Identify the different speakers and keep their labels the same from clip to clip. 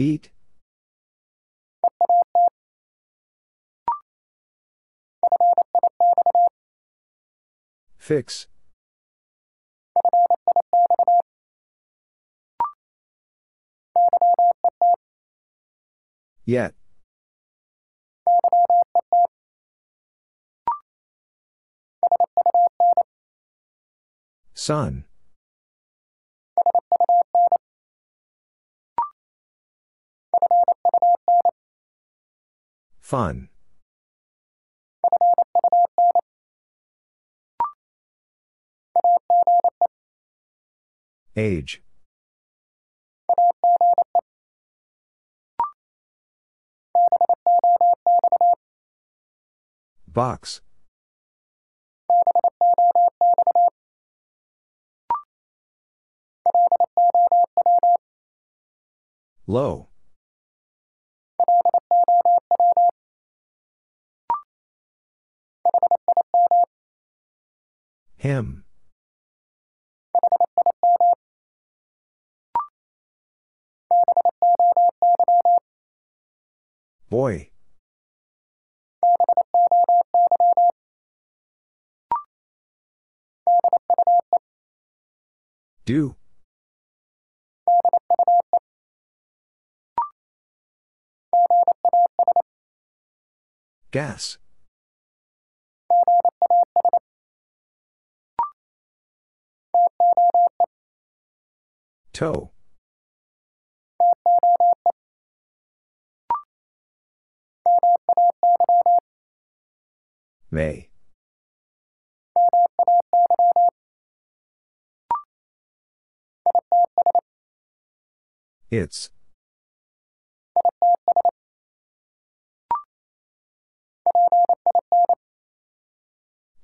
Speaker 1: Eat. Fix. Yet. Son. Fun. Age. Box. Low. Him. Boy. Do. Gas. Toe. May. Its.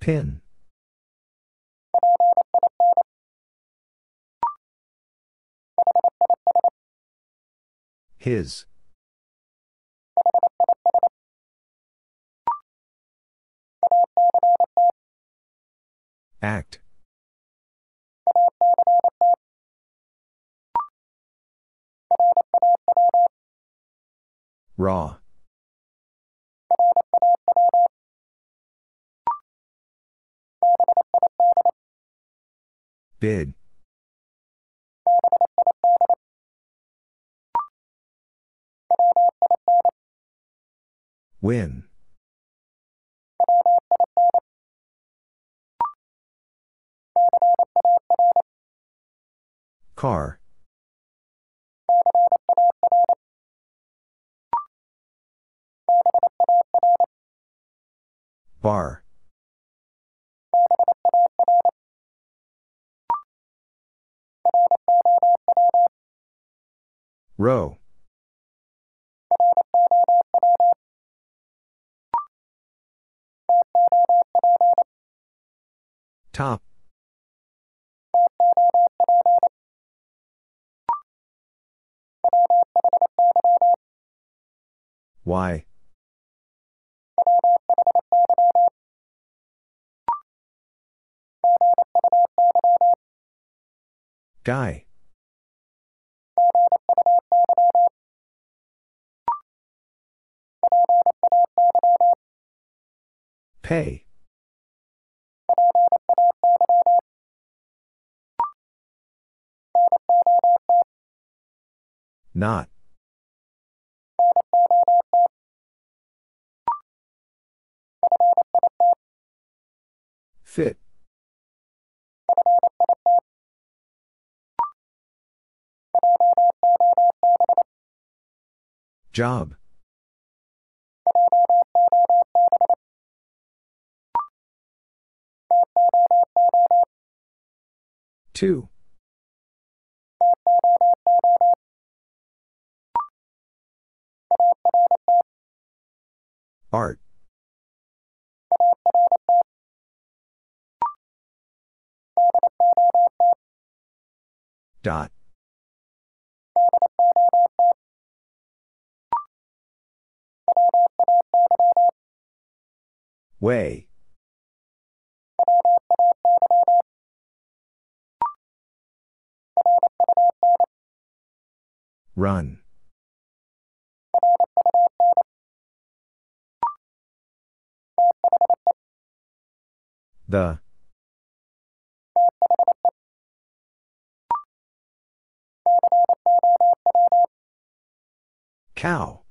Speaker 1: Pin. His. Act. Raw. Bid. Win. Car. Bar. Row. Top. Why? Guy. Pay. Not. Fit. Job. Two. Art. Dot. Way. Run. The Cow.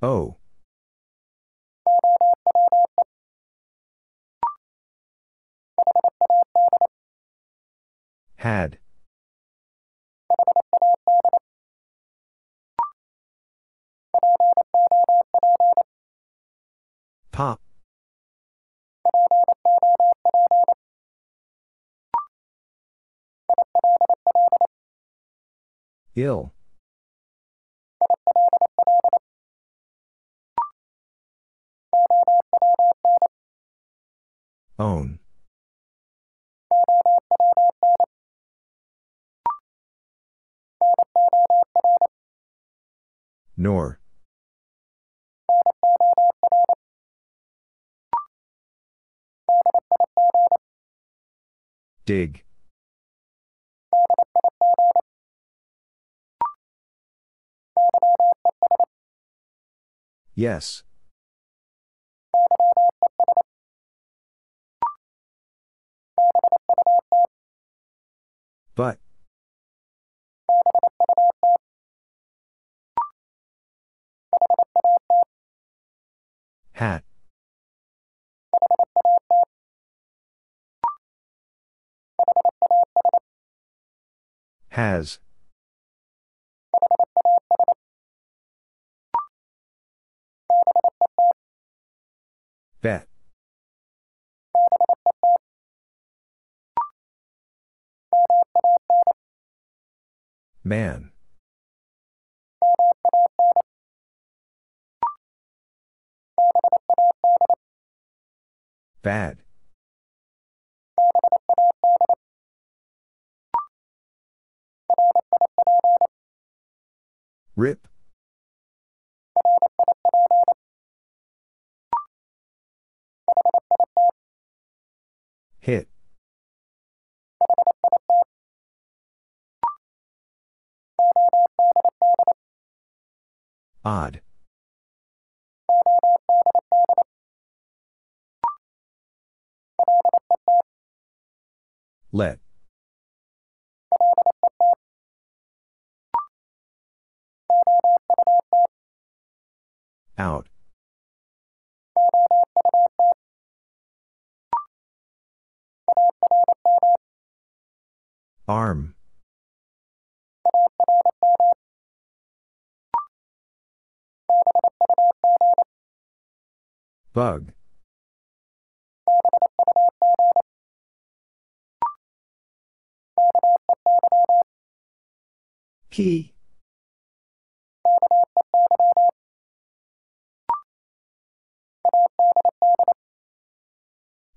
Speaker 1: Oh. Had. Pop. Ill. Own. Nor. Dig. Yes. But. Hat. Has. Bet. Man. Bad. Rip. Hit. Odd. Let. Out. Arm. Bug. Key.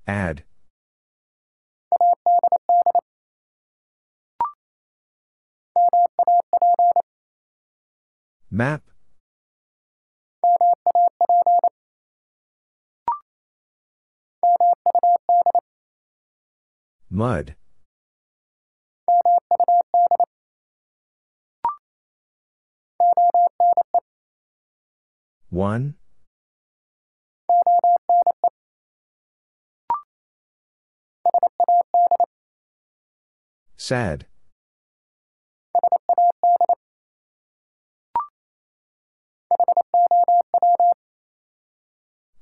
Speaker 1: Add. Map. Mud. One. Sad.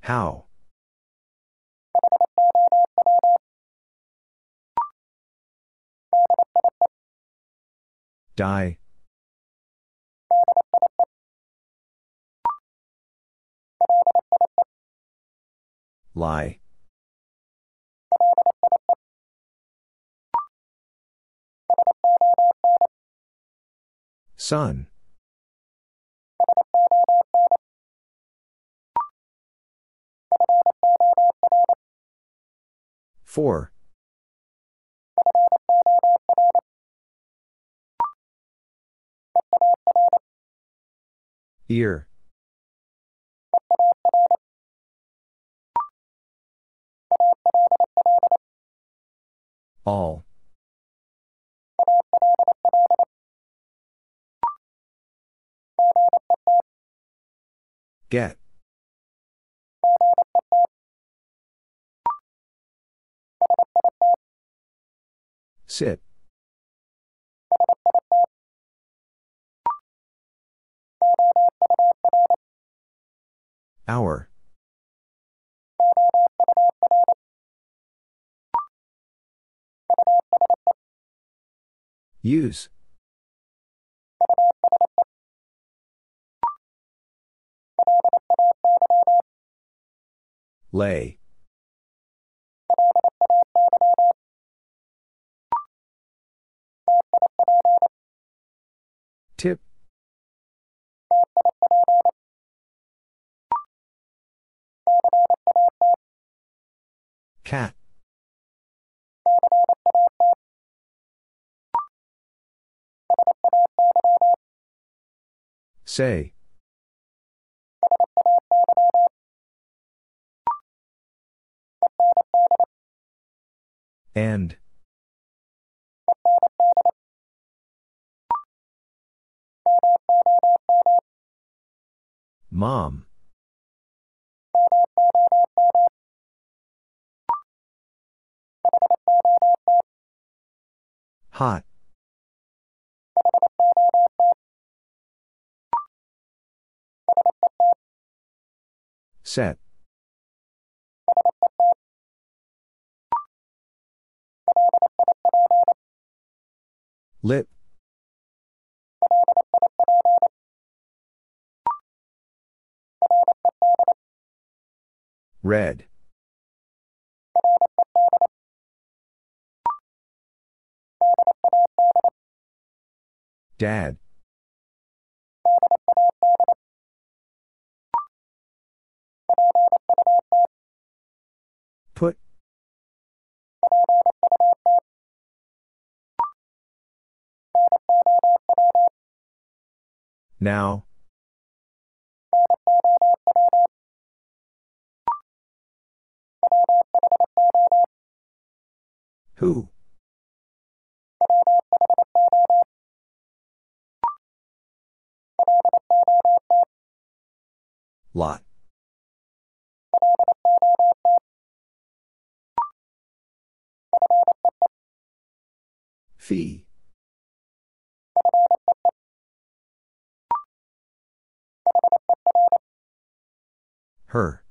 Speaker 1: How? Die. Lie. Sun. For. Ear. All. Get. Sit. Our. Use. Lay. Tip. Cat. Say. And. Mom. Hot. Set. Lip. Red. Dad. Now. Who? Lot. Fee. Her.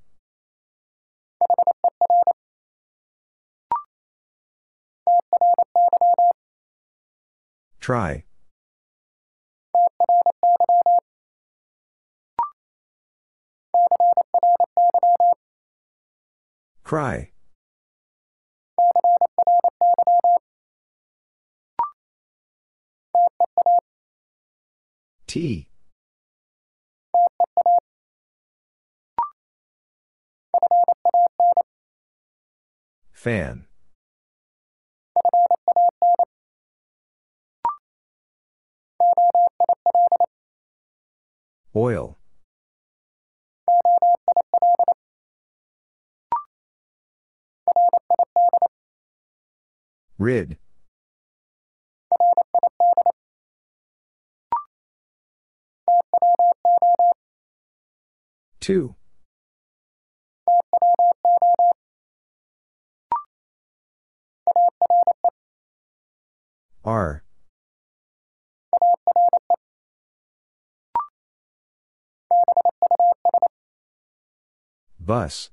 Speaker 1: Try. Cry. T. Fan. Oil. Rid. Two. R. Bus.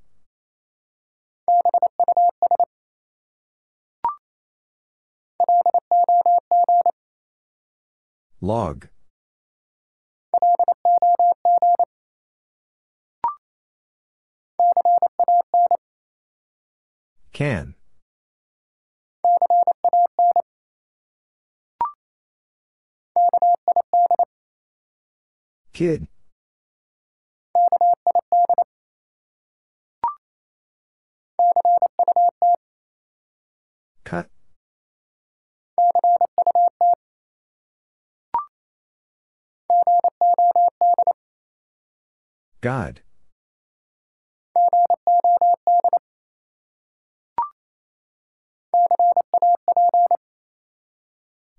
Speaker 1: Log. Can. Kid. Cut. God.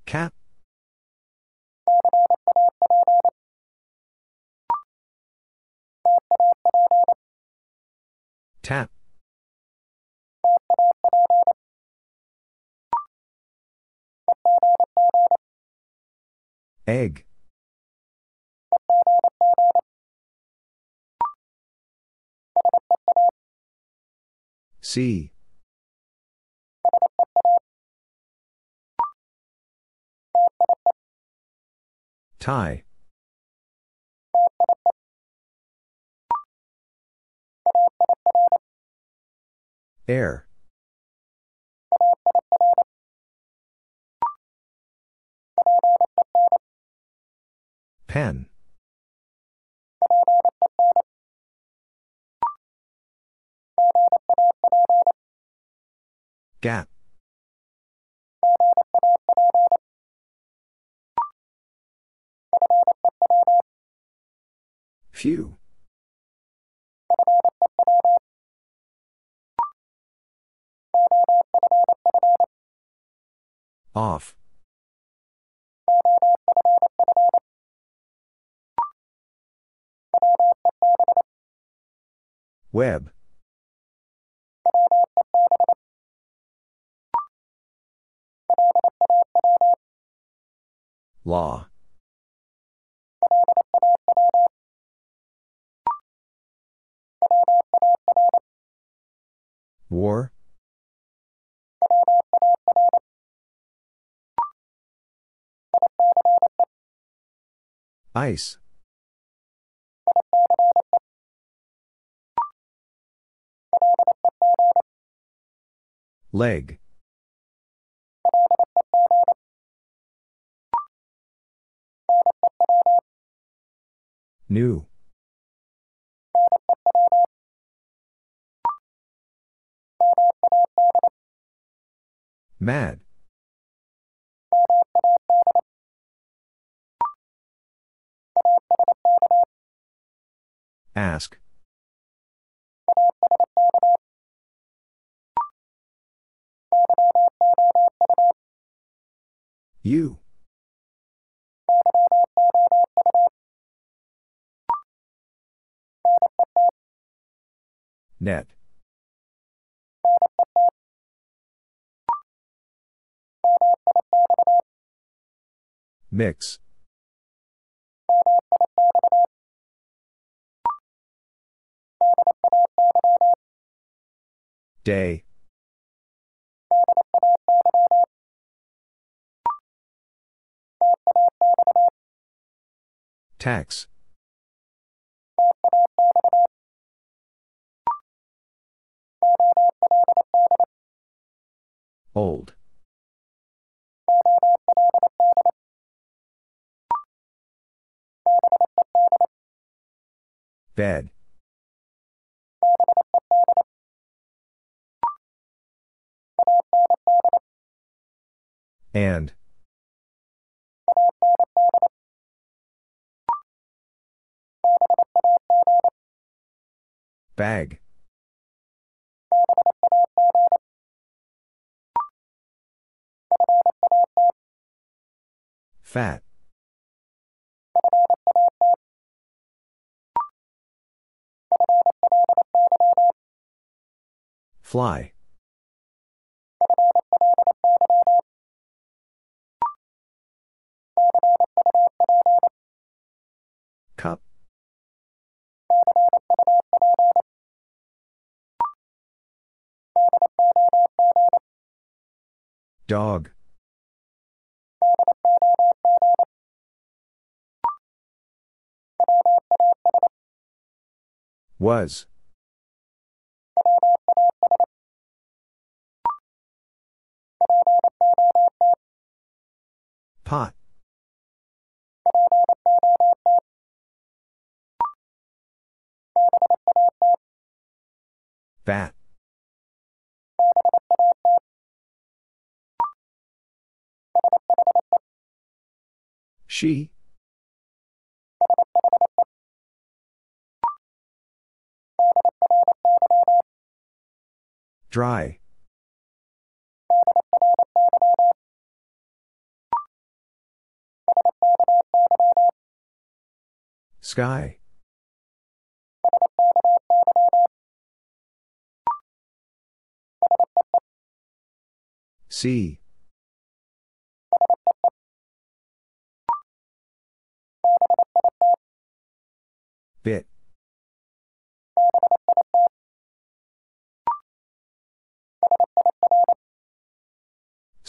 Speaker 1: Cap. Tap. Egg. See. Tie. Air. Pen. Gap. Few. Off. Web. Law. War. Ice. Leg. New. Mad. Ask. You. Net. Mix. Day. Tax. Old. Bed. And. Bag. Fat. Fly. Cup. Dog. Was. Pot. Bat. She. Dry. Sky. Sea.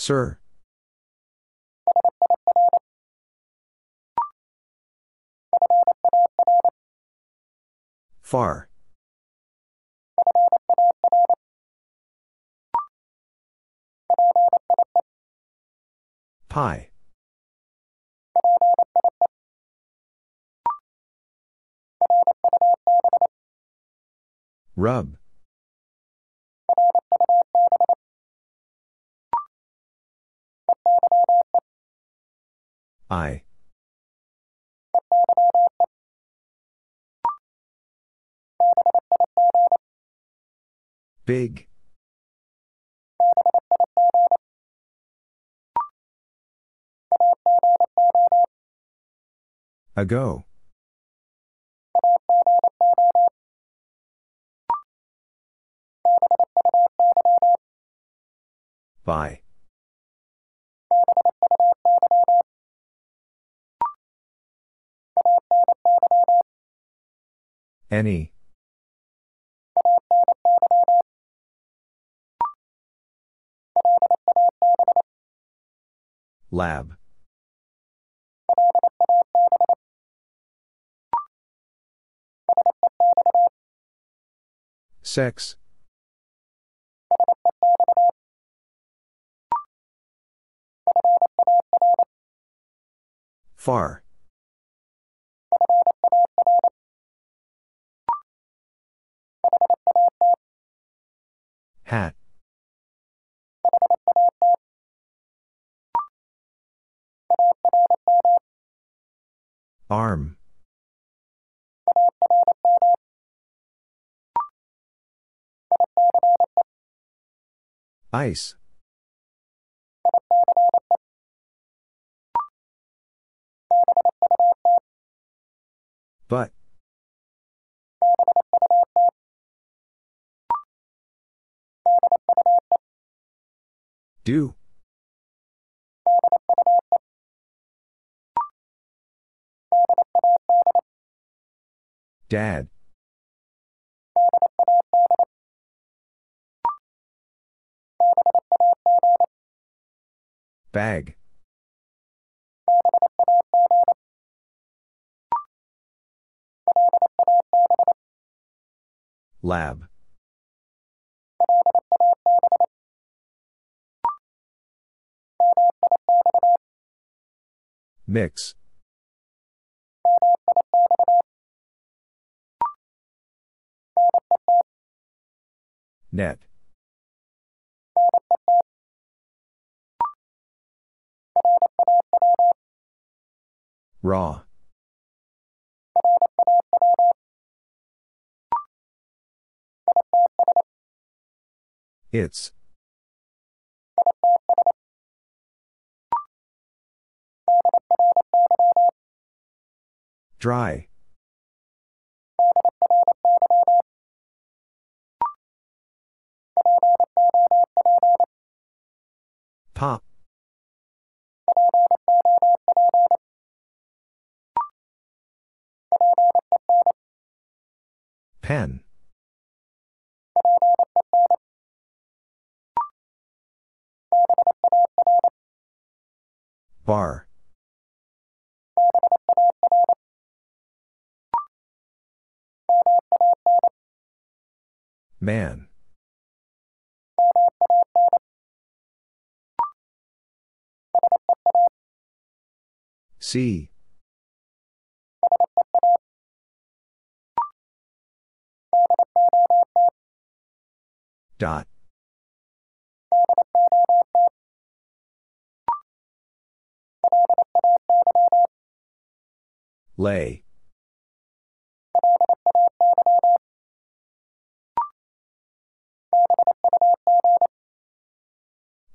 Speaker 1: Sir. Far. Pie. Rub. I. Big. Ago. By. Any. Lab. Sex. Far. Hat. Arm. Ice. But. Do. Dad. Bag. Lab. Mix. Net. Raw. Its. Dry. Pop. Pen. Bar. Man. See. Dot. Lay.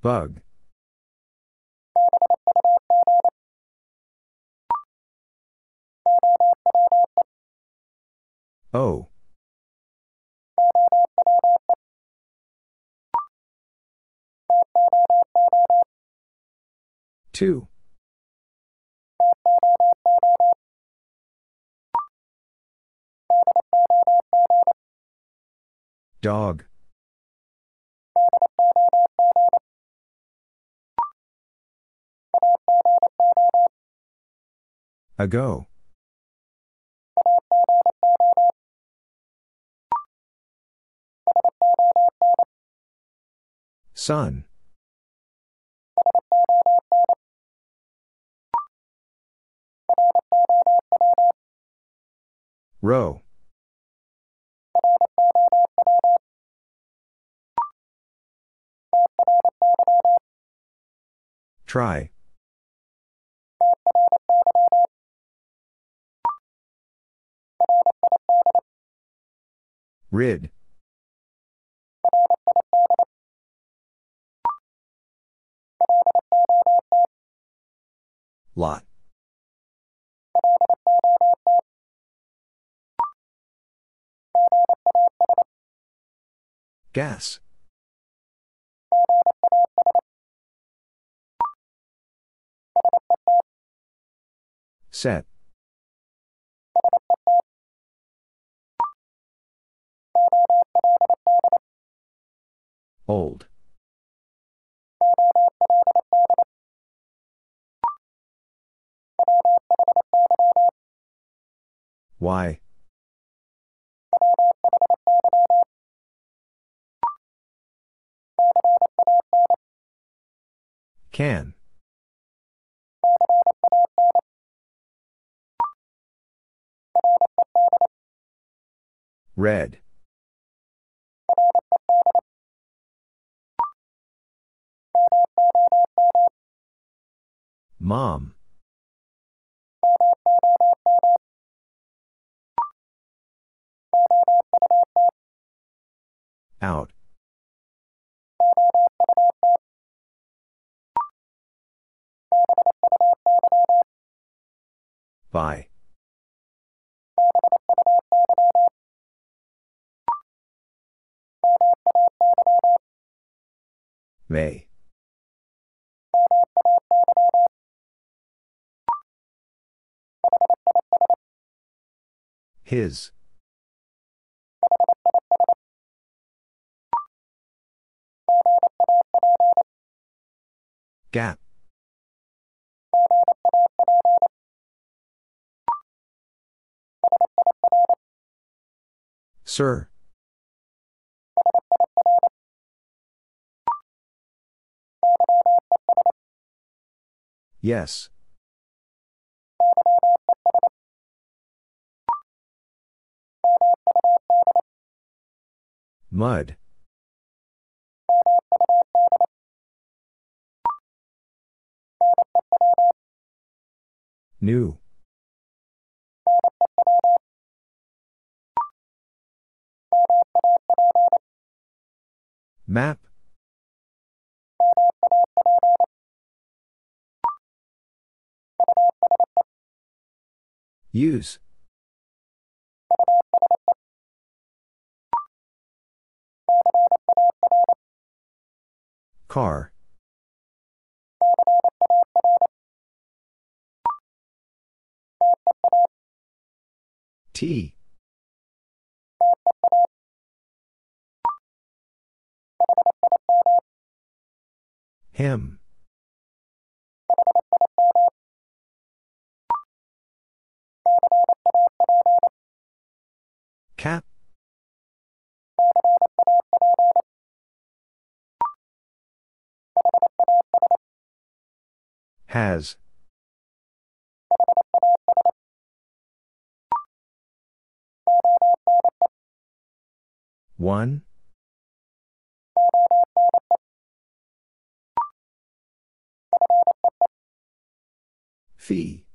Speaker 1: Bug. Oh. Two. Dog. Ago. Sun. Row. Try. Rid. Lot. Gas. Set. Old. Why? Can. Red. Mom. Out. By. May. His. Gap. Sir. Yes. Mud. New. Map. Use. Car. T. Him. Cap. Has. One. Fee.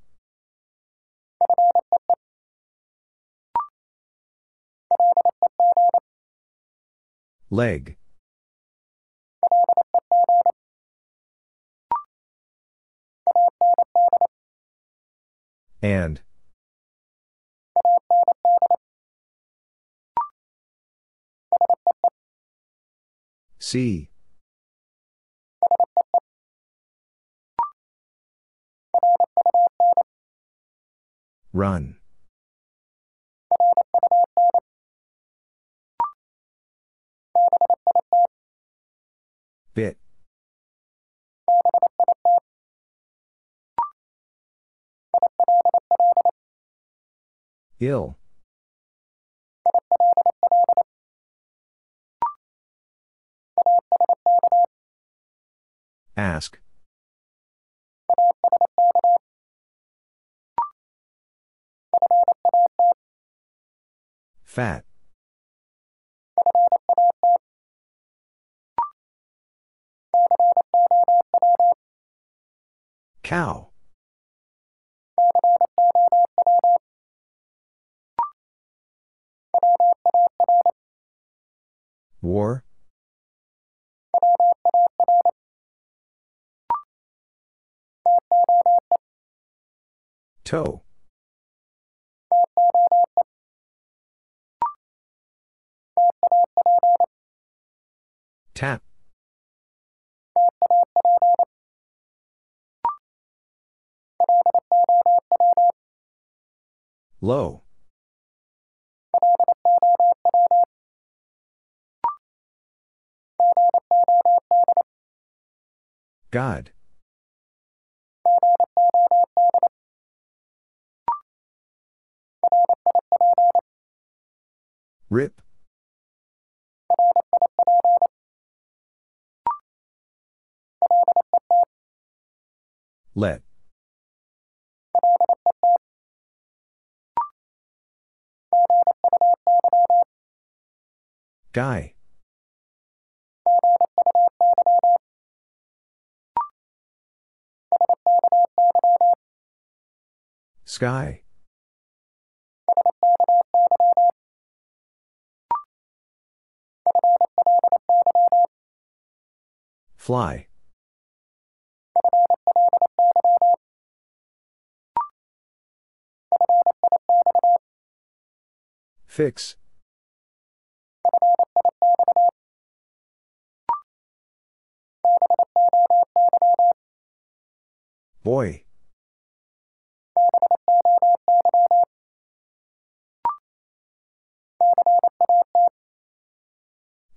Speaker 1: Leg. And. C. Run. Bit. Ill. Ask. Fat. Cow. War. Toe. Tap. Low. God. Rip. Let. Guy. Sky. Fly. Fix. Boy.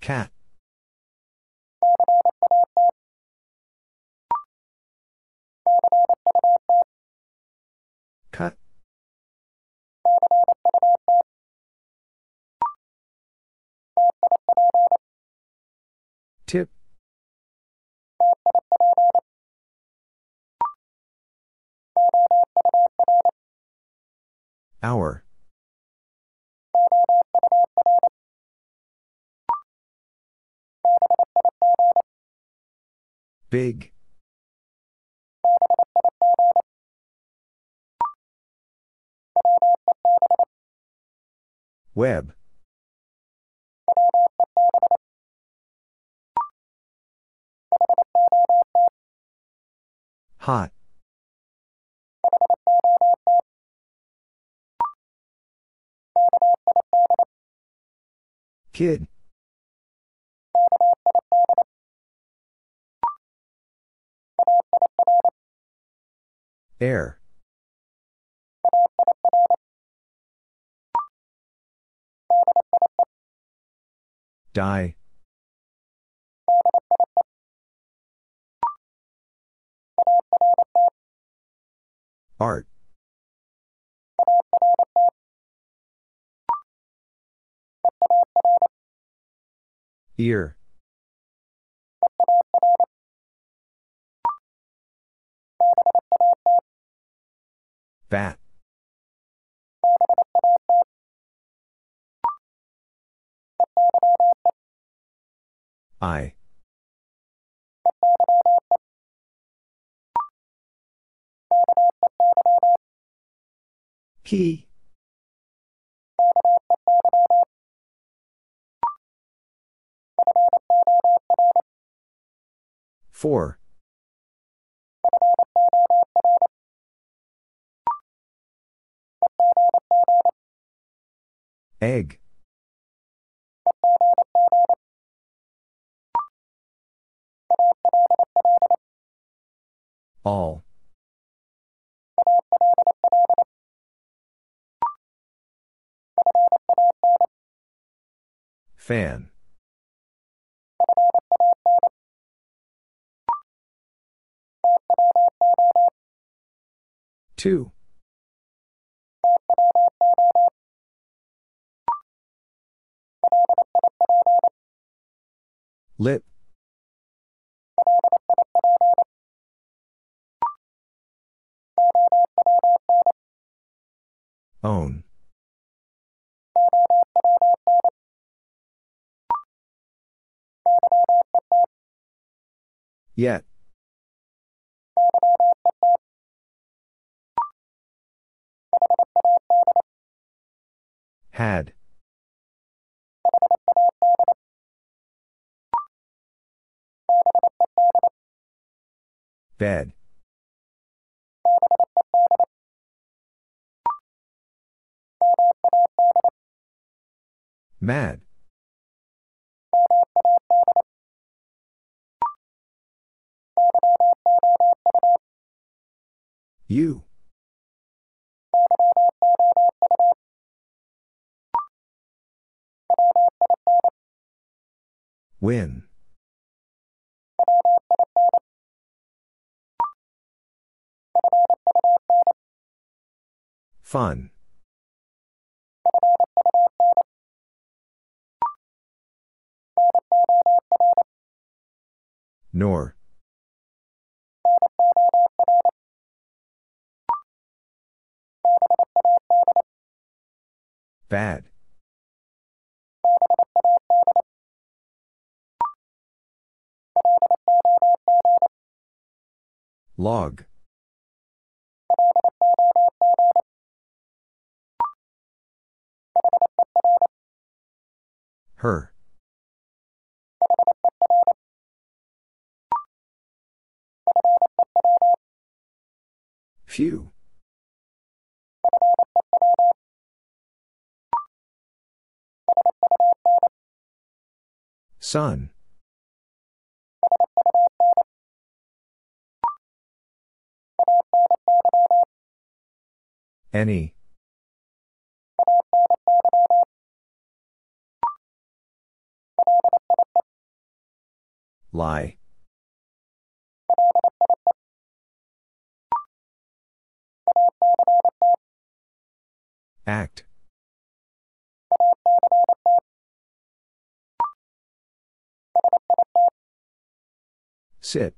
Speaker 1: Cat. Cut. Tip. Our. Big. Web. Hot. Kid. Air. Die. Art. Ear. Bat. Eye. Key. For. Egg. All. Fan. Two. Lip. Own. Yet. Had. Bed. Mad. You. Win. Fun. Nor. Bad. Log. Her. Few. Sun. Any. Lie. Act. Sit.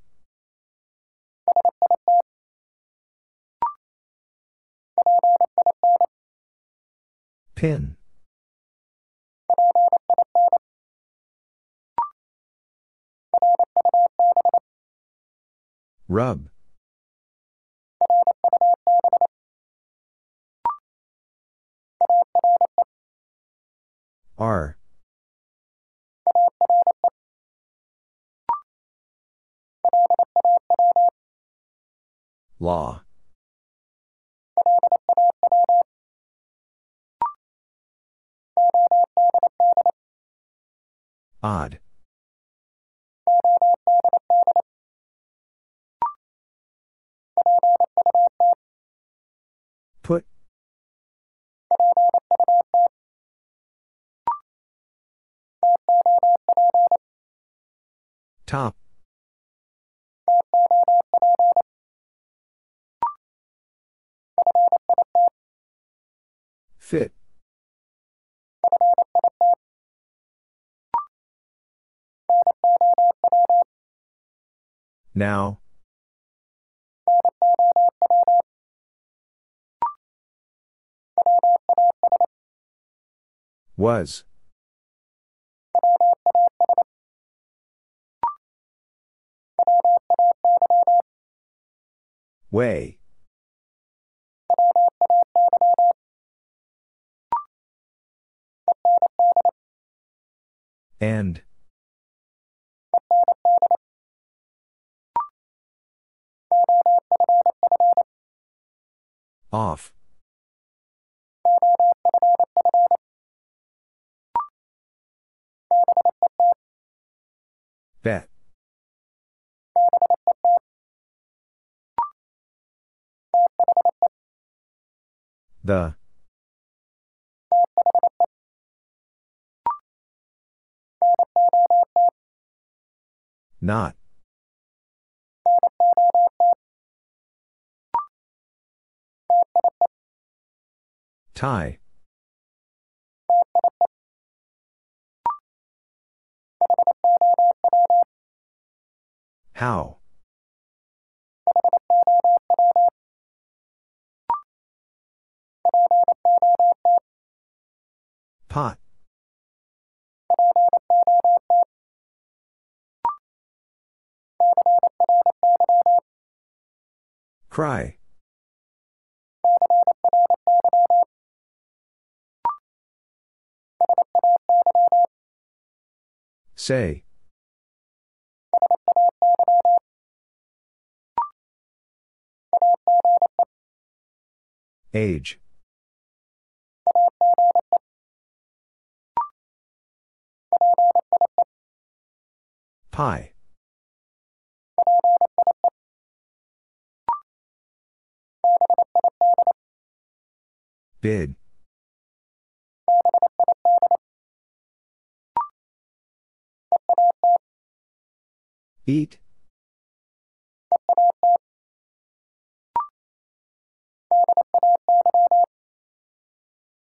Speaker 1: Pin. Rub. Are. Law. Odd. Put. Top. Fit. Now. Was. Way. And. Off. Bet. The. Not. Tie. How? Pot. Cry. Say. Age. Pie. Bid. Eat.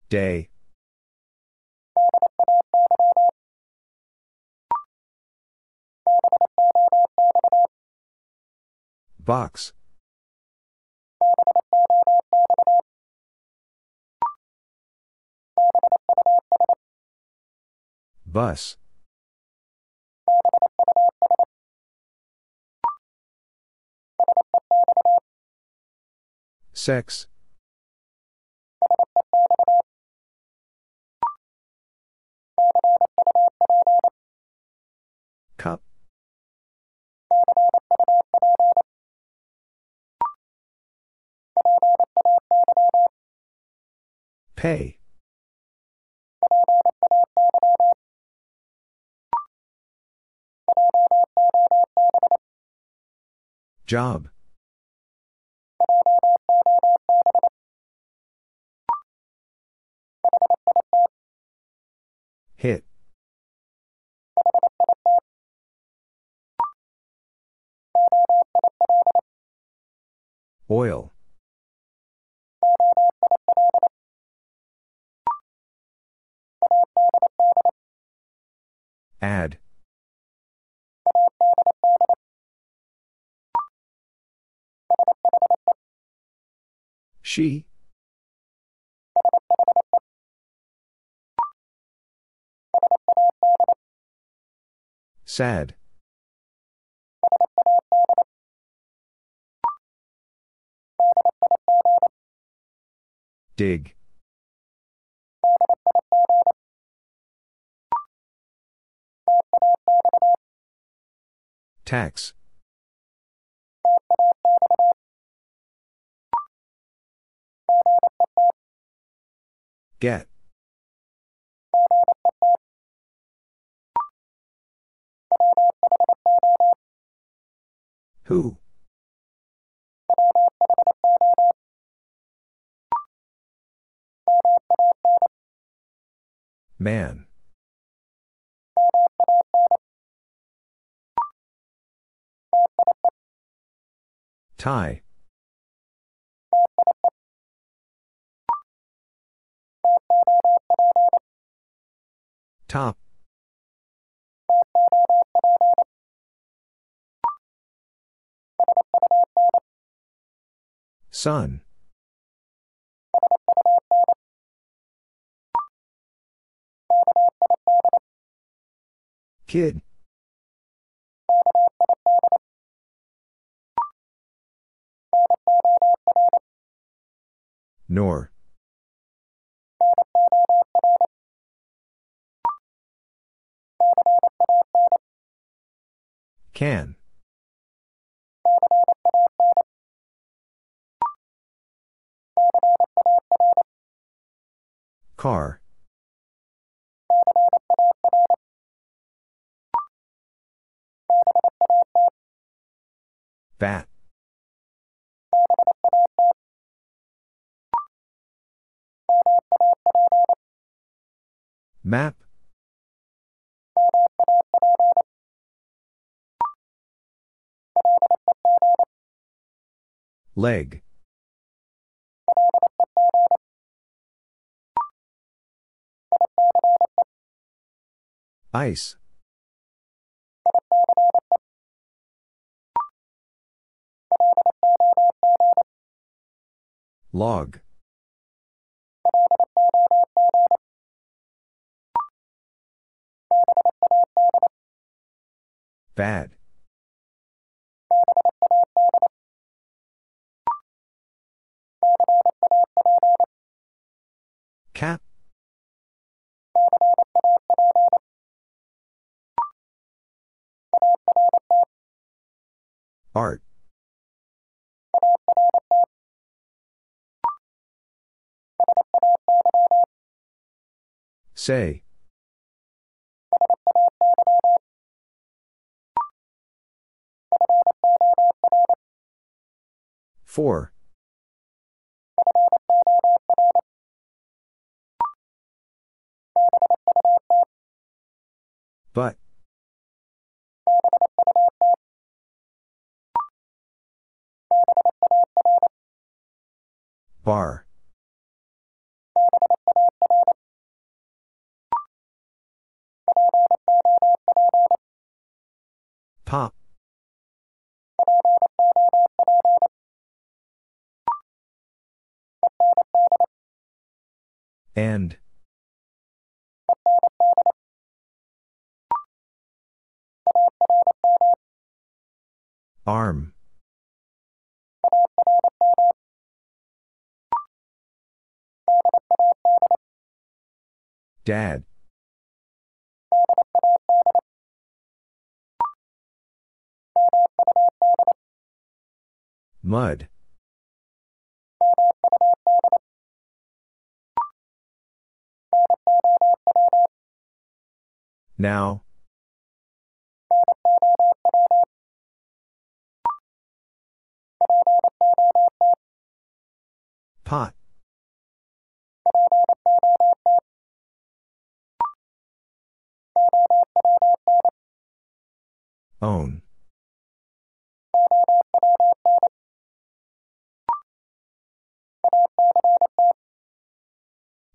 Speaker 1: Day. Box. Bus. Sex. Cup. Pay. Job. Hit. Oil. Add. She. Sad. Dig. Tax. Get. Who? Man. Tie. Top. Sun. Kid. Nor. Can. Car. Bat. Map. Leg. Ice. Log. Bad. Cap. Art. Say. For. But. Bar. Pop. And. Arm. Dad. Mud. Now. Pot. Own.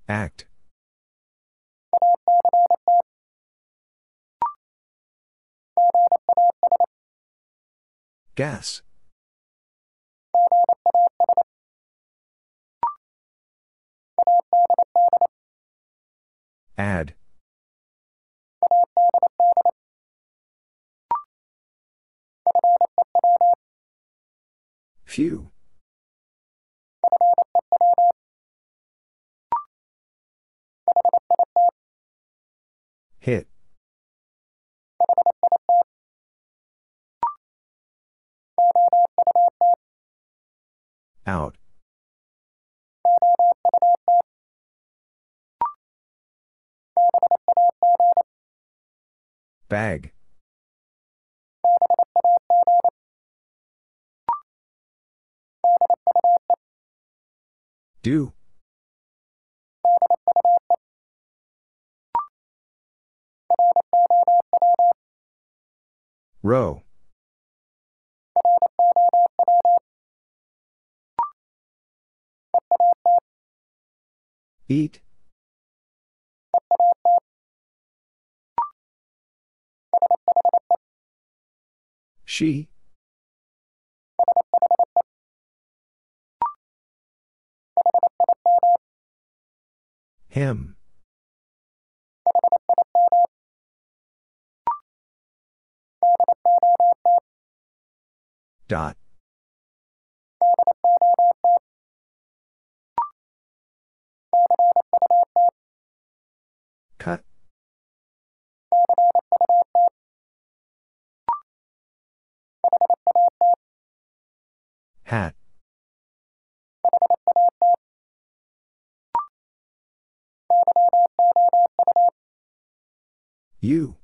Speaker 1: Act. Gas. Add. Few. Hit. Out. Bag. Do. Row. Eat. She. Him. Dot. Cut. Hat. You.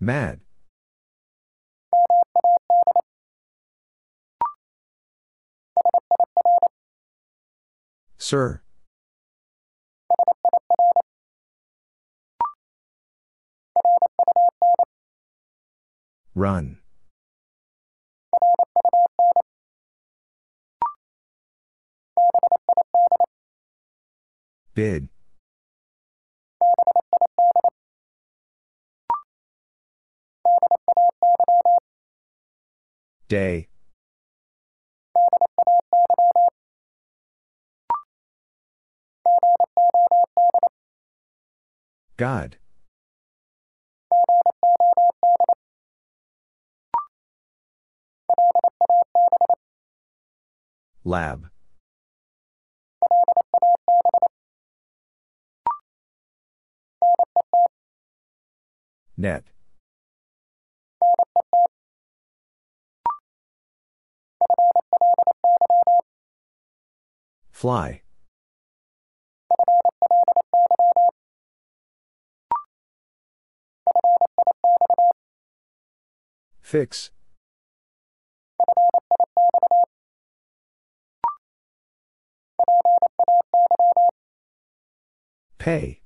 Speaker 1: Mad. Sir. Run. Bid. Day. God. Lab. Net. Fly. Fix. Pay.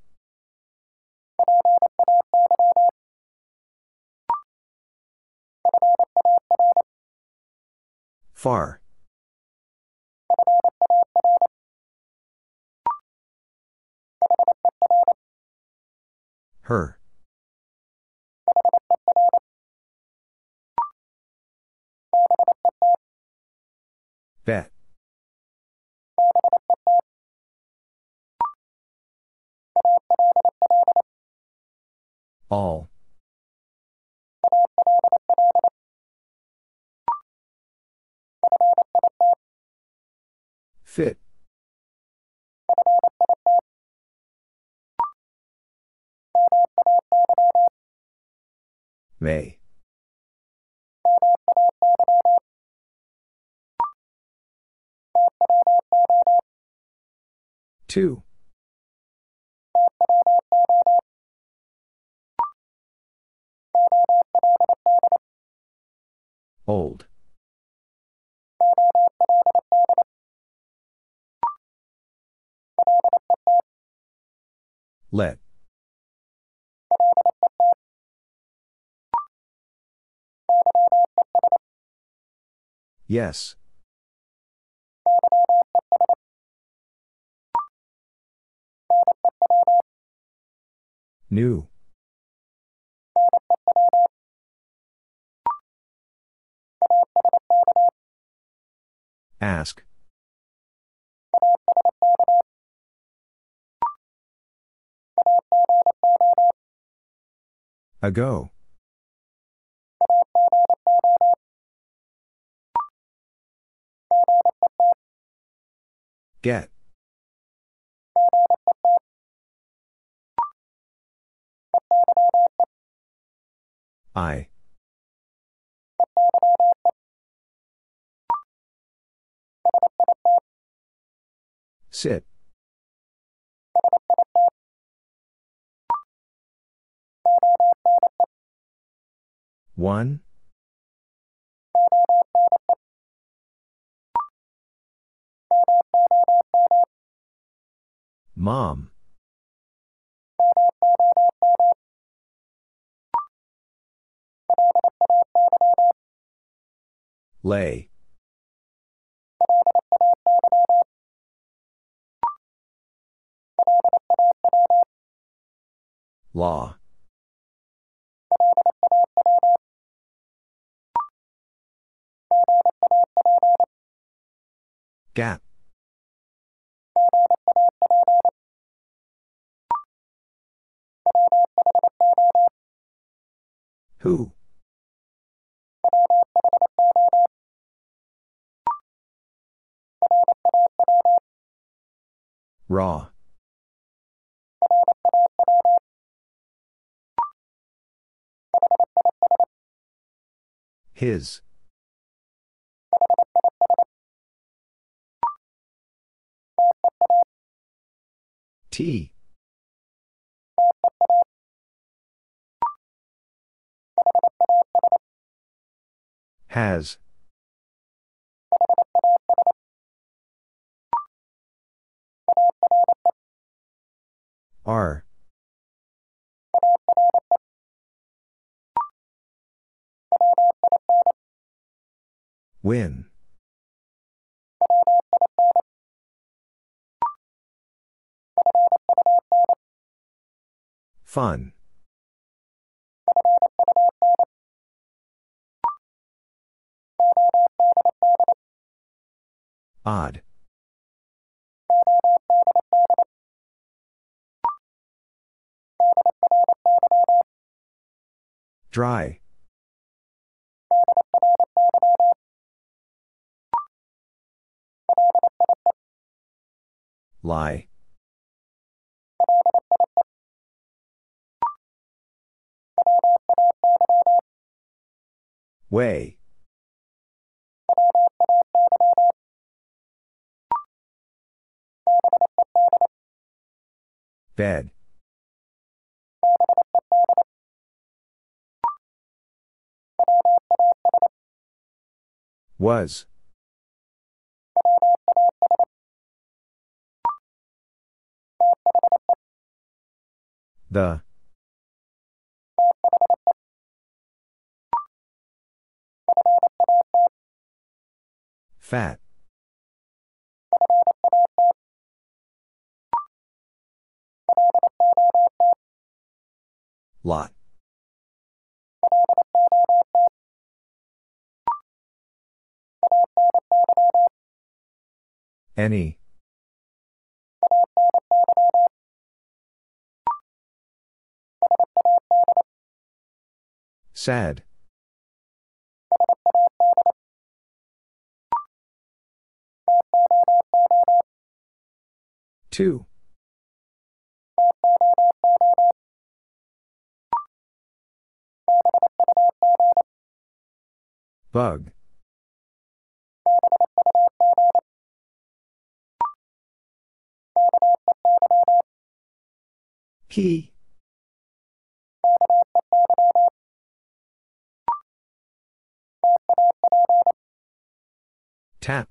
Speaker 1: Far. Her. Bet. All. Fit. May. Two. Old. Let. Yes. New. Ask. Ago. Get. Eye. Sit. One. Mom. Lay. Law. Gap. Who? Raw. His. Tea. Has. Are. Win. Fun. Odd. Dry. Lie. Way. Bed. Was. The. Fat. Lot. Any. Sad. Two. Bug. He. Tap.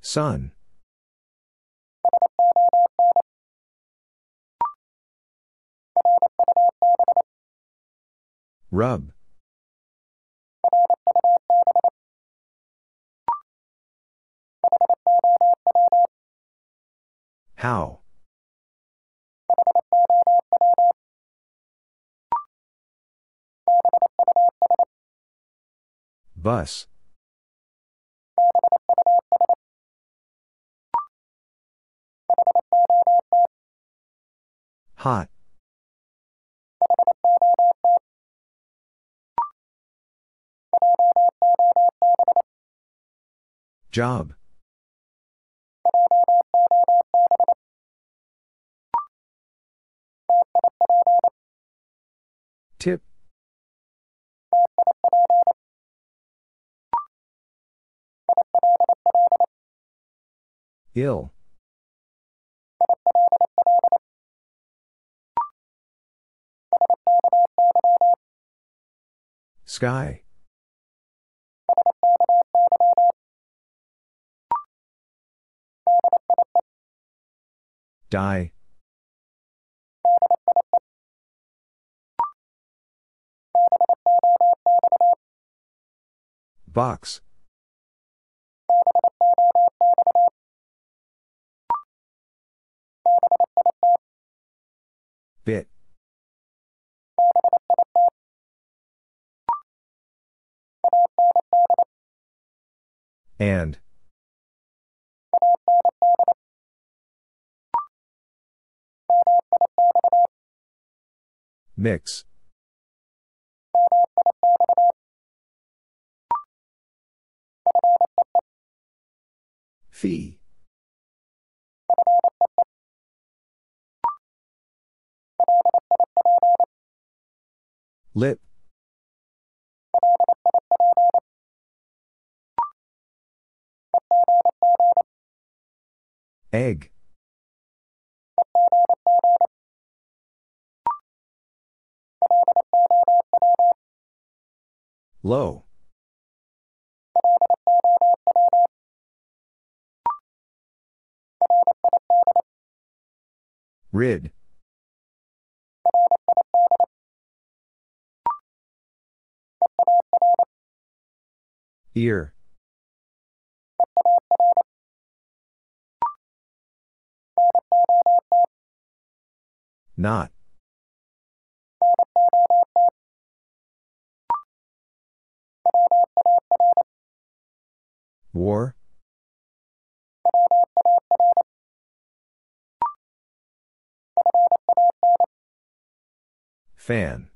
Speaker 1: Sun. Rub. How? Bus. Hot. Job. Ill. Sky. Die. Box. Bit. And. Mix. Fee. Lip. Egg. Low. Rid. Ear. Not. War? Fan.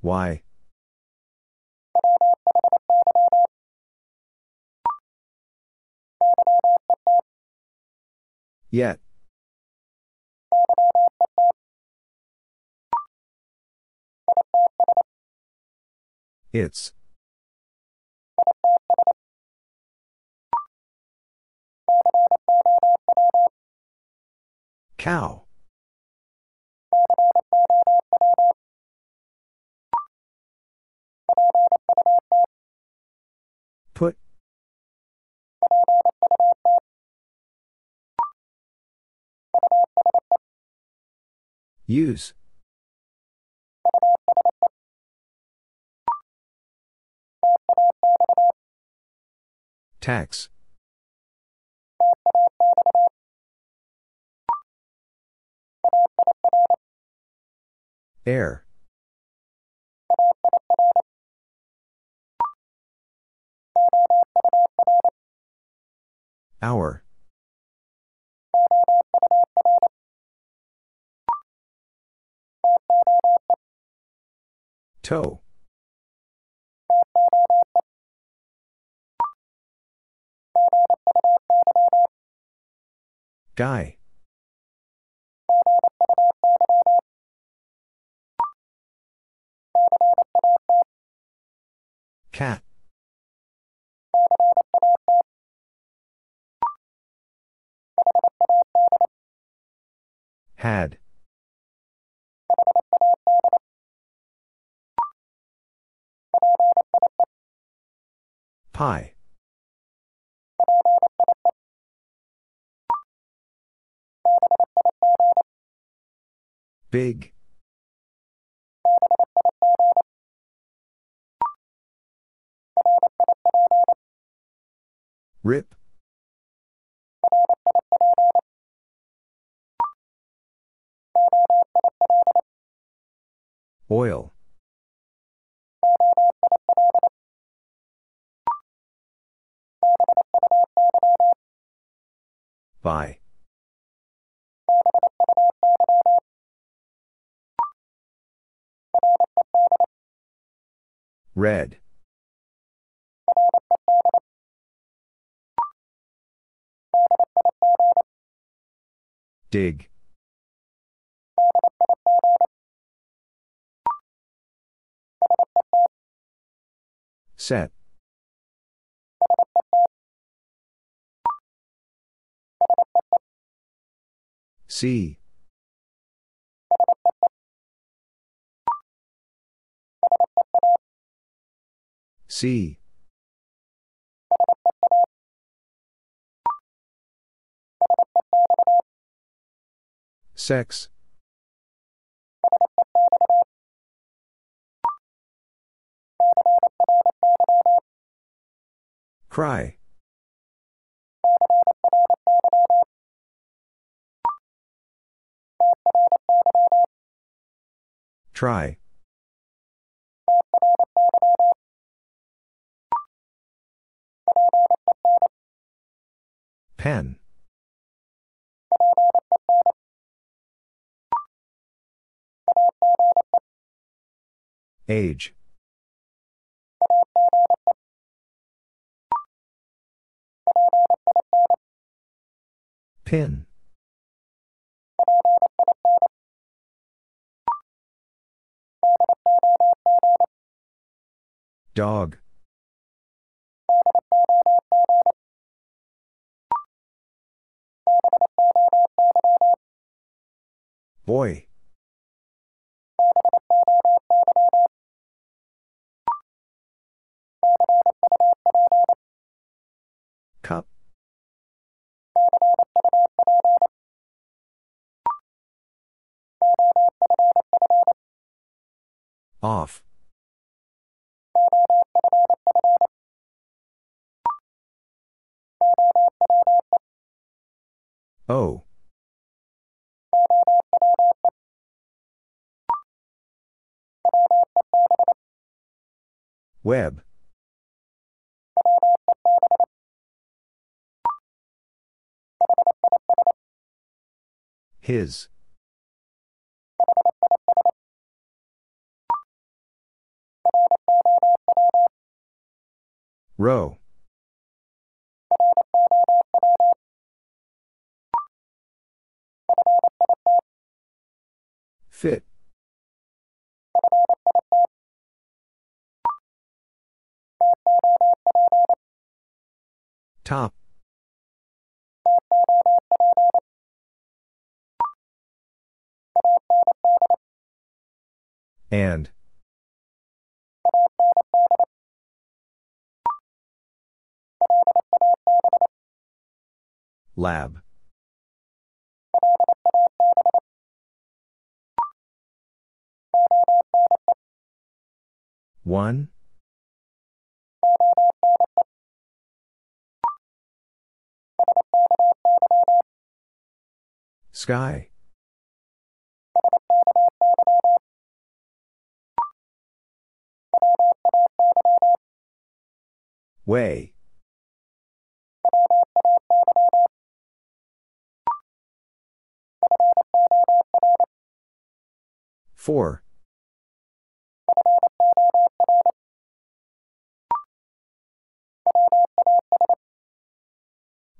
Speaker 1: Why? Yet. Its. Cow. Put. Use. Tax. Air. Our. Toe. Guy. Cat. Had. Pie. Big. Rip. Oil. By. Red. Dig. Set. See. See. Sex. Cry. Try. Pen. Age. Pin. Dog. Boy. Cup. Off. Oh. Web. His. Row. Fit. Top. And. Lab. One. Sky. Way. For.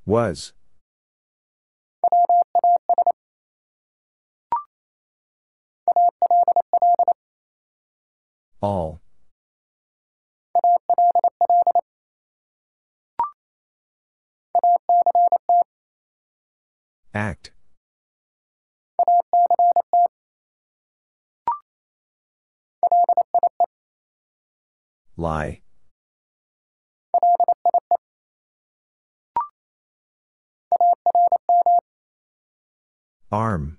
Speaker 1: Was. All. Act. Lie. Arm.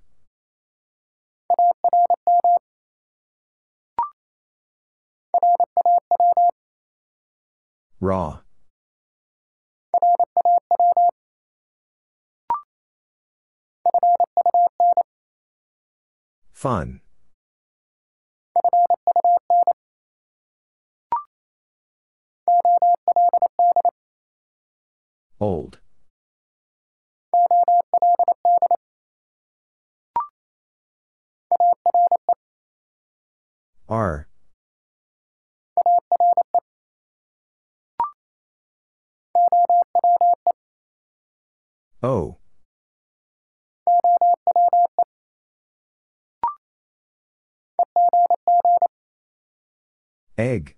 Speaker 1: Raw. Fun. Old. Are. Owe. Egg.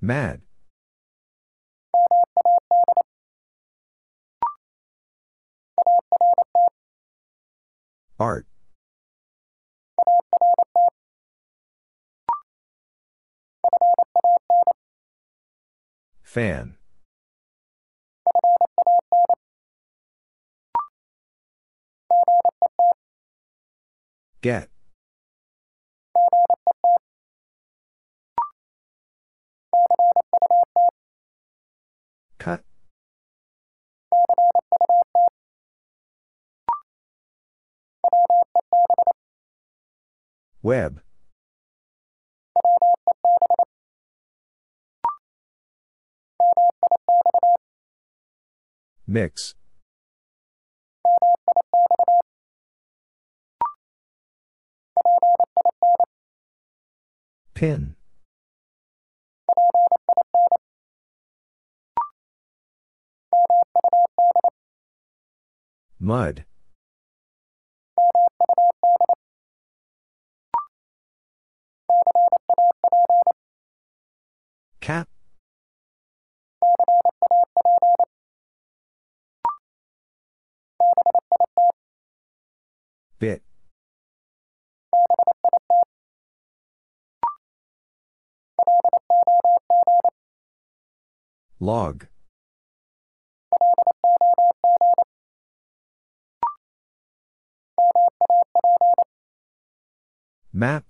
Speaker 1: Mad. Art. Fan. Get. Web. Mix. Pin. Mud. Cap? Bit. Log. Map.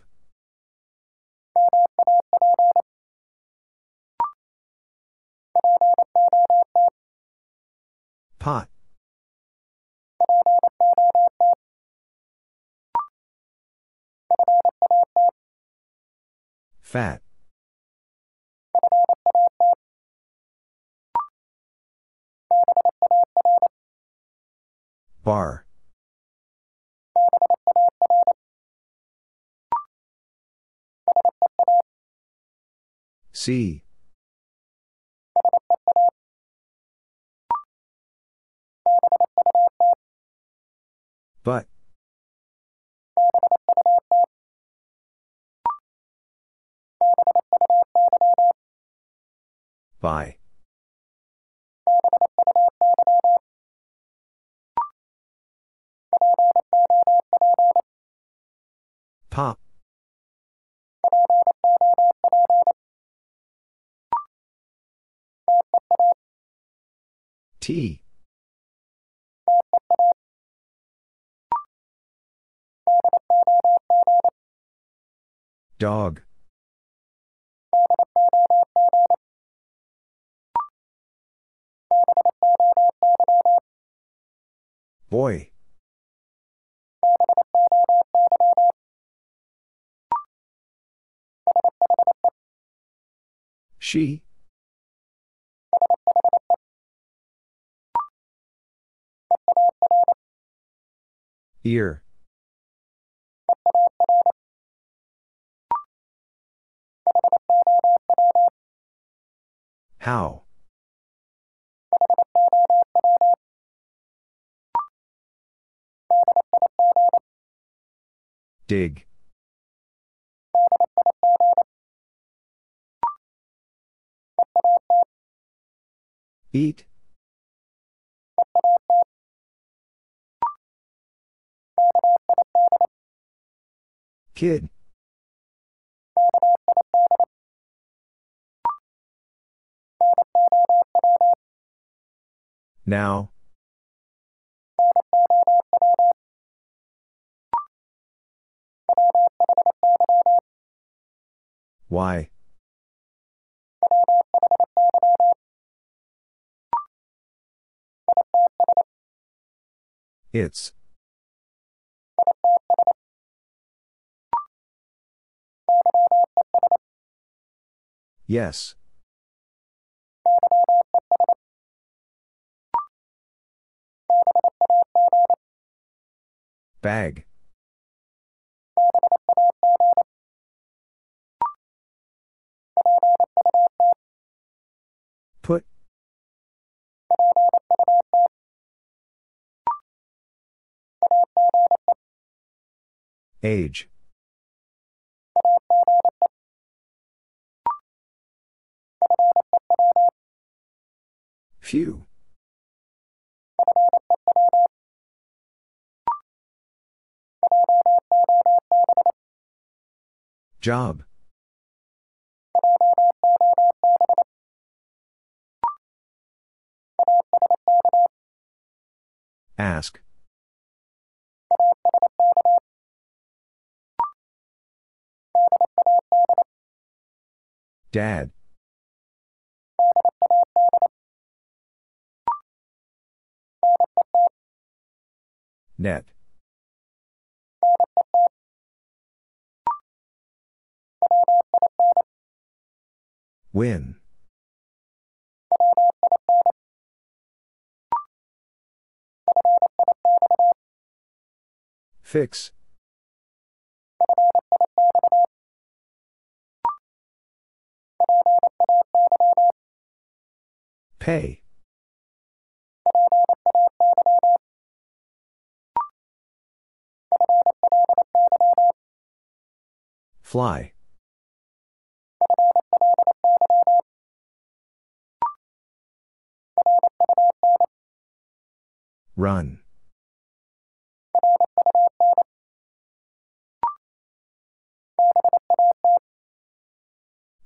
Speaker 1: Pot. Fat. Bar. See. But. By. Pop. Tea. Dog. Boy. She. Ear. How? Dig. Eat. Kid. Now. Why? Its. Yes. Bag. Put. Age. Few. Job. Ask. Dad. Net. Win. Fix. Pay. Fly. Run.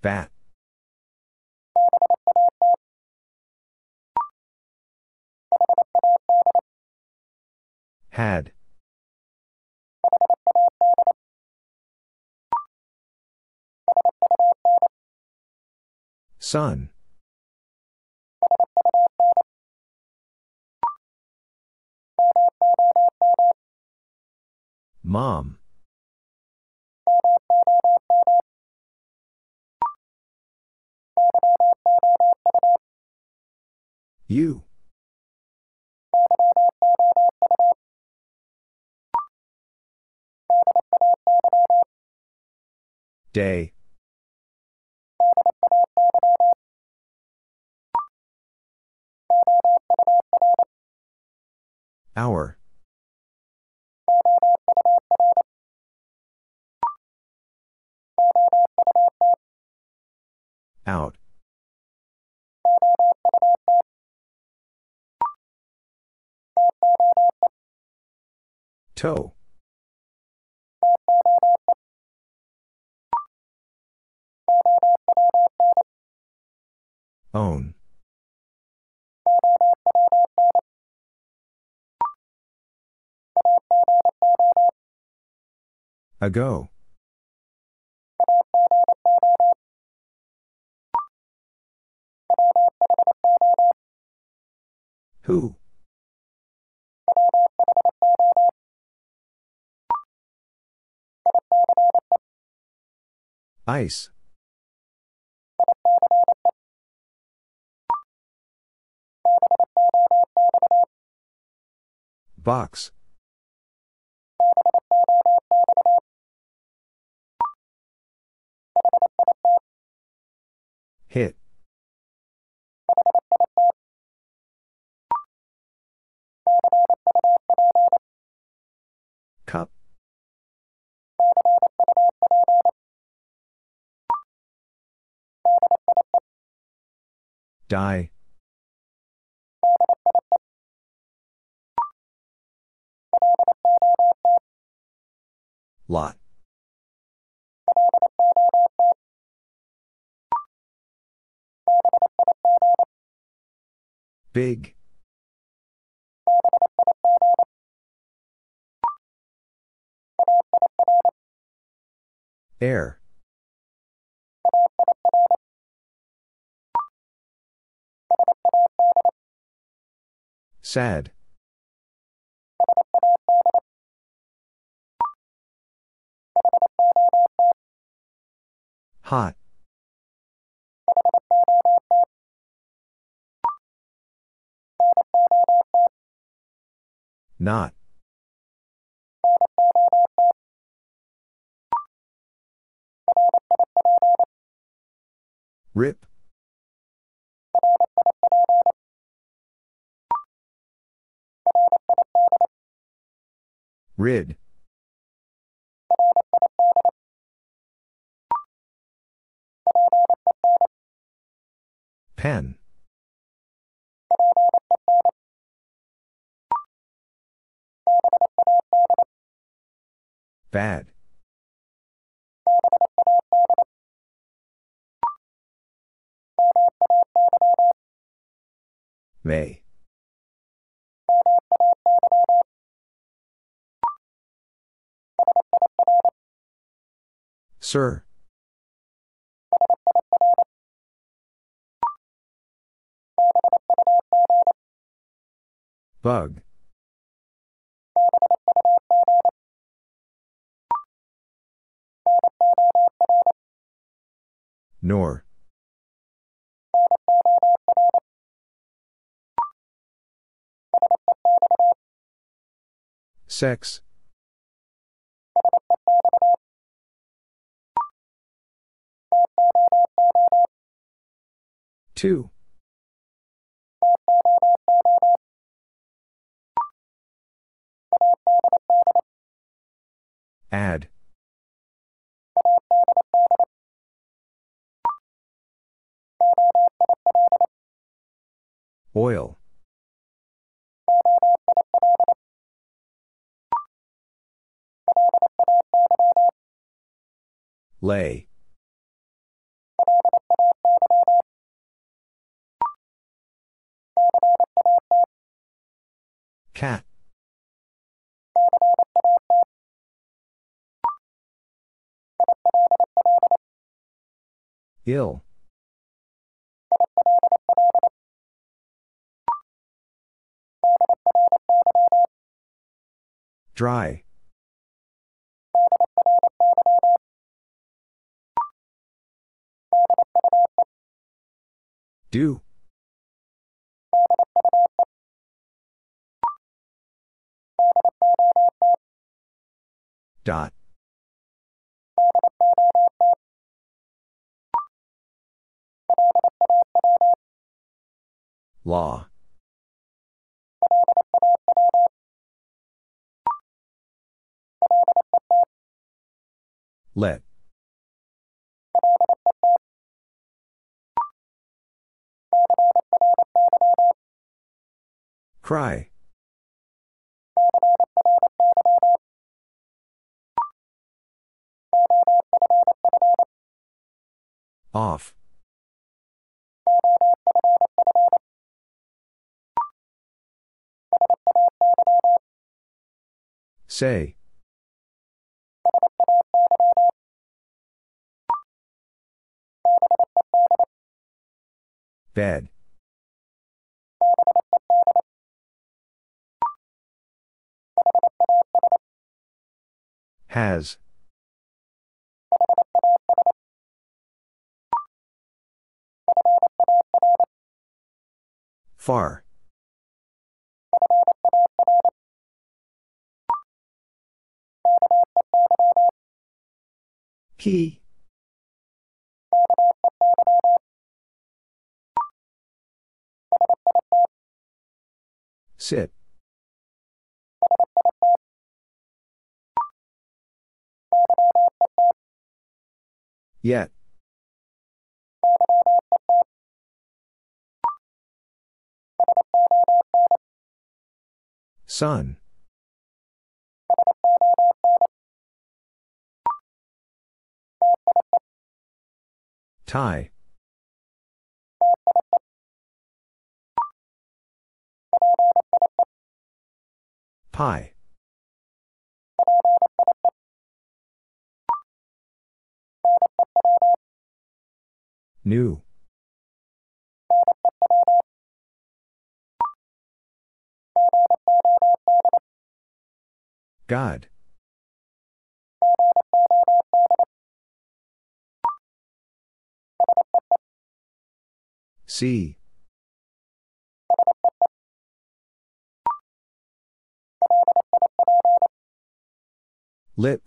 Speaker 1: Bat. Had. Son. Mom. You. Day. Our. Out. Toe. Own. Ago. Who? Ice. Box. Hit. Cup. Die. Lot. Big. Air. Sad. Hot. Not. Rip. Rid. Pen. Bad. May. Sir. Bug. Nor. Sex. Two. Add. Oil. Lay. Cat. Ill. Dry. Do. Dot. Law. Let. Cry. Off. Say. Bed. Has. Far. He. Sit. Yet. Sun. Tie. Pie. New. God. See. Lip.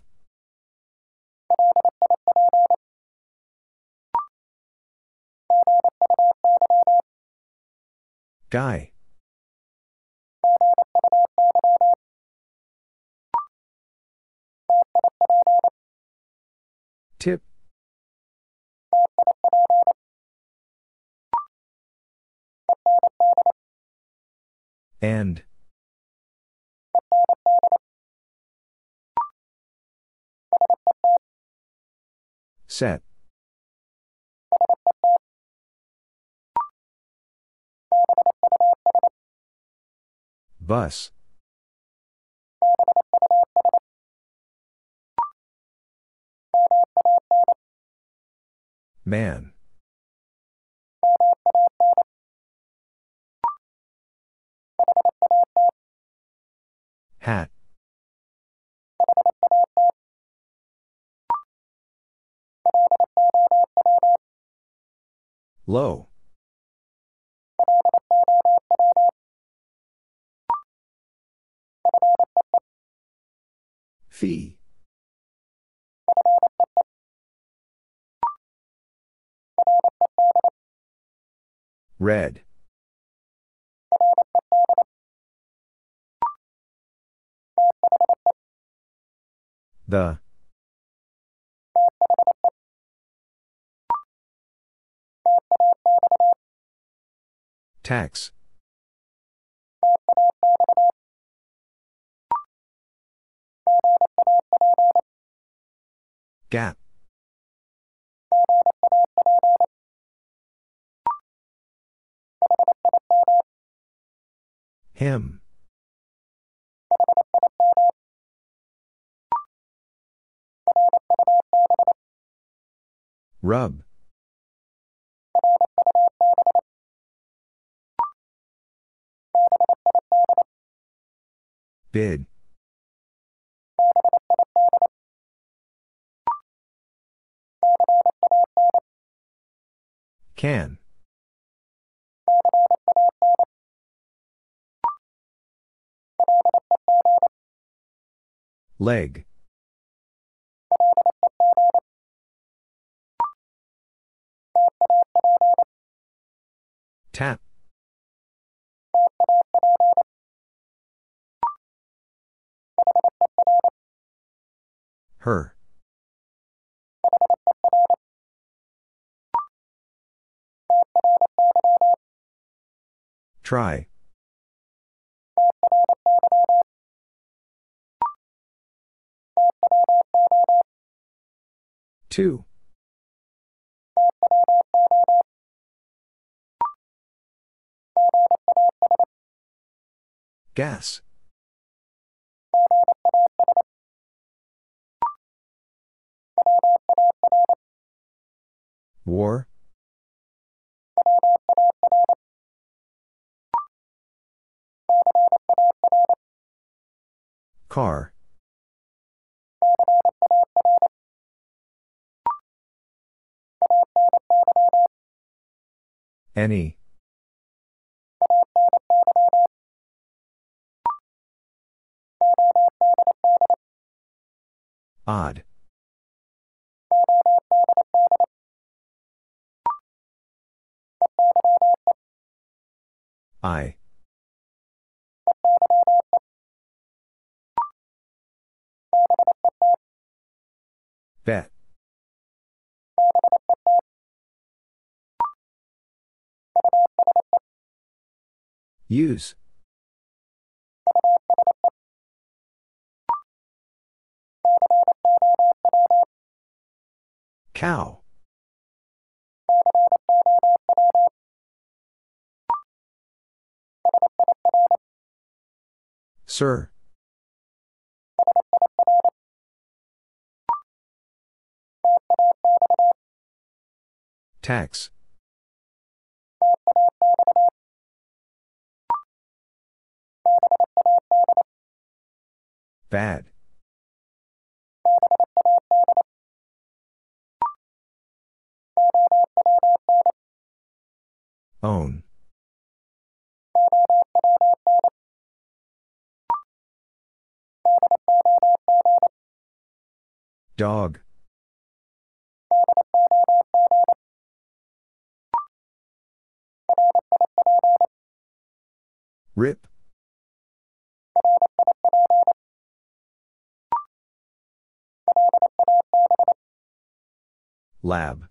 Speaker 1: Guy. And. Set. Bus. Man. Hat. Low. Fee. Red. The. Tax. Gap. Him. Rub. Bid. Can. Leg. Tap. Her. Try. Two. Gas. War. Car. Any. Odd. Eye. Bet. Use. Cow. Sir. Tax. Bad. Own. Dog. Rip. Lab.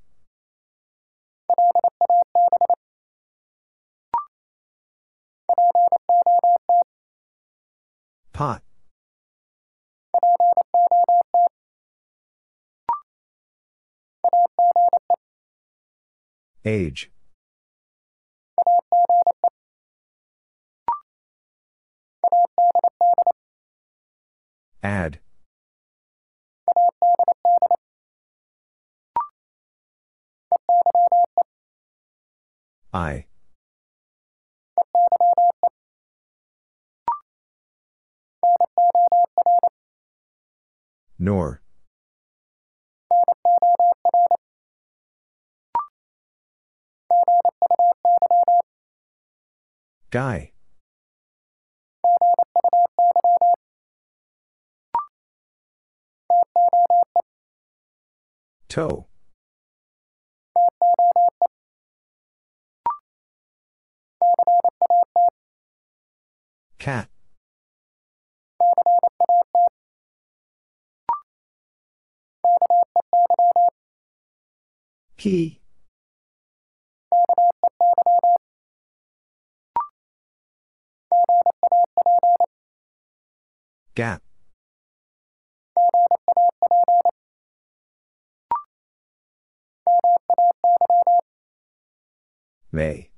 Speaker 1: Pot. Age. Add. Eye. Nor. Guy. Toe. Cat. Key. Gap. May.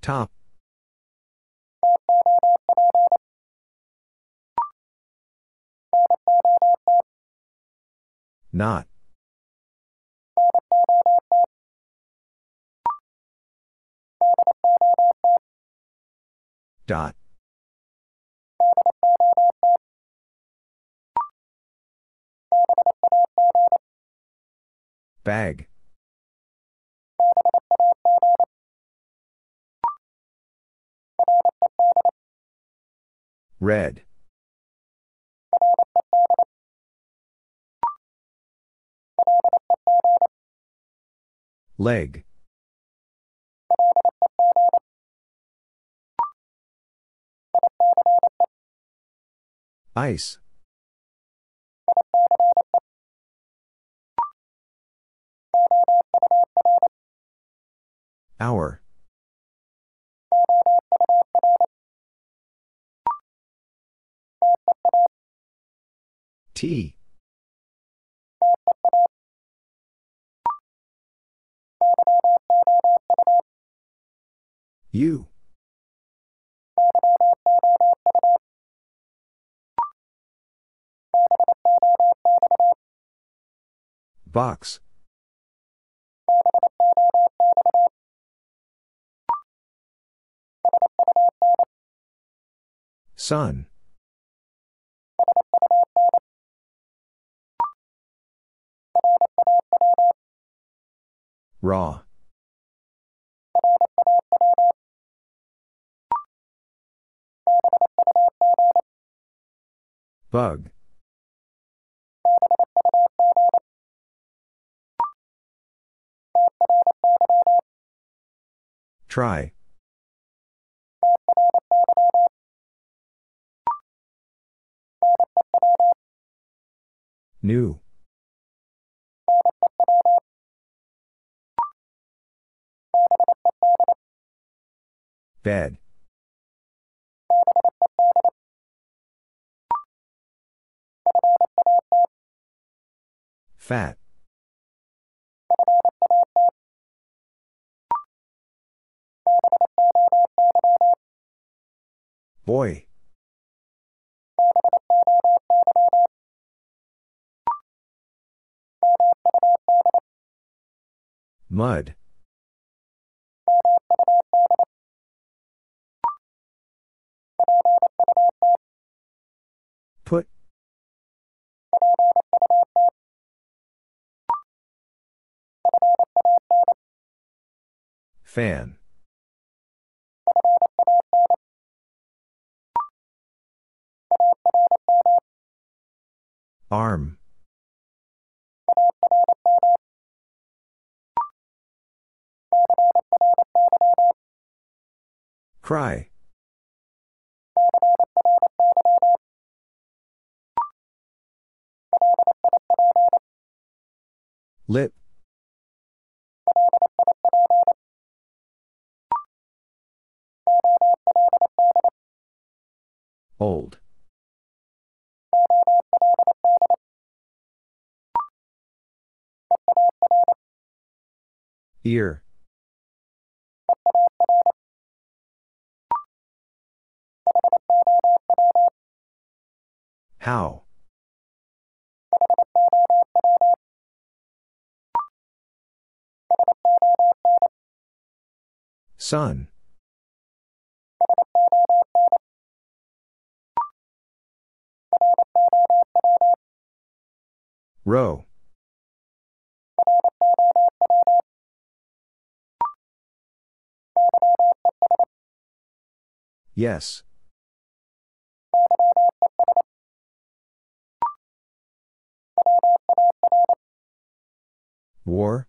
Speaker 1: Top. Not. Dot. Bag. Red. Leg. Ice. Our. Tea. You. Box. Sun. Raw. Bug. Try. New. Bed. Fat. Boy. Mud. Put. Fan. Arm. Cry. Lip. Old. Ear. How? Sun. Row. Yes. War?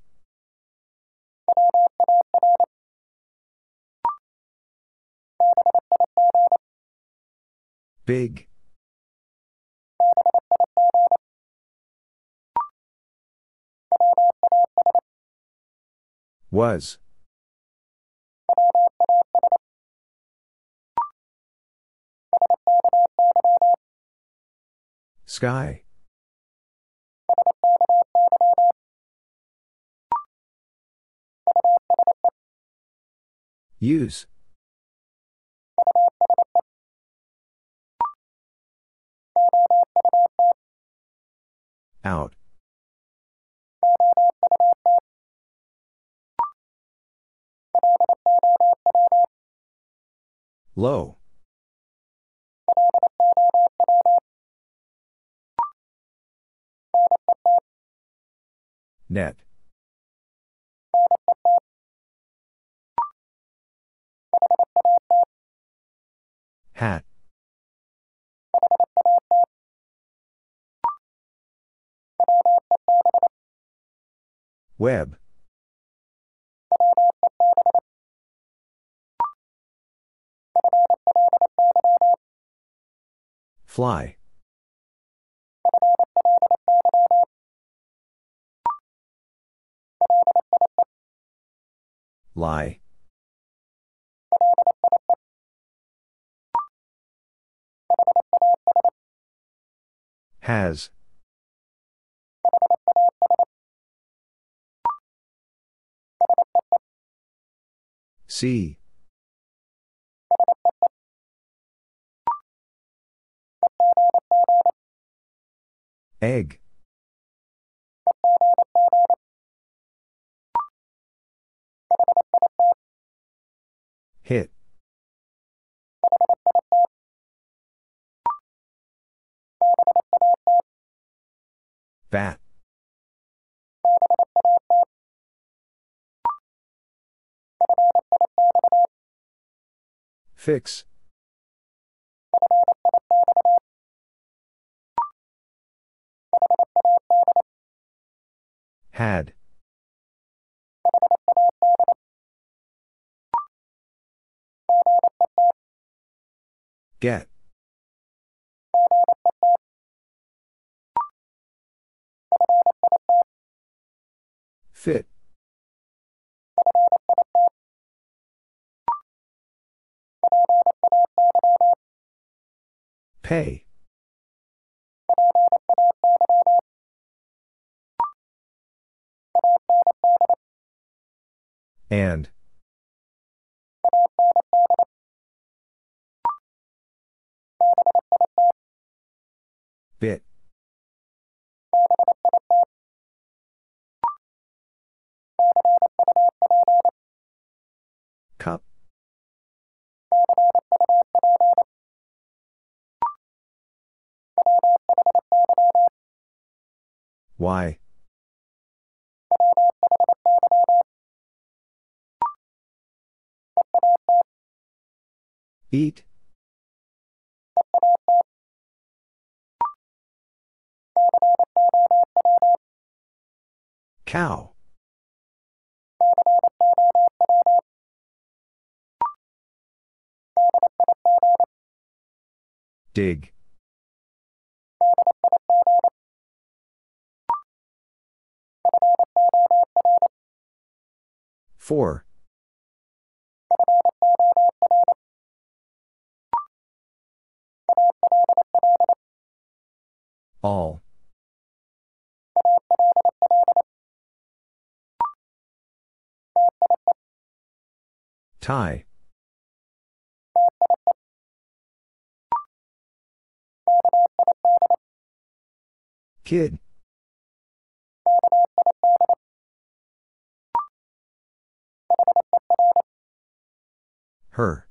Speaker 1: Big. Was. Sky. Use. Out. Low. Net. Hat. Web. Fly. Lie. Has. See. Egg. Hit. Bat. Fix. Had. Get. Fit. Pay. And. Bit. Why? Eat. Cow. Dig. For. All. Tie. Kid. Her.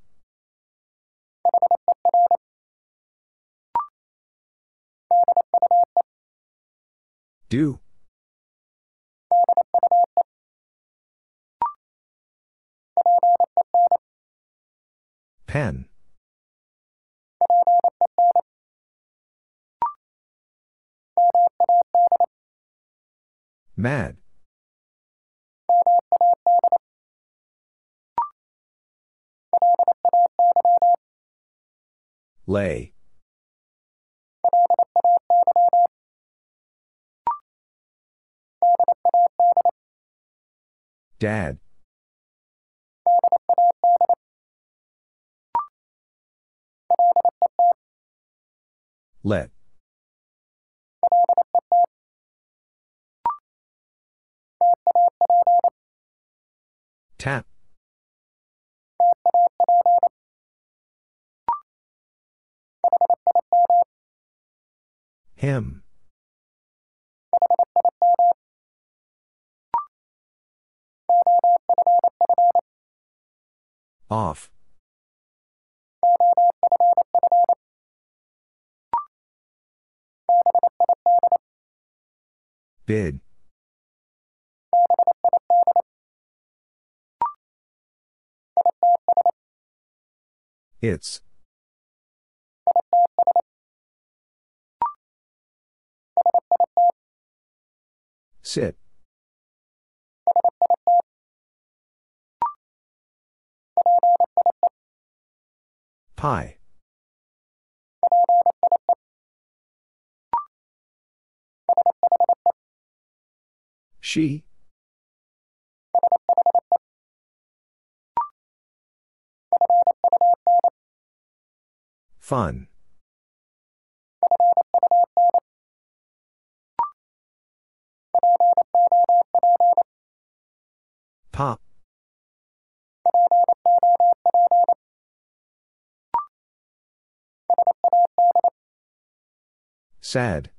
Speaker 1: Do. Pen. Mad. Lay. Dad. Let. Tap. Him. Off. Bid. Its. Sit. Pie. She? Fun. Pop. Sad.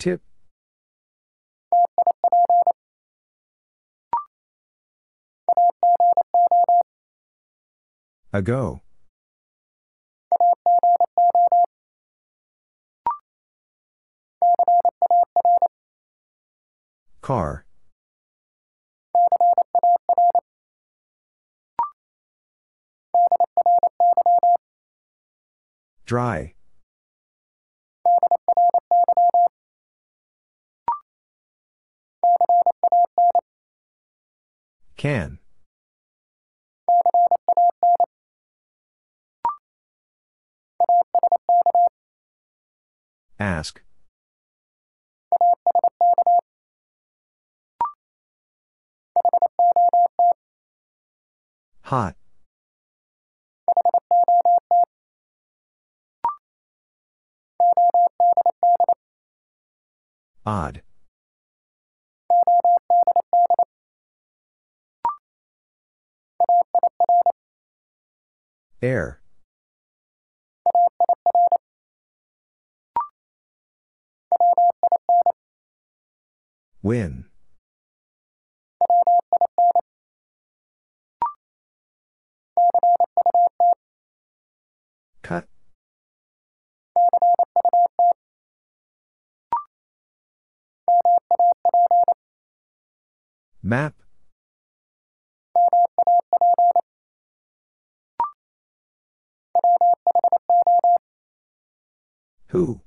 Speaker 1: Tip. Ago. Car. Dry. Can. Ask. Hot. Odd. Air. Win. Cut. Map. Who?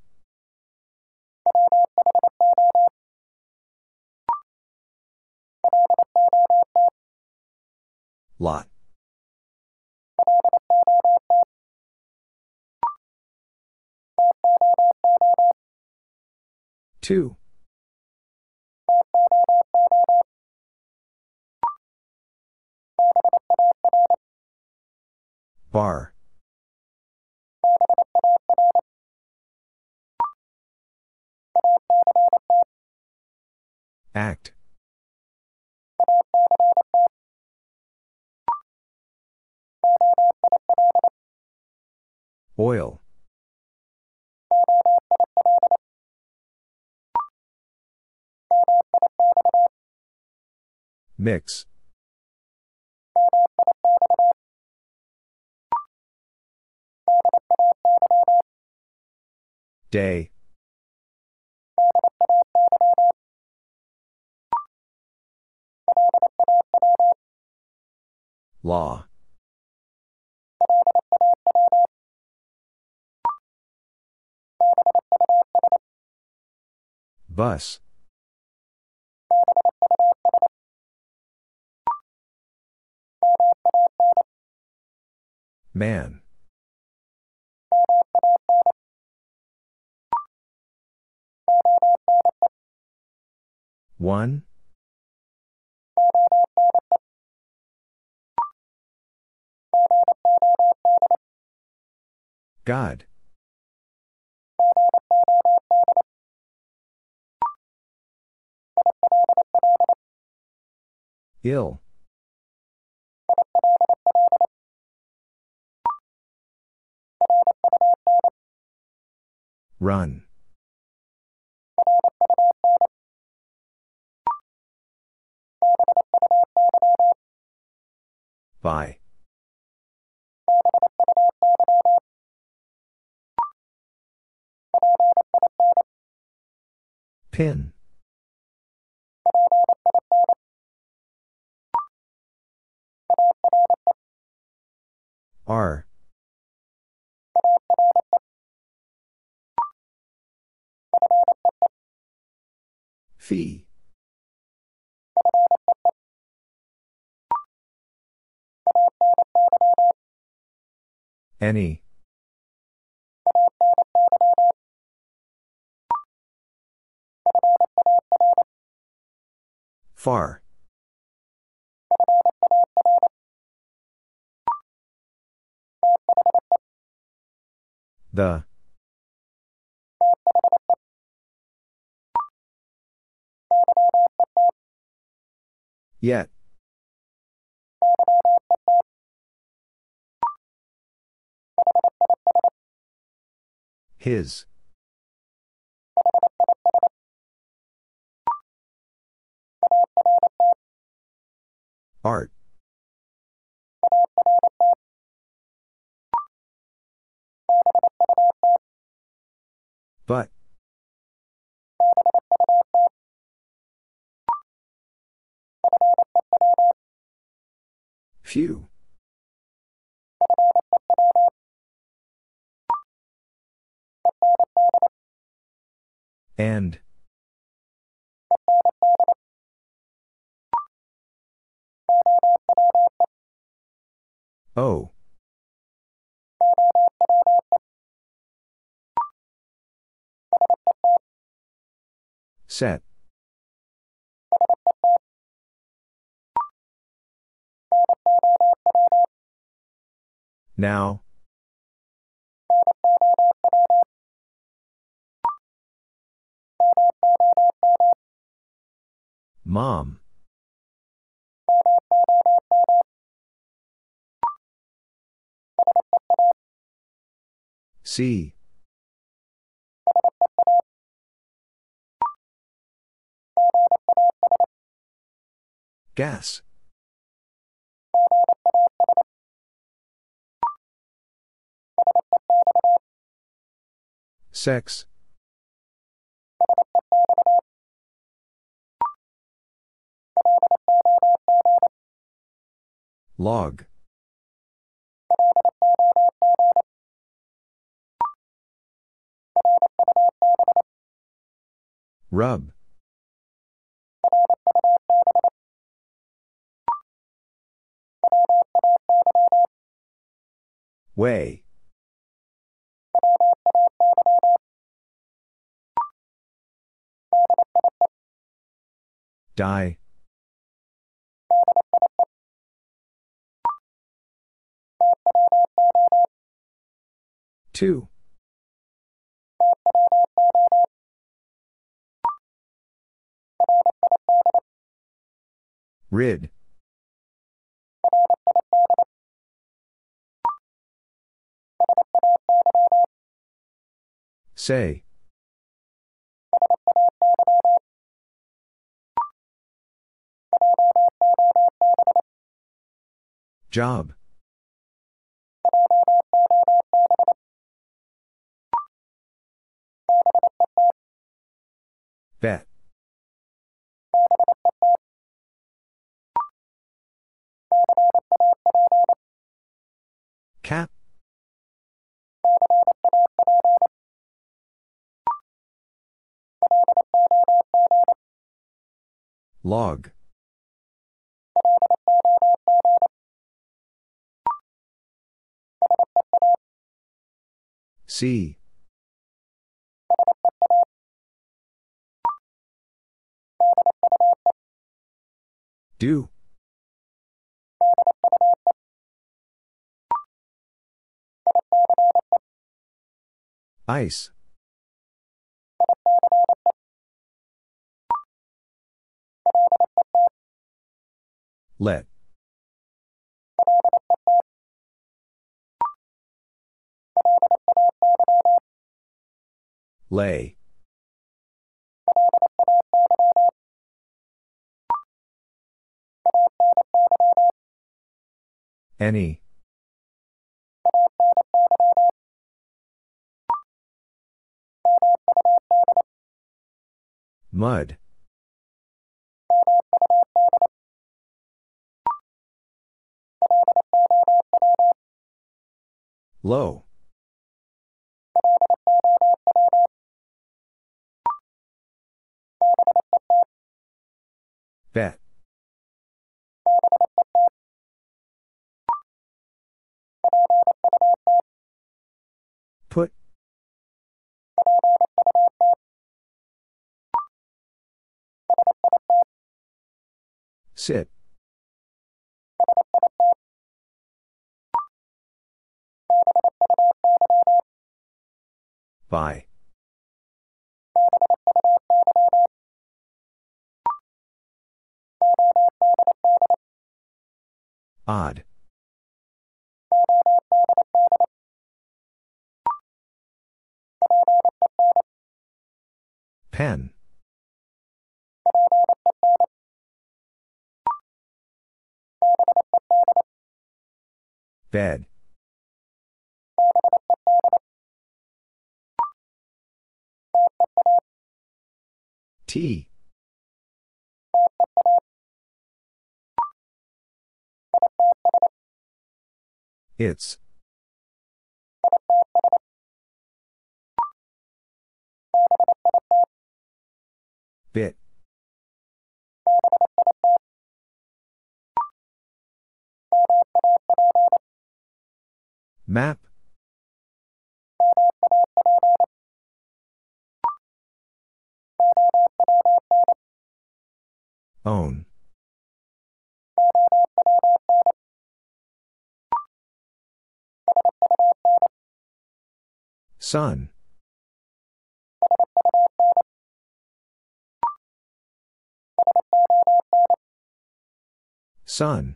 Speaker 1: Lot. Two. Bar. Act. Oil. Mix. Day. Law. Bus. Man. One. God. Ill. Run. Bye. Pin. Are. Fee. Any Far. The. Yet. His. Art. But. Few. And. Oh. Set. Now. Mom. See. Gas. Sex. Log. Rub. Way. Die. Two. Rid. Say. Job. Bet. Cap. Log. See. Do. Ice. Let. Lay. Any. Mud. Low. Bet. Put. Sit. By. Odd. Pen. Bed. Tea. Its. Bit. Map. Own. Son. Son.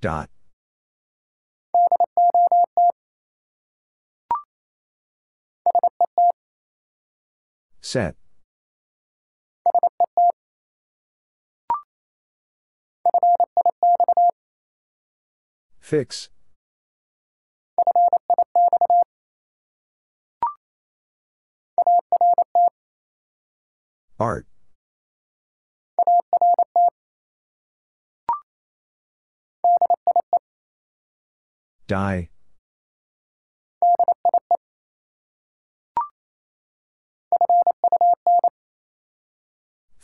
Speaker 1: Dot. Set. Fix. Art. Die.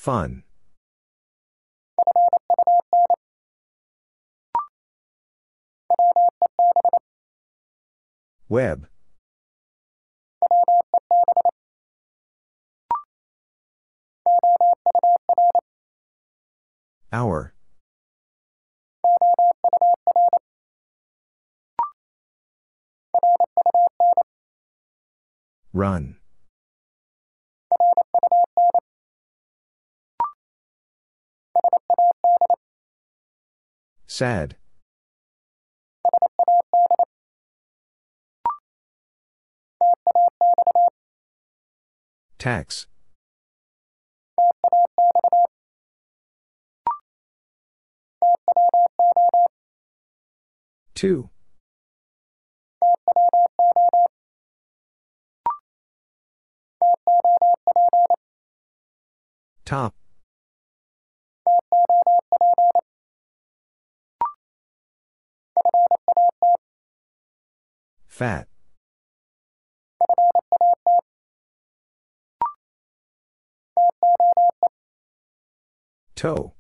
Speaker 1: Fun. Web. Our. Run. Sad. Tax. Two. Top. Fat. Toe.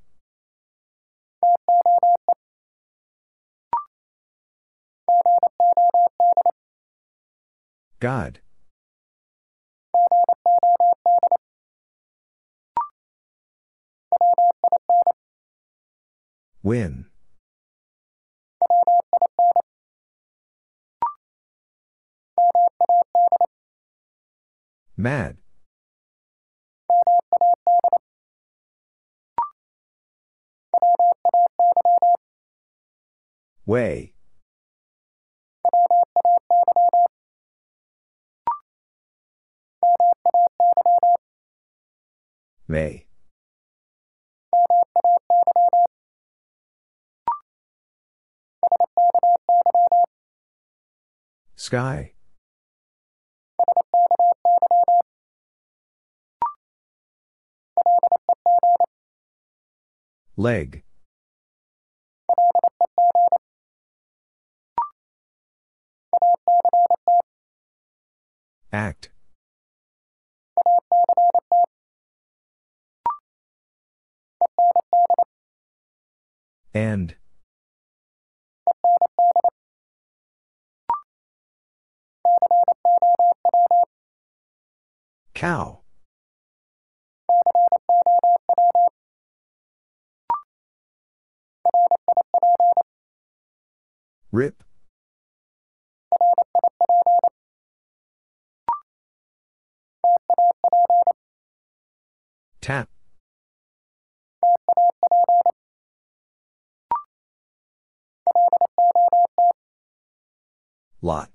Speaker 1: God. Win. Mad. Way. May. Sky. Leg. Act. And. Cow. Rip. Tap. Lot.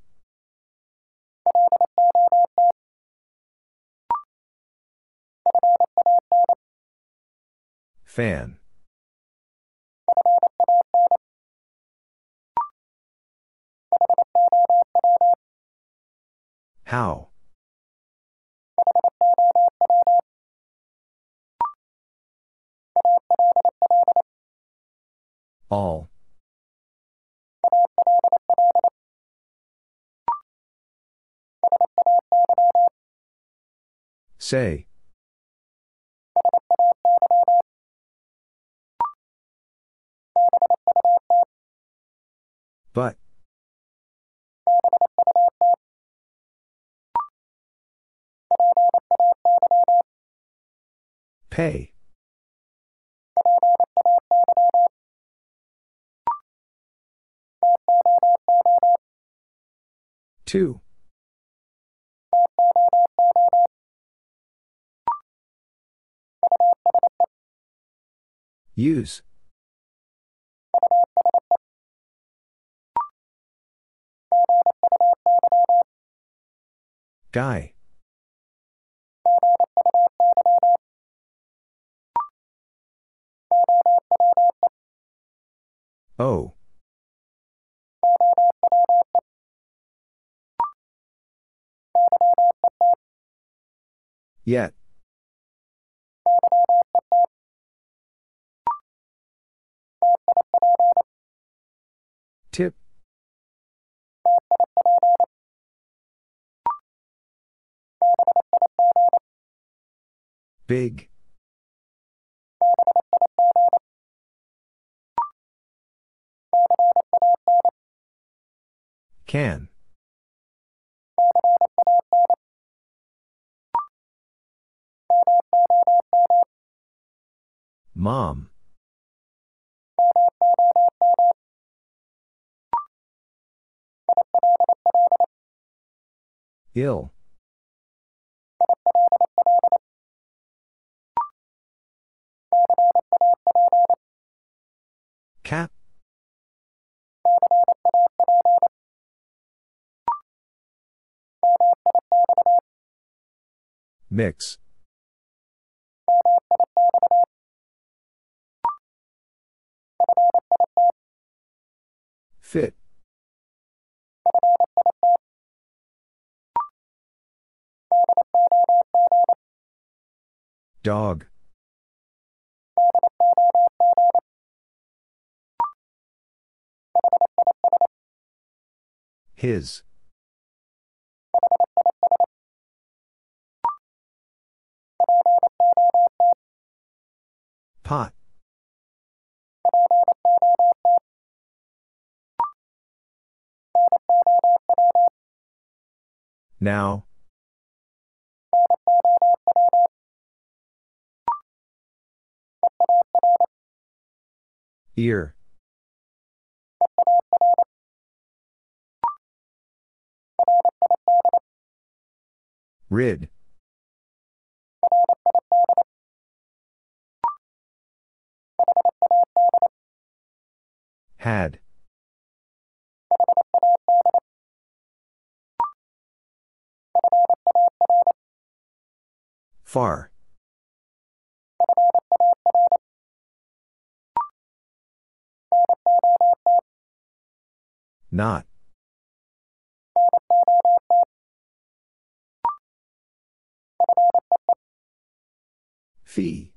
Speaker 1: Fan. How? All. Say. But. Pay. Two. Use. Guy. Oh. Yet. Tip. Big. Can. Mom. Ill. Mix. Fit. Dog. His. Pot. Now. Ear. Rid. Had. Far. Not. Fee.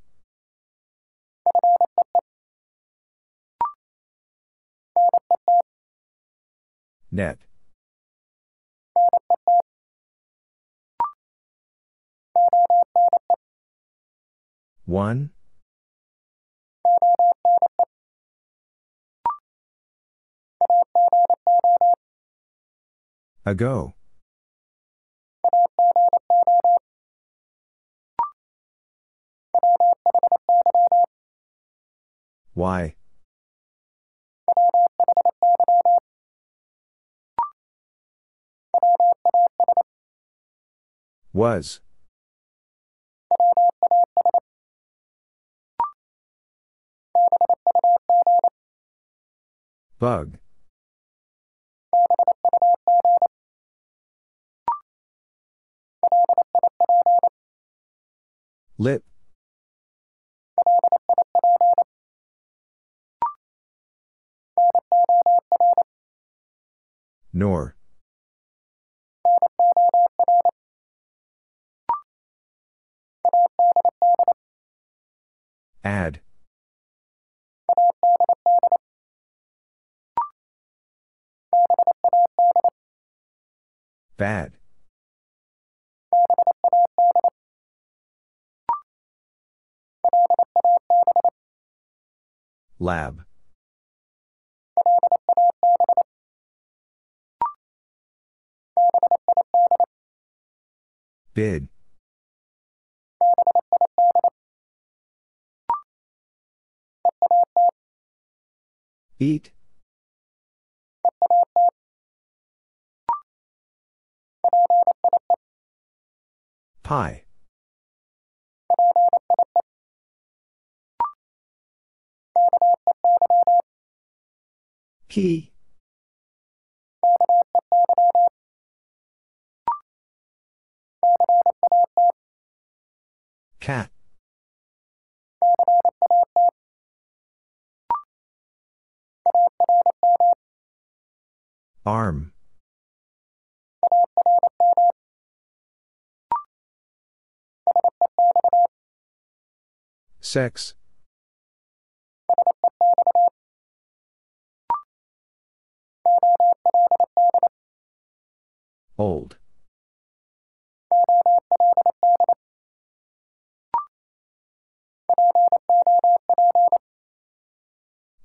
Speaker 1: Net One Ago. Why? Was. Bug. Lip. Nor. Add. Bad. Lab. Bid. Eat. Pie. Key. Cat. Arm. Sex. Old.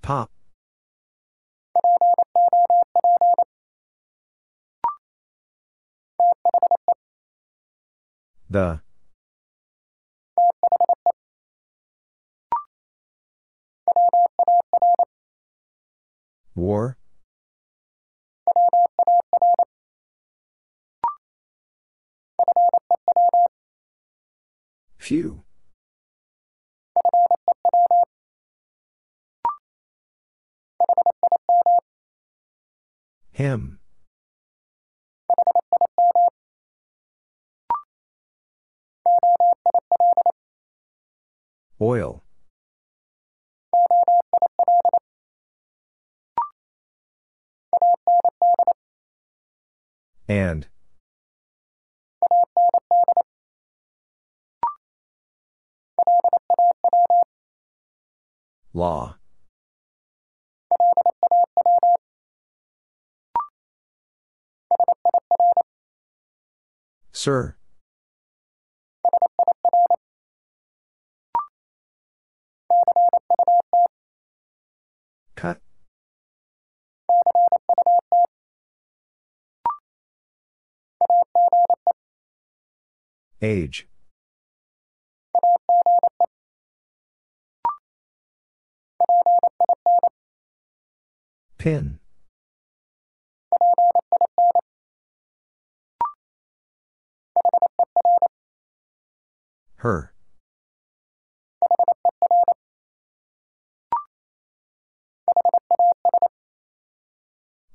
Speaker 1: Pop. The. War. Few. Him. Oil. And. Law. Sir. Age. Pin. Her.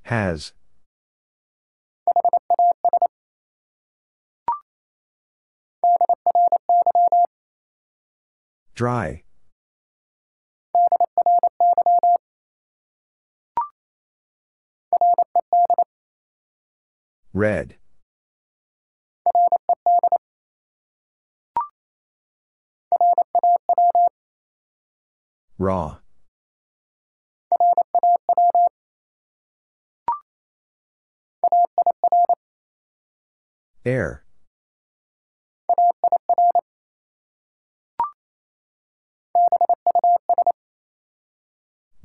Speaker 1: Has. Dry. Red. Raw. Air.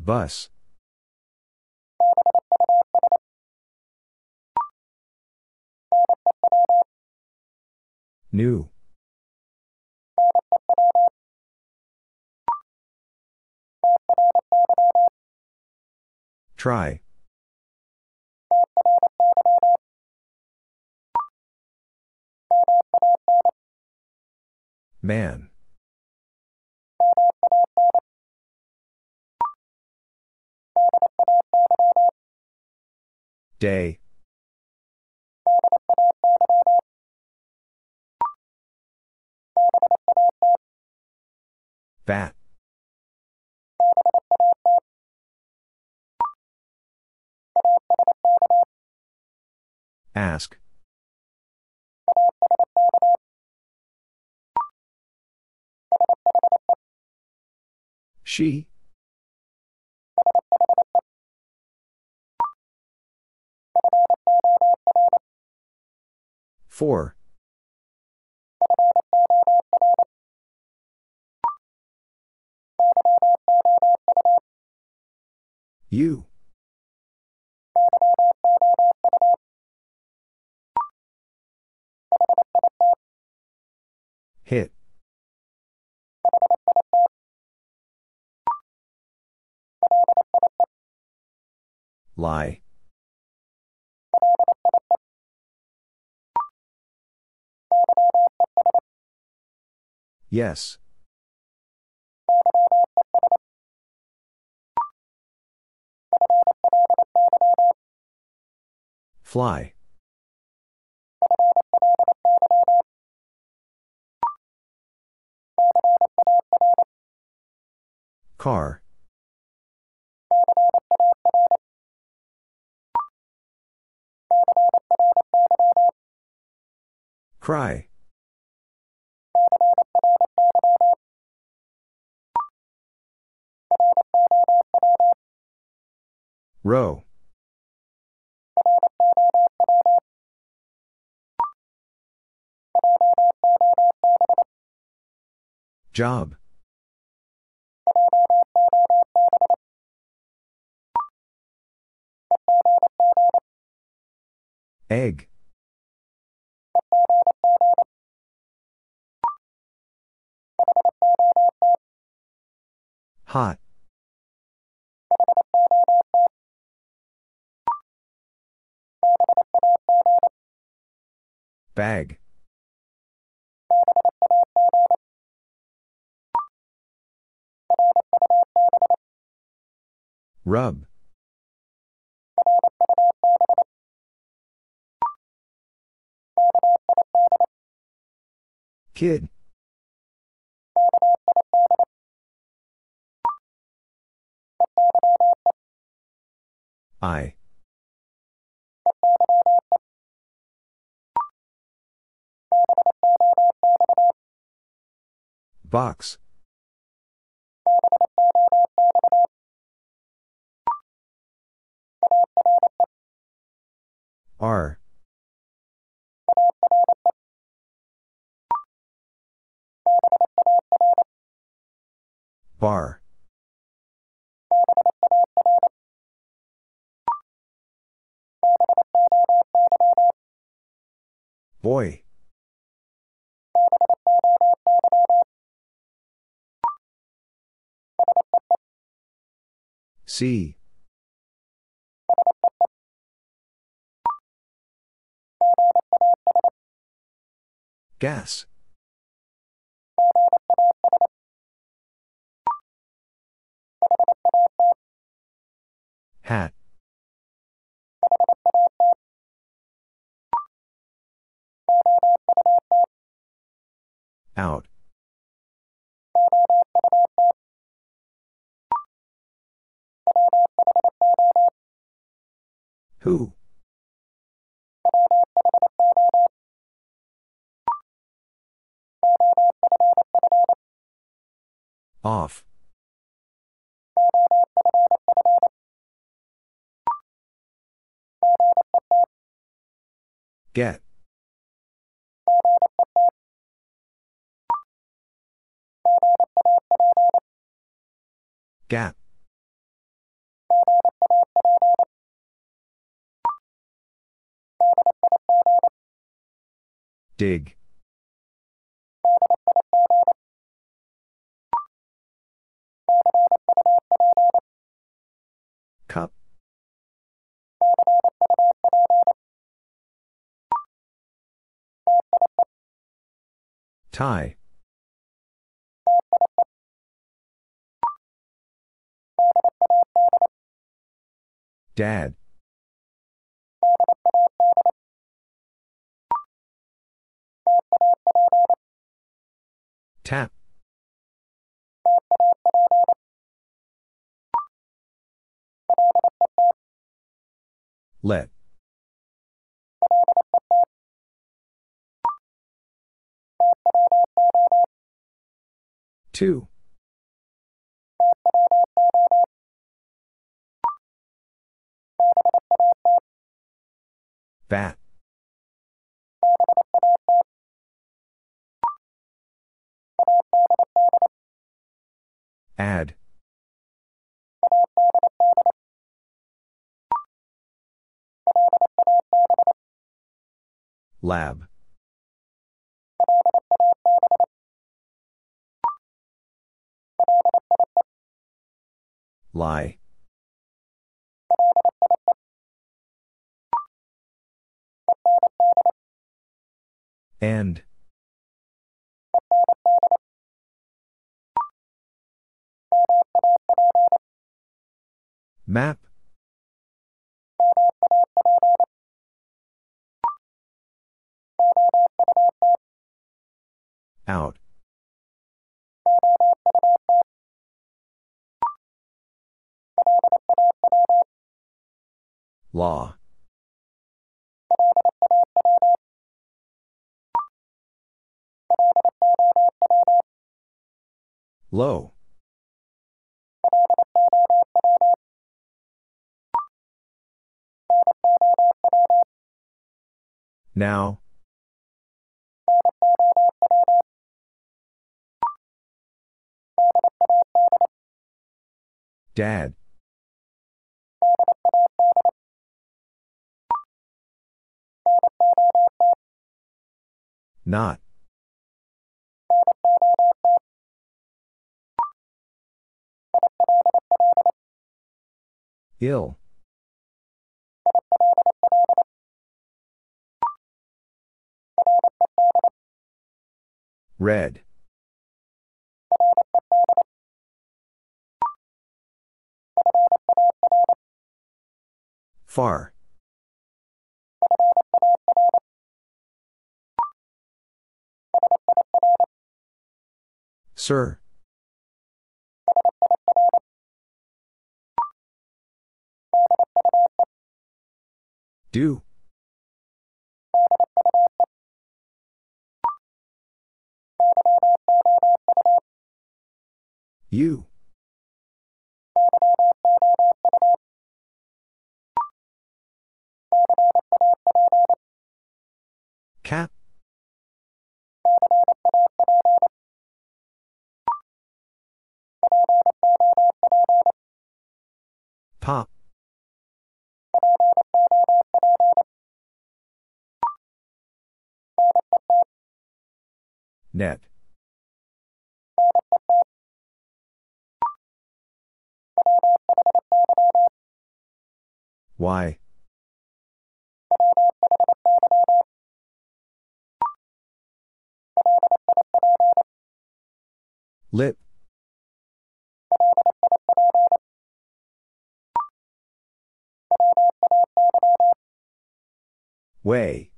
Speaker 1: Bus. New. Try. Man. Day. Bat. Ask. She. For. You. Hit. Lie. Yes. Fly. Car. Cry. Row. Job. Egg. Hot. Bag. Rub. Kid. Eye. Box. Are. Bar. Boy. See. Gas. Hat. Out. Who? Off. Get. Gap. Dig. Cup. Tie. Dad. Tap. Let. Two. Bat. Add. Lab. Lie. End. Map. Out. Law. Low. Now. Dad. Not. Ill. Red. Far. Sir. Do. You. Cap. Pop. Net. Why? Lip. Way.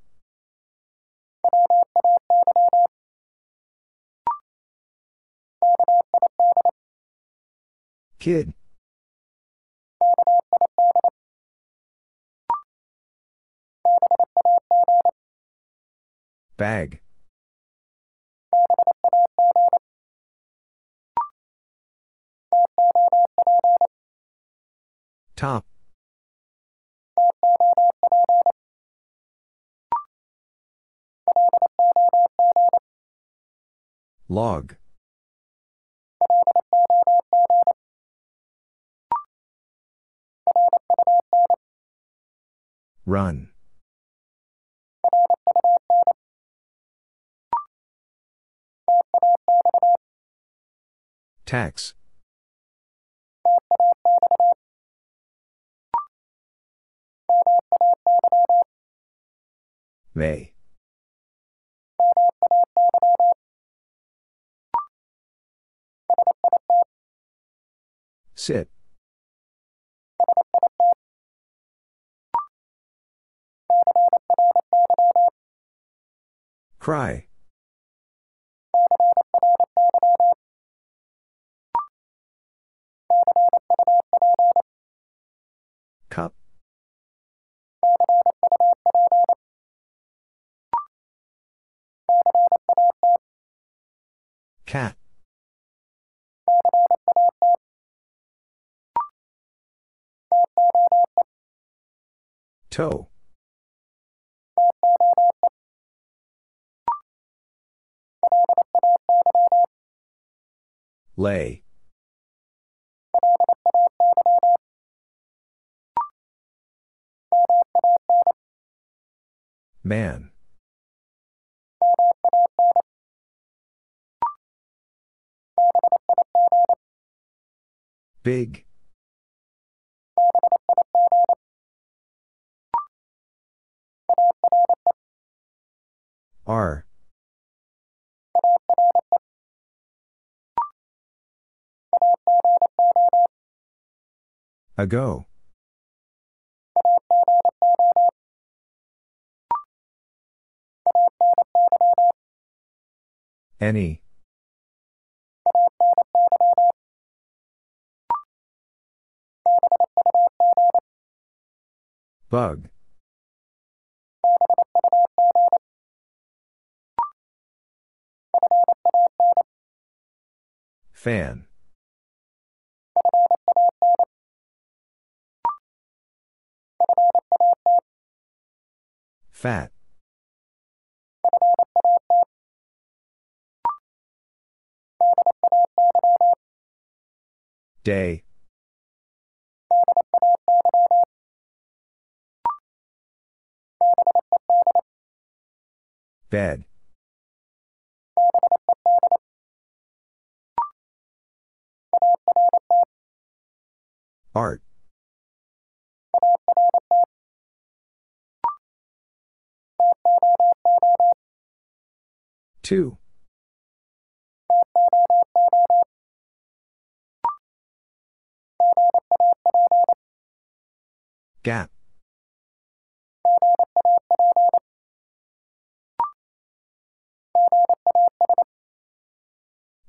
Speaker 1: Kid. Bag. Top. Log. Run. Tax. May. Sit. Cry. Cup. Cat. Toe. Lay. Man. Big. Are. Ago. Any. Bug. Fan. Fat. Day. Bed. Art. Two. Gap.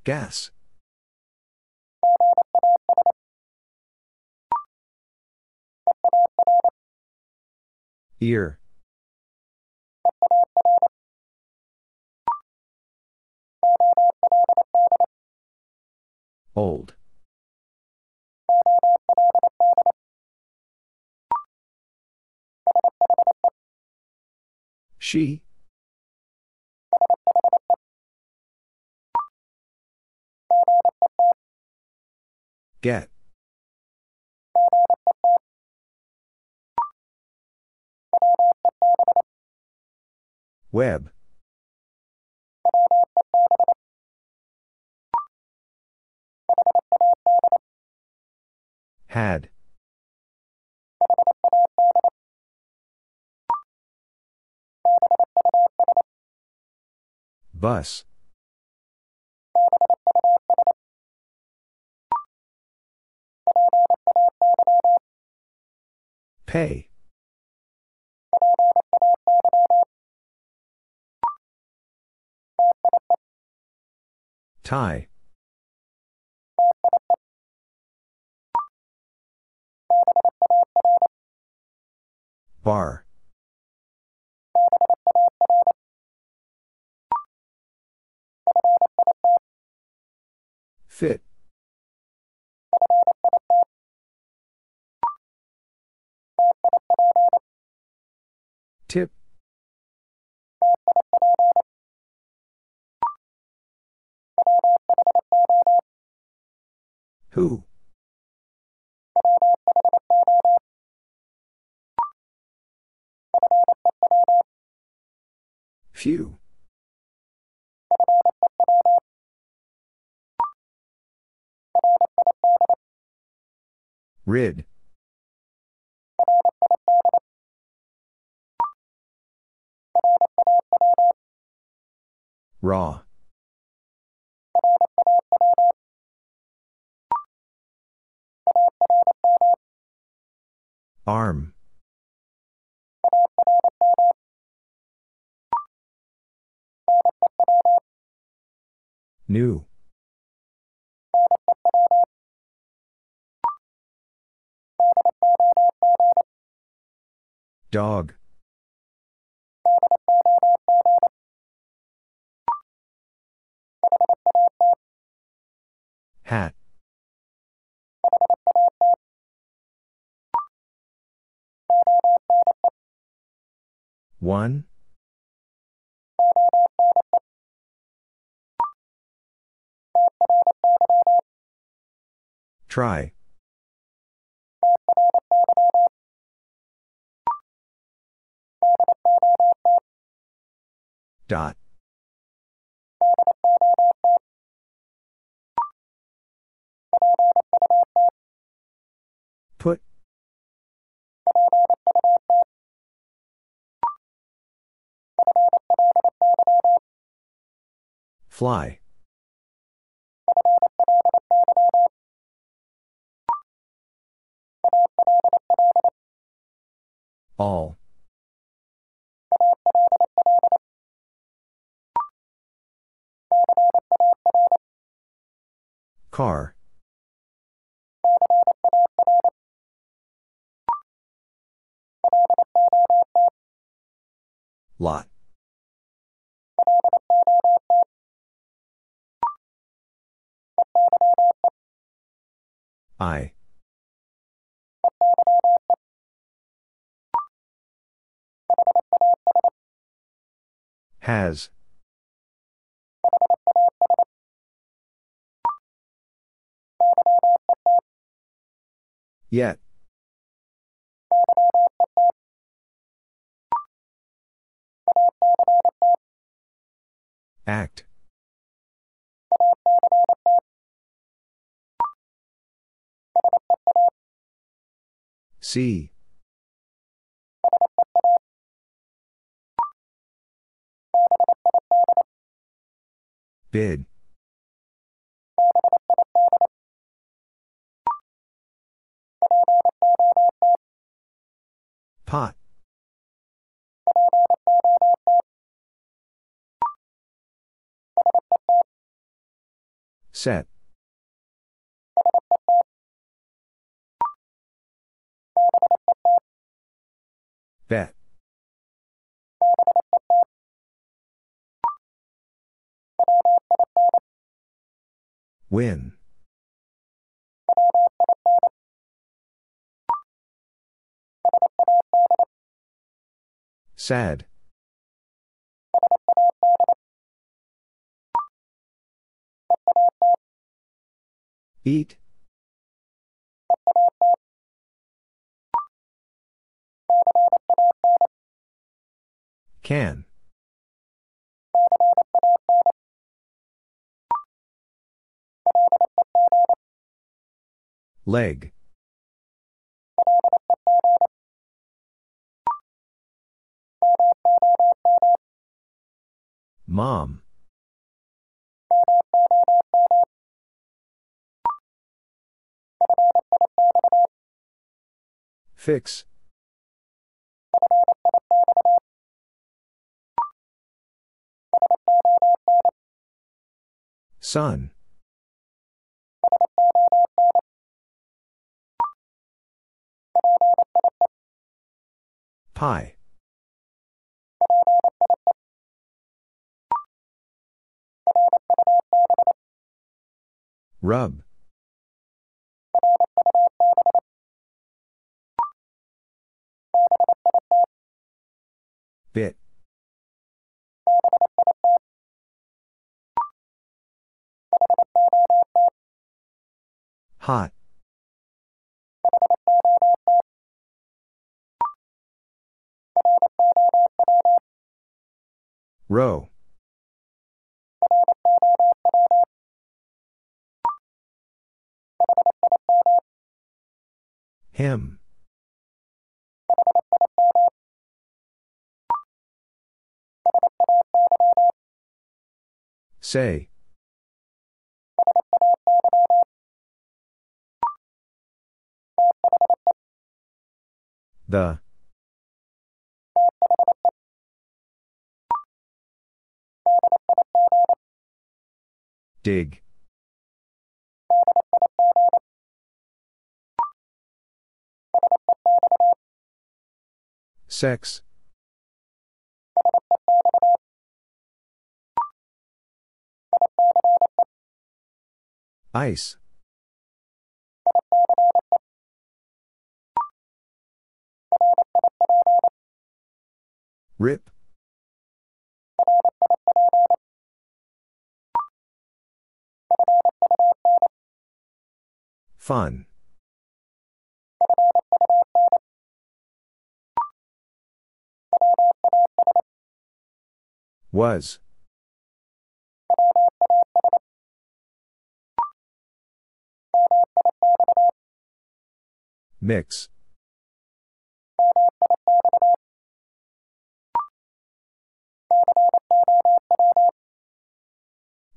Speaker 1: Gas. Ear. Old. She. Get. Web. Had. Bus. Pay. Tie. Bar. Fit. Tip. Who? Few. Rid. Raw. Arm. New. Dog. Hat. One. Try. Dot. Put. Fly. All. Car. Lot. Eye. Has. Yet. Act. See. Bid. Pot. Set. Bet. Win. Sad. Eat. Can. Leg. Mom. Fix. Son. Pie. Rub. Bit. Hot. Row. Him. Say. The. Dig. Sex. Ice. Rip. Fun. Was. Mix.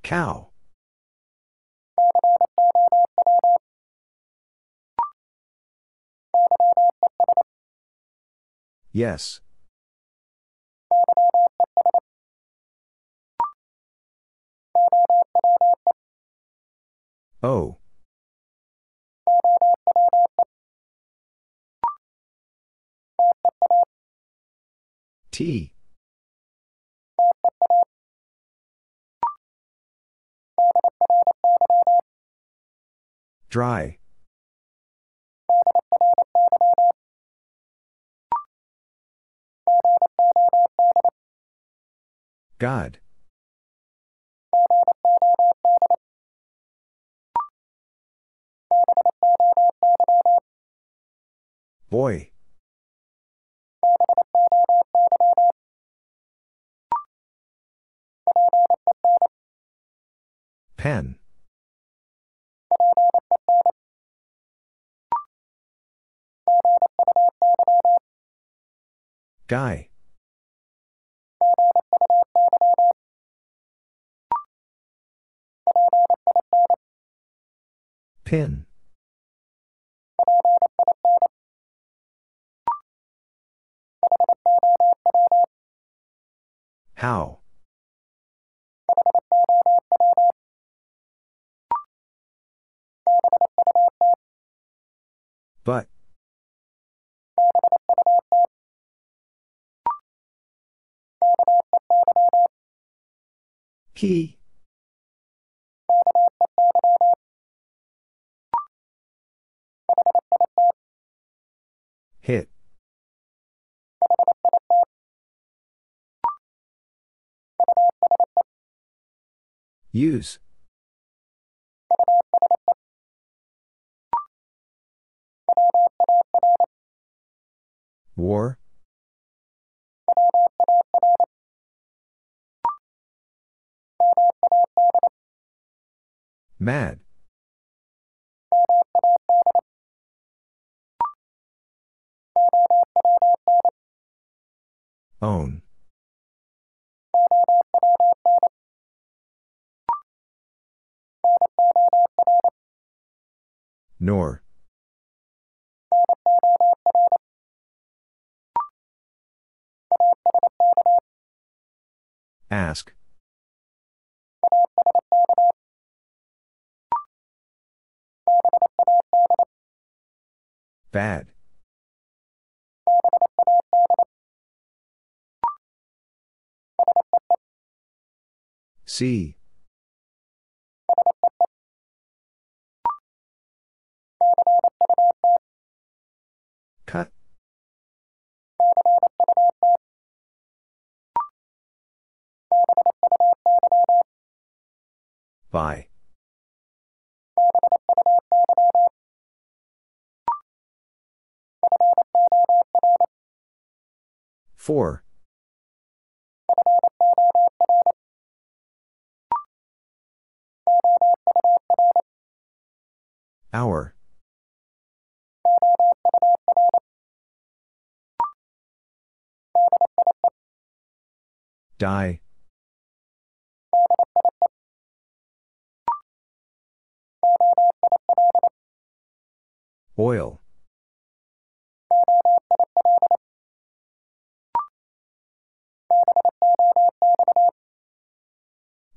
Speaker 1: Cow. Yes. Oh. Tea. Dry. God. Boy. Pen. Guy. Pin. How? But. He. Hit. Use. War. Mad. Own. Nor. Ask. Bad. See. By. For. Our. Die. Oil.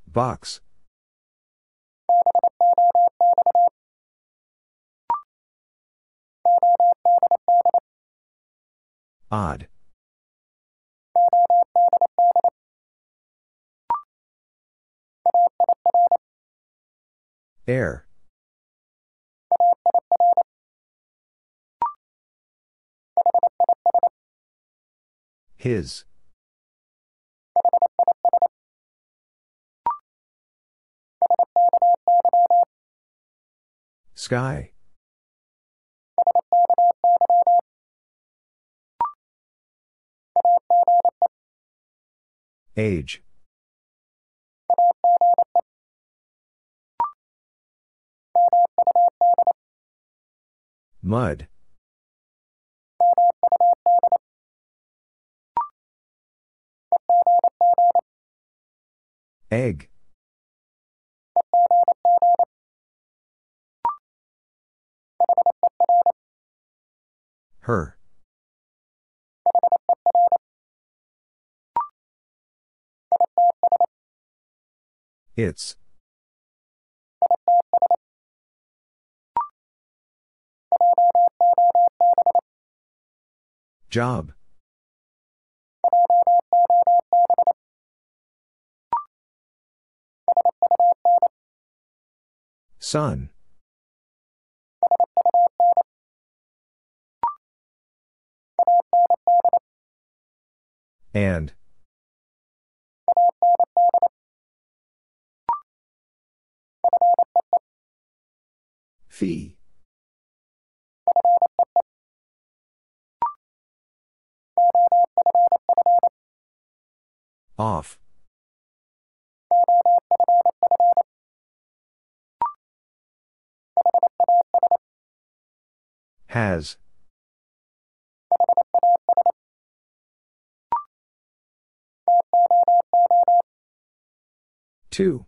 Speaker 1: Box. Odd. Air. His. Sky. Age. Mud. Egg. Her. Its. Job. Son. And. Fee. Off. Has. Two.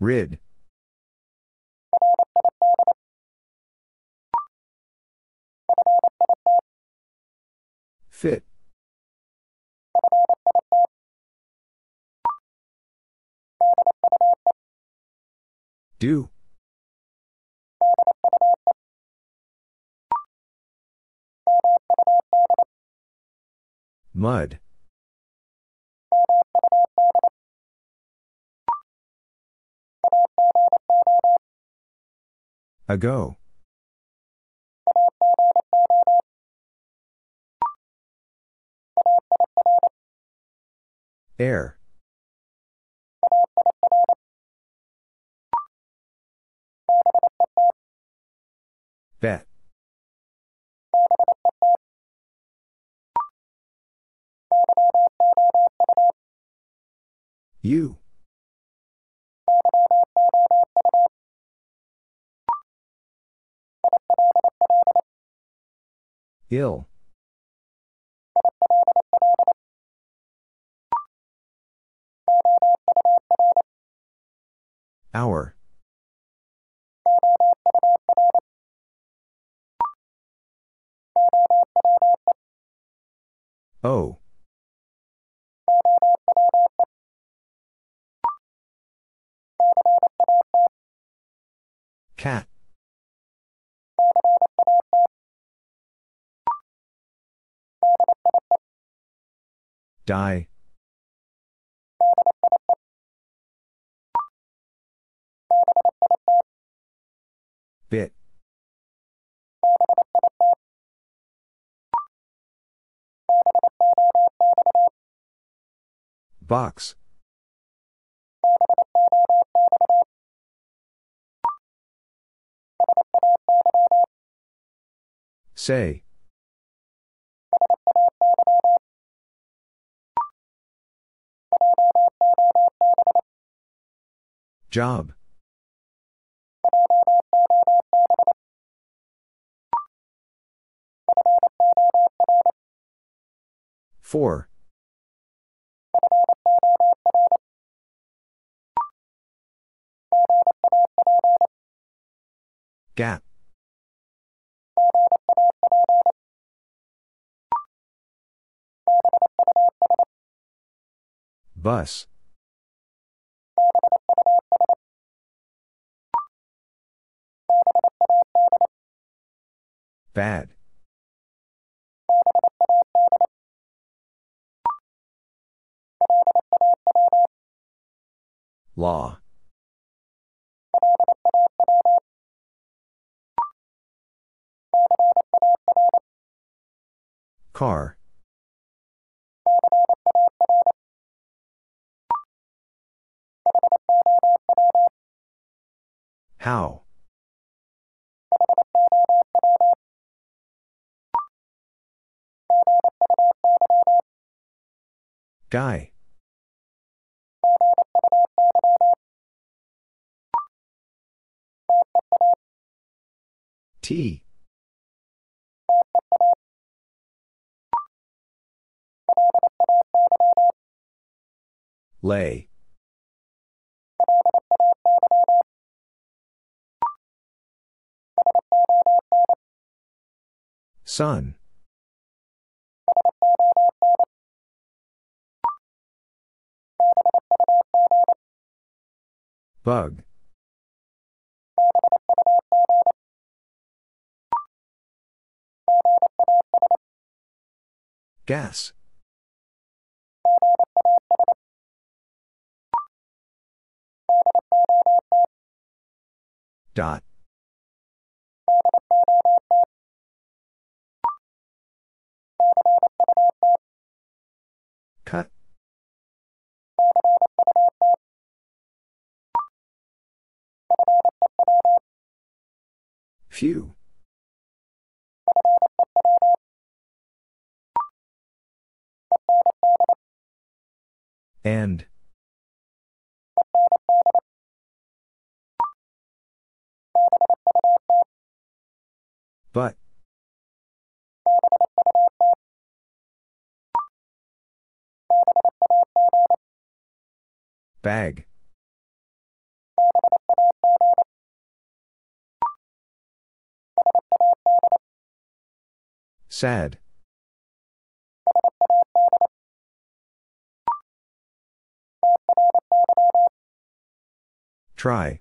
Speaker 1: Rid. Fit. Do. Mud. Ago. Air. Bet. You. Ill. Our. Oh. Cat. Die. Bit. Box. Say. Job. For. Gap. Bus. Bad. Law. Car. How? Guy. Tea. Lay. Sun. Bug. Gas. Dot. Cut. Few. And. But. Bag. Sad. Try.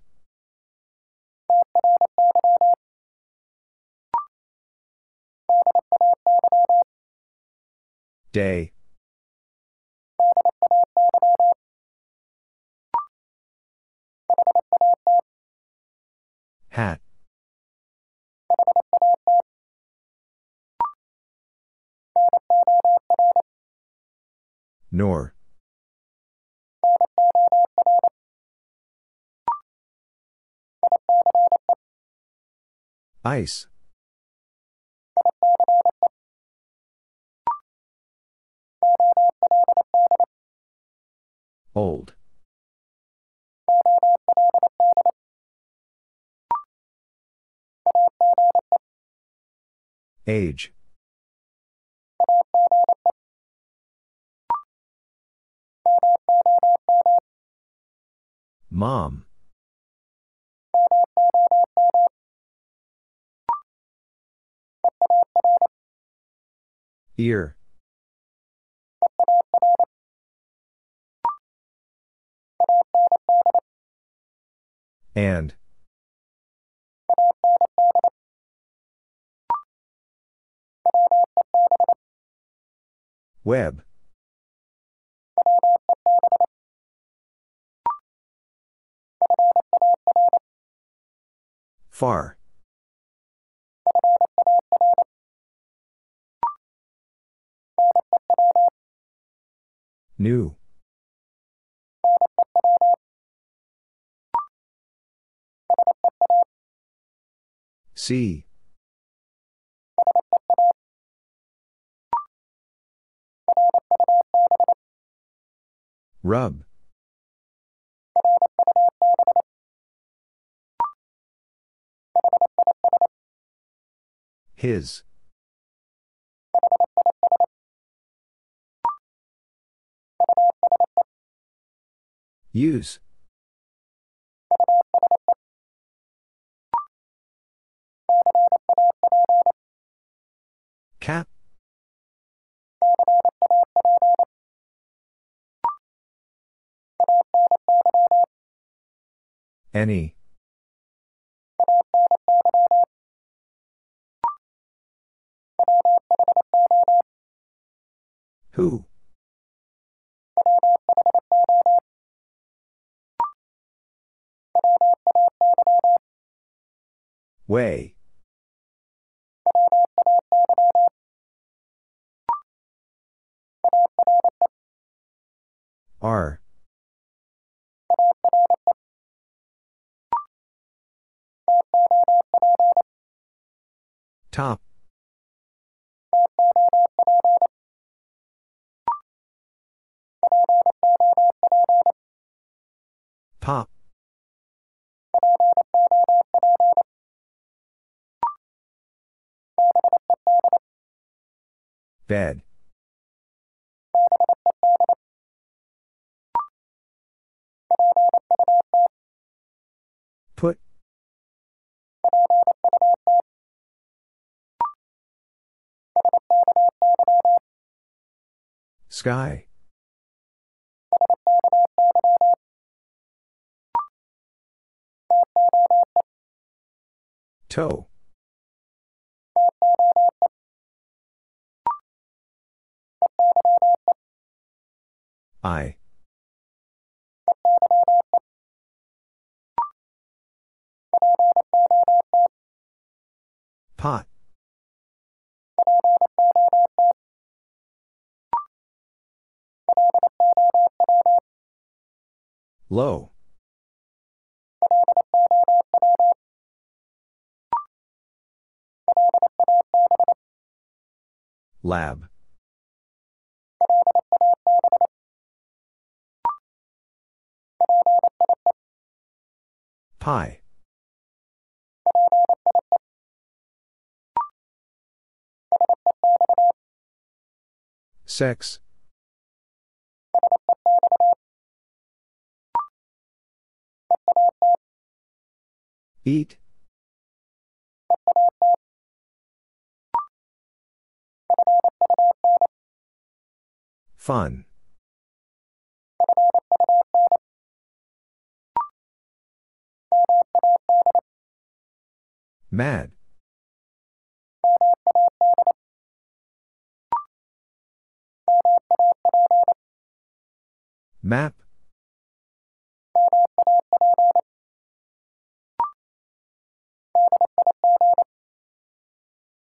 Speaker 1: Day. Hat. Nor. Ice. Old. Age. Mom. Ear. And. Web. Far. New. See. Rub. His. Use. Cap. Any. Who? Way. Are. Top. Pop. Bed. Put. Sky. Toe. Eye. Pot. Low. Lab. Pie. Sex. Eat. Fun. Mad. Map.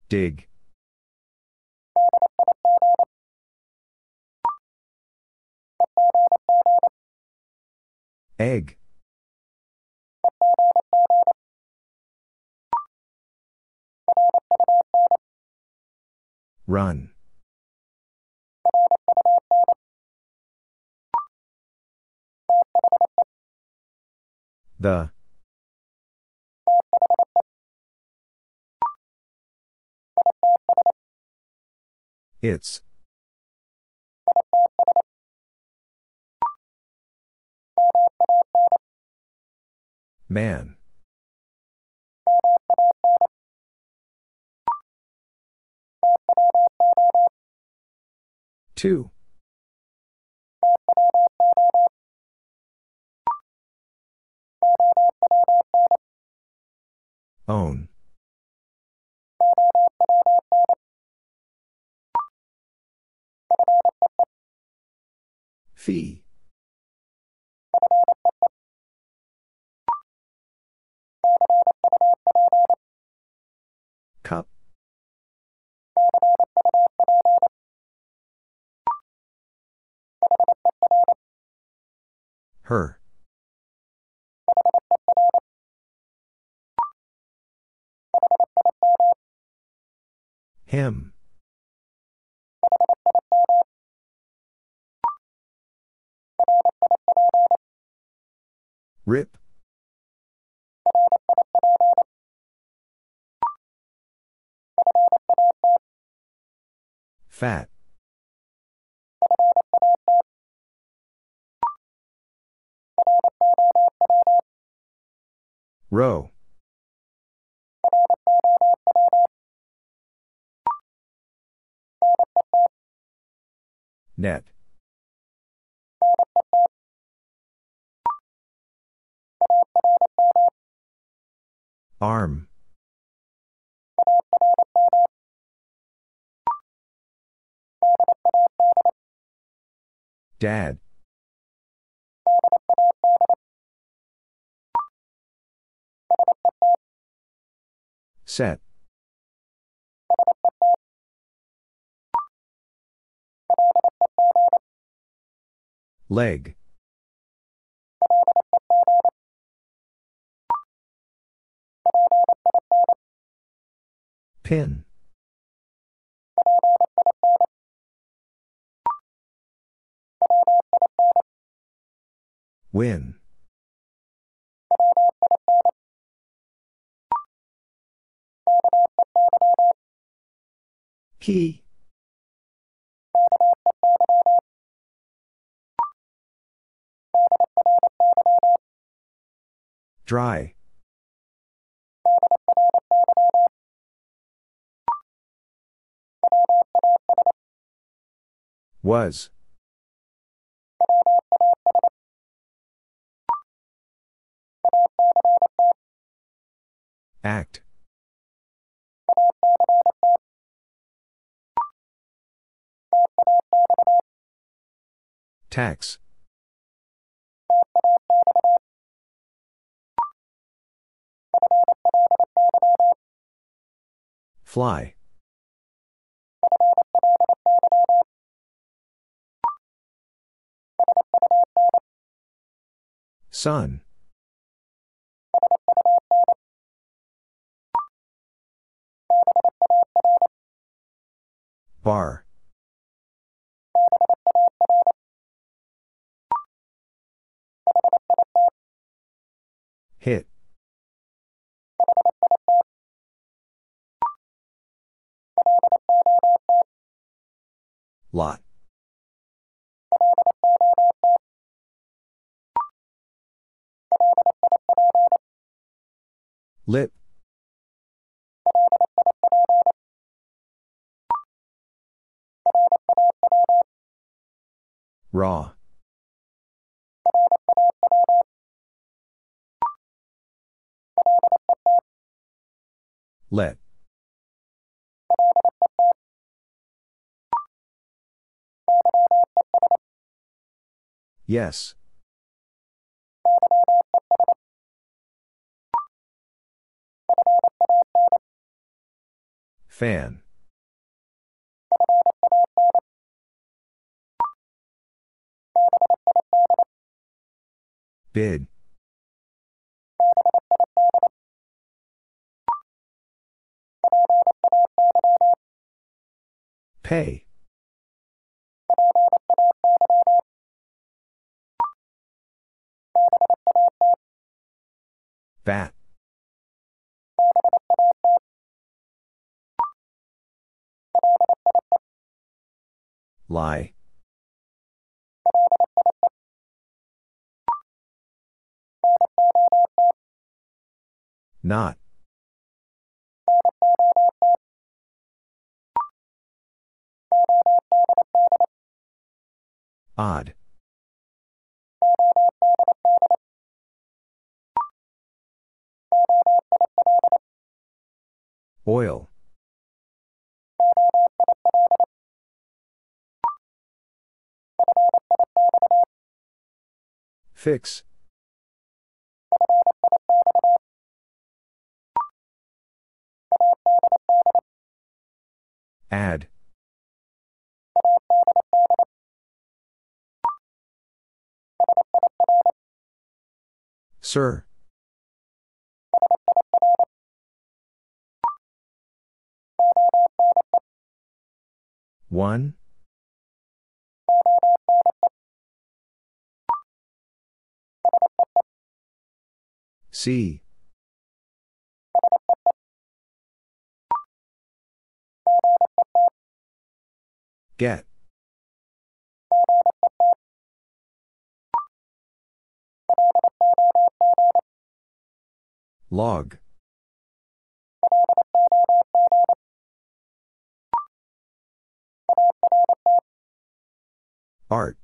Speaker 1: Dig. Egg. Run. The. Its. Man. Two. Own. Fee. Cup. Her. Him. Rip. Fat. Row. Net. Arm. Dad. Set. Leg. Pin. Win. He. Dry. Was. Act. Tax. Fly. Sun. Bar. Hit. Lot. Lip. Raw. Let. Yes. Fan. Bid. Pay. Bat. Lie. Not. Odd. Oil. Fix. Add. Sir. One. See. Get. Log. Art.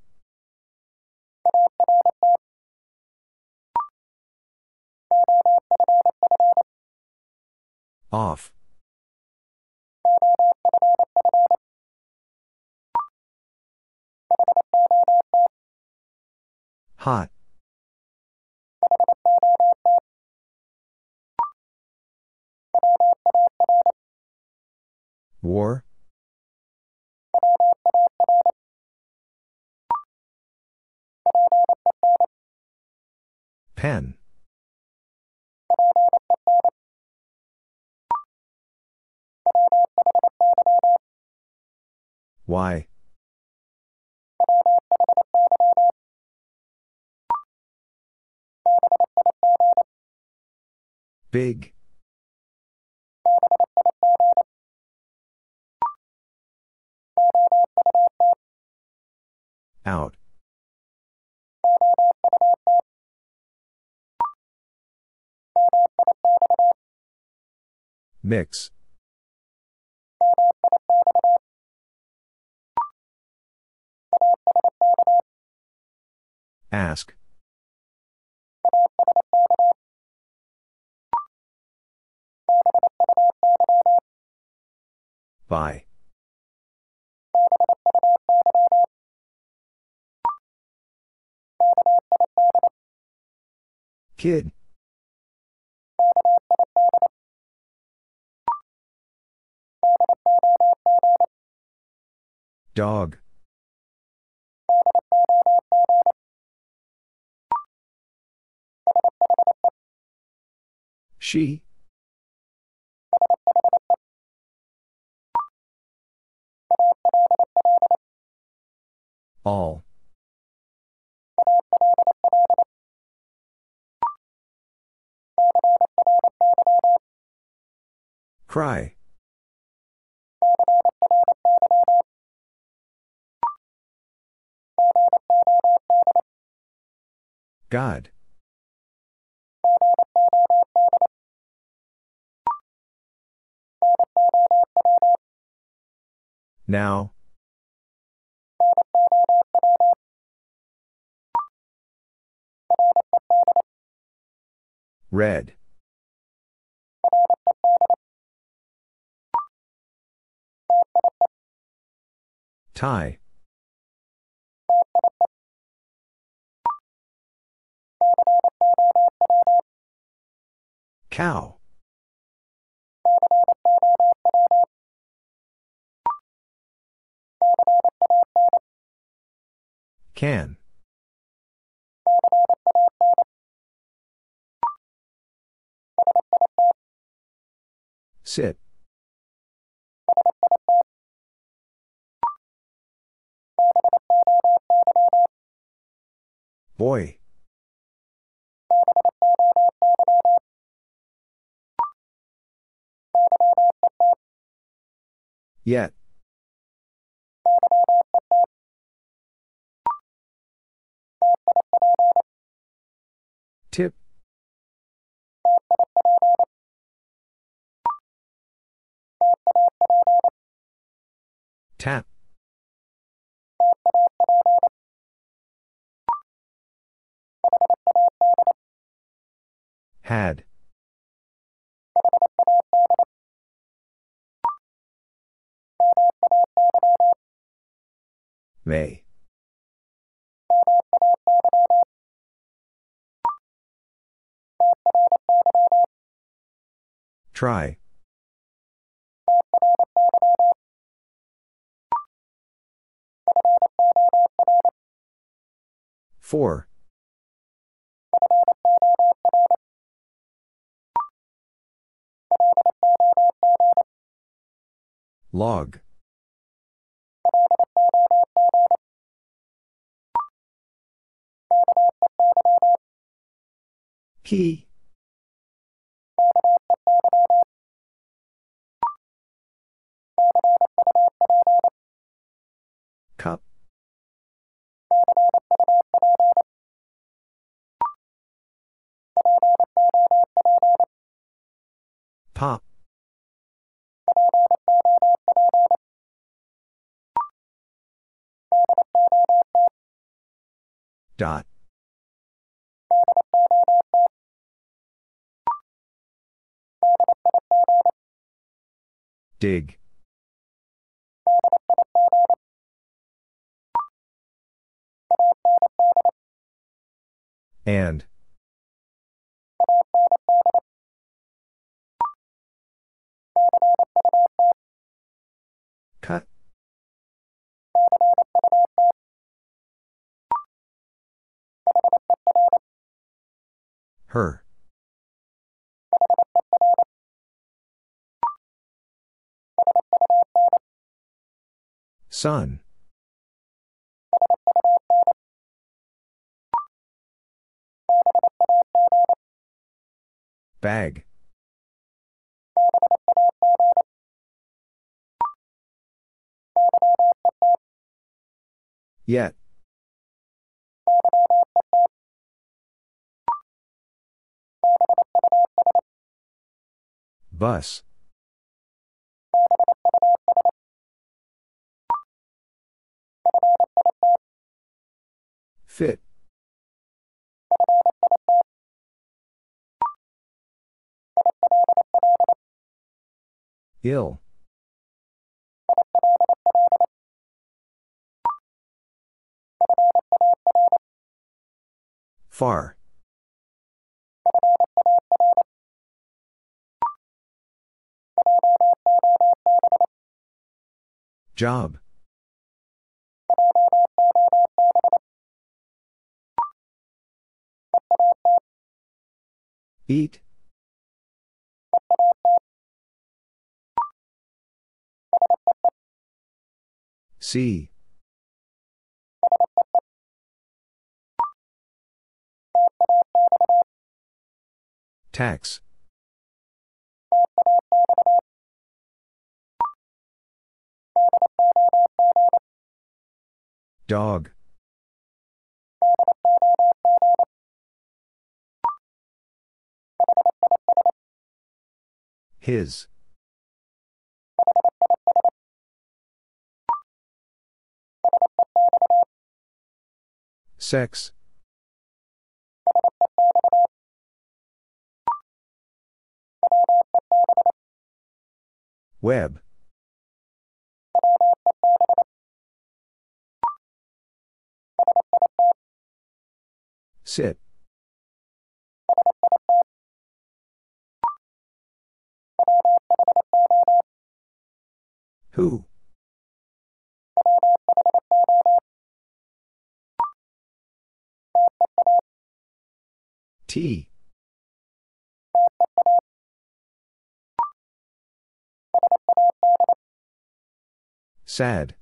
Speaker 1: Off. Hot. War. Pen. Why? Big. Out. Mix. Ask. By. Kid. Dog. She. All. Cry. God. Now. Red. Tie. Cow. Can. Sit. Boy. Yet. Tap. Had. May. Try. For. log 3 Pop. Dot. Dig. And. Cut. Her. Son. Bag. Yet. Bus. Fit. Ill. Far. Job. Eat. See. Tax. Dog. His. Sex. Web. Sit. Who? Tea. Sad.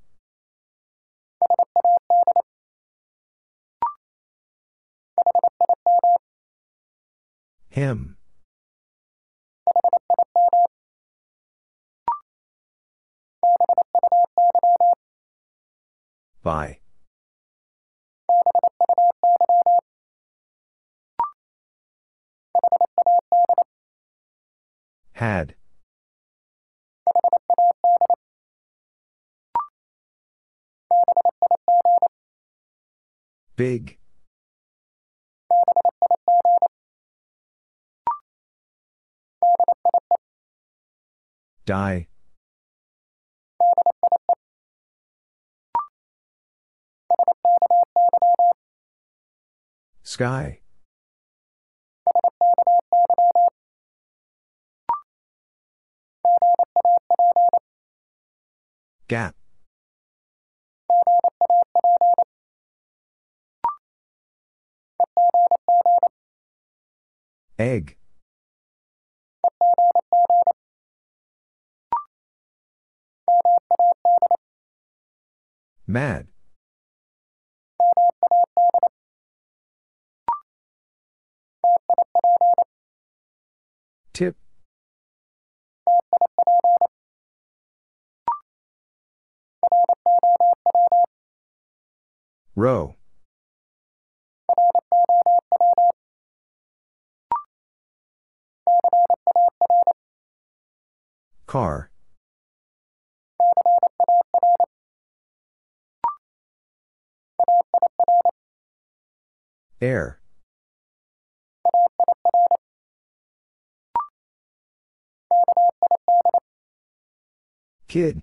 Speaker 1: Him. By. Had. Big. Die. Sky. Gap. Egg. Mad. Row. Car. Air. Kid.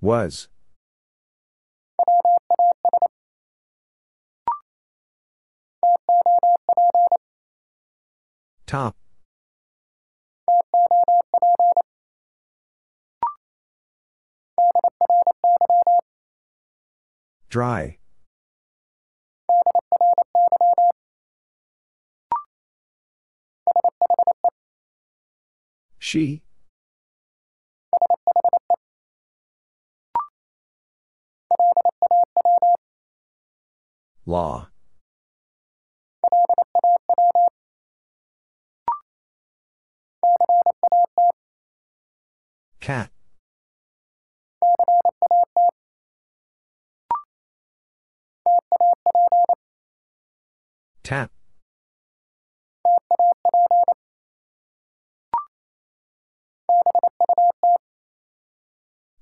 Speaker 1: Was. Top. Dry. She. Law. Cat. Tap.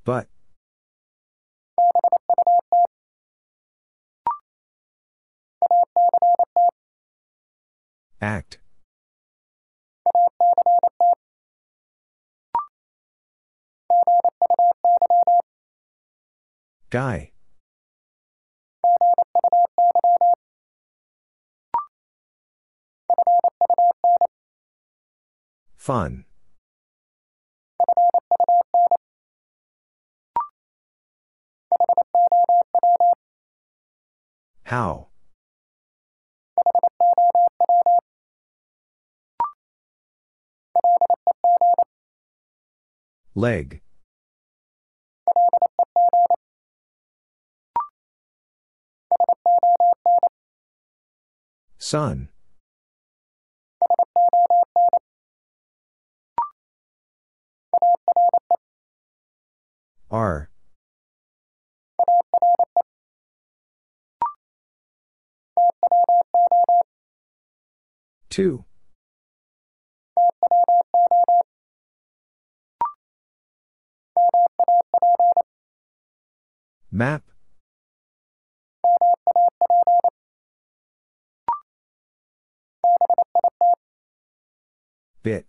Speaker 1: But. Act. Guy. Fun. How? Leg. Sun. Are. Two. Map. Bit.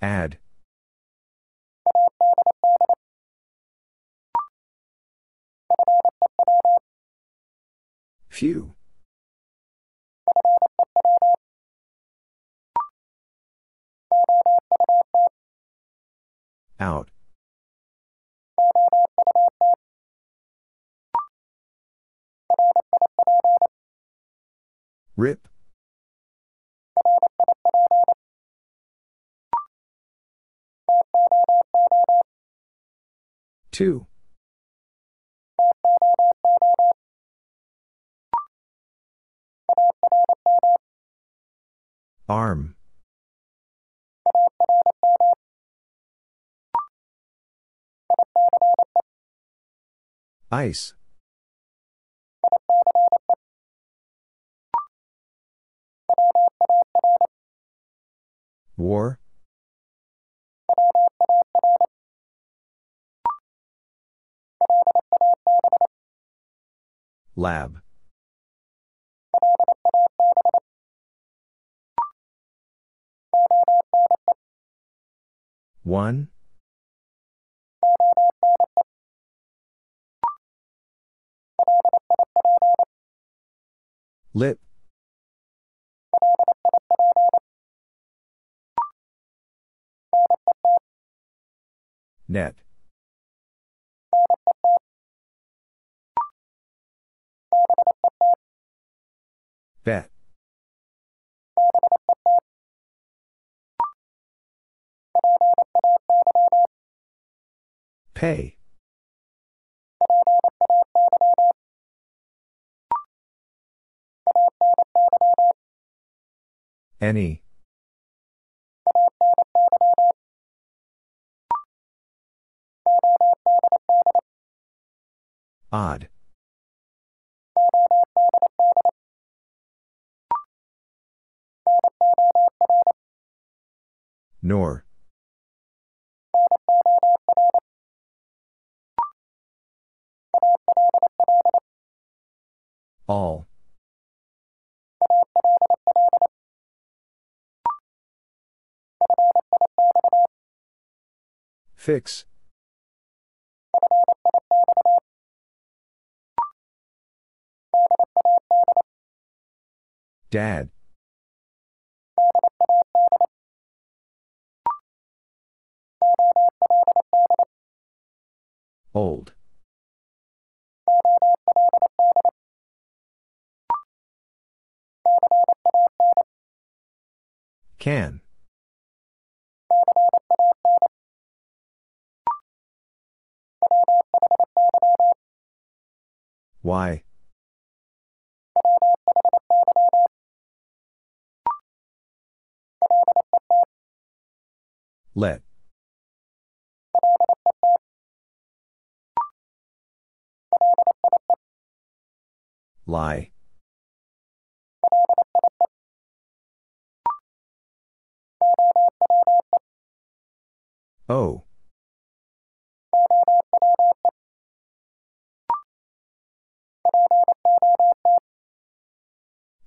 Speaker 1: Add. Few. Out. Rip. Two. Arm. Ice. War. Lab. One. Lip. Net. Bet. Pay. Any. Odd. Nor. All. Fix. Dad. Old. Can. Why? Let. Lie. Oh.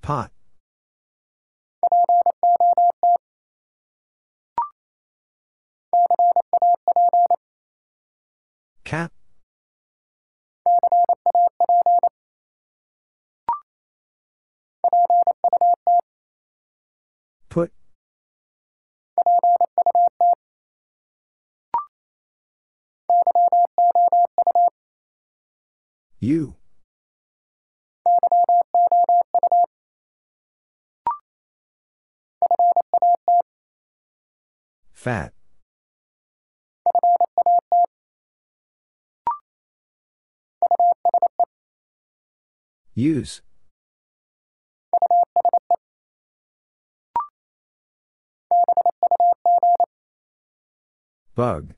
Speaker 1: Pot. Cap. You. Fat. Use. Bug.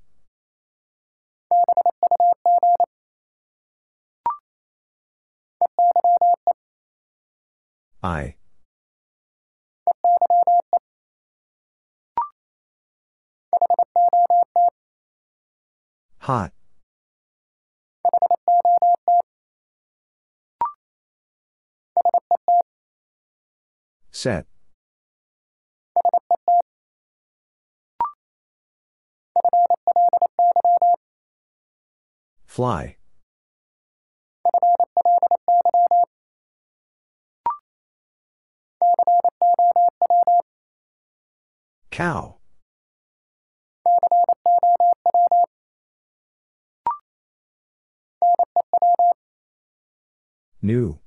Speaker 1: Eye. Hot. Set. Fly. Cow. New.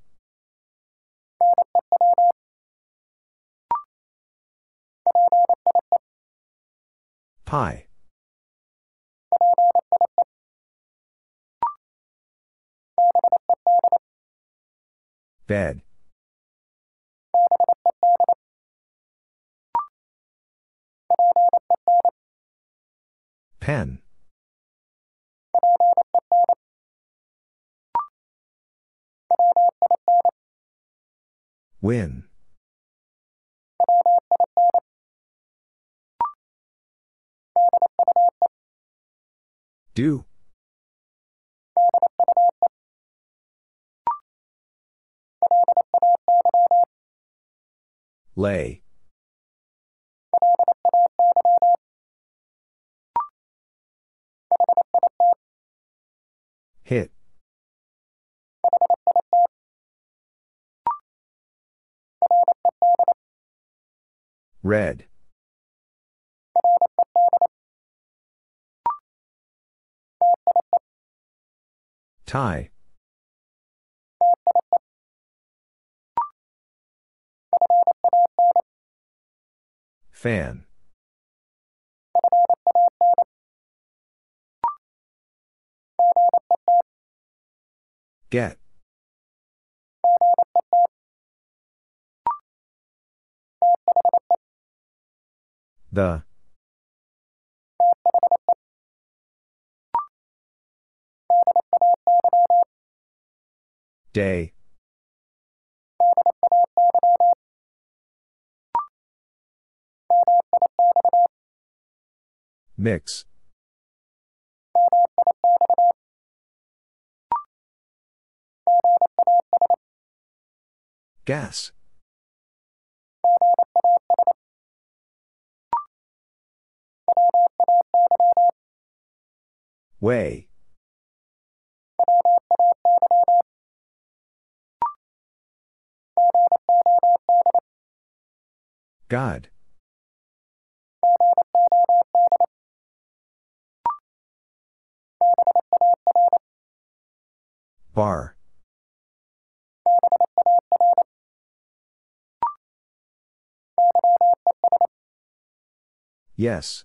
Speaker 1: Pie. Bed. Pen. Win. Do. Lay. Hit. Red. Tie. Fan. Get. The. Day. Mix. Gas. Way. God. Bar. Yes.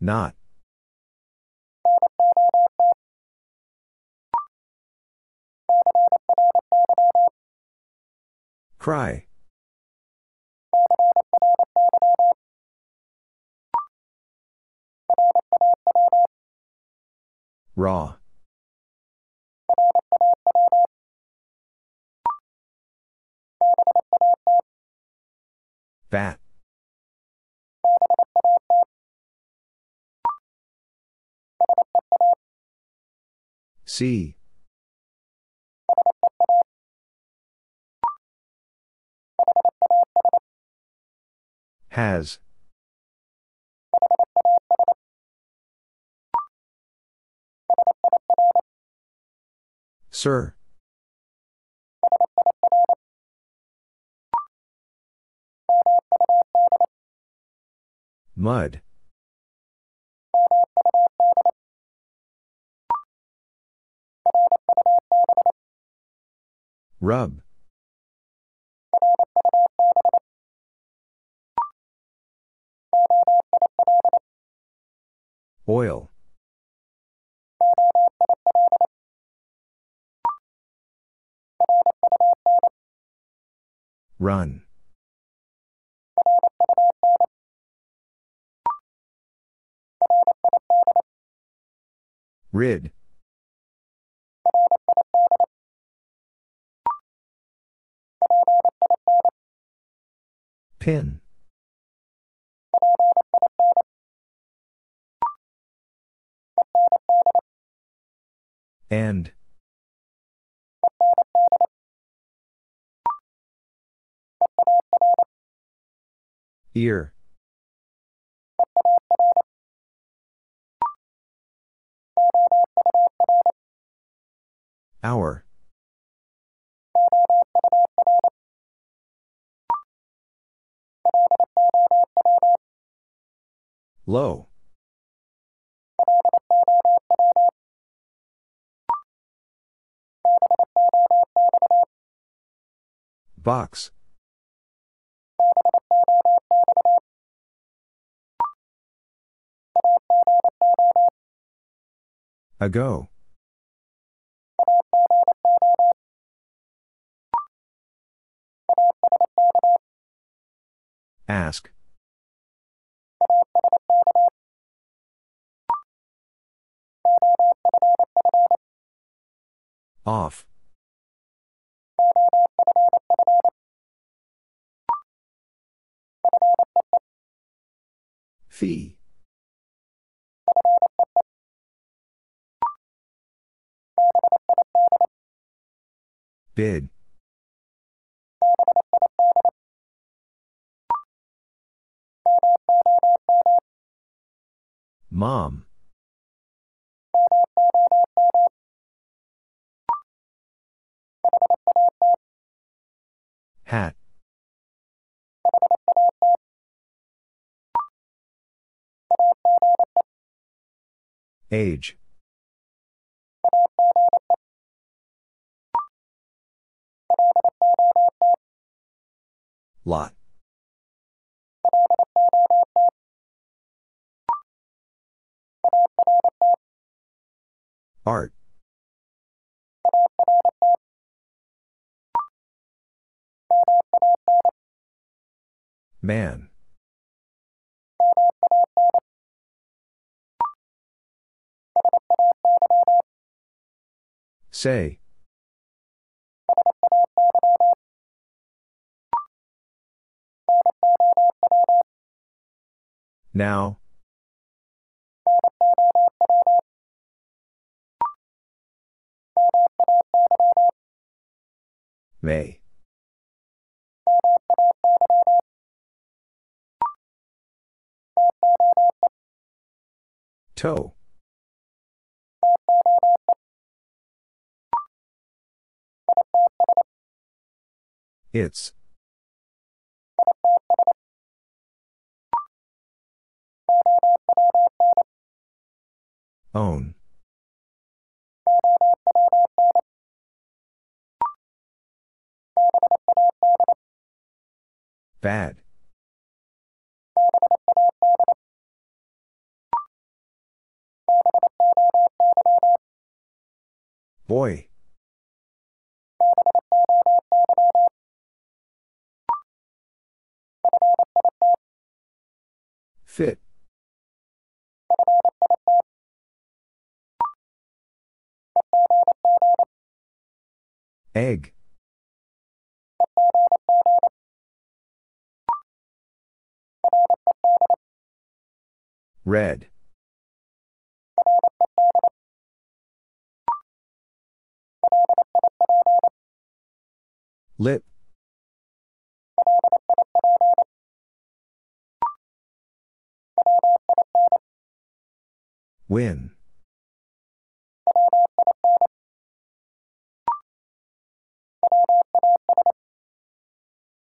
Speaker 1: Not. Cry. Raw. Bat. See. Has. Sir. Mud. Rub. Oil. Run. Rid. Pin. And. Ear. Our. Low. Box. Ago. Ask. Off. Fee. Bid. Mom. Hat. Age. Lot. Art. Man. Say. Now. May. Toe. Its. Own. Bad. Boy. Fit. Egg. Red. Lip. Win.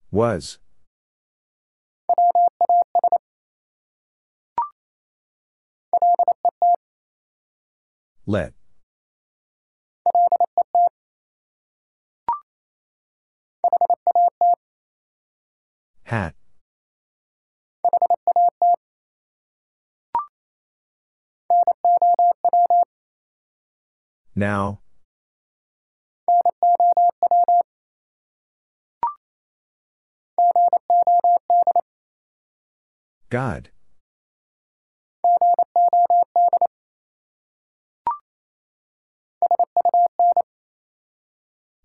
Speaker 1: Was. Let. Hat. Now. God.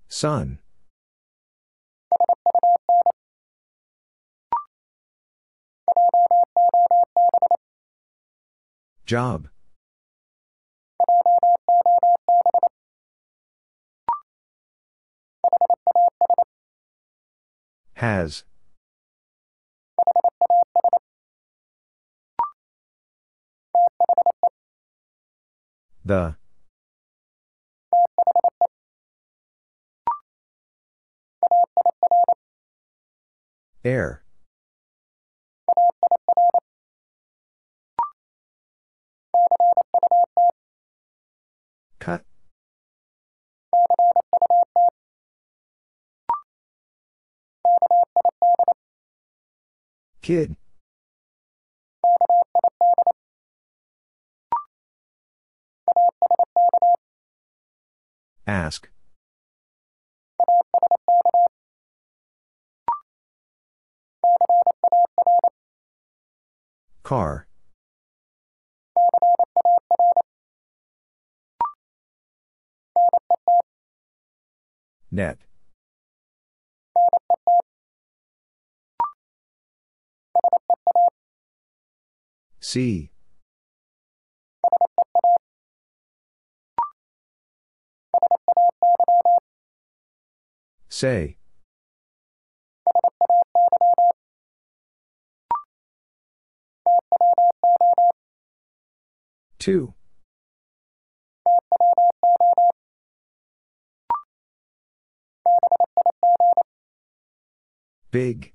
Speaker 1: Son. Job. Has. The. Air. Cut. Kid. Ask. Car. Net. See Say. Two. Big.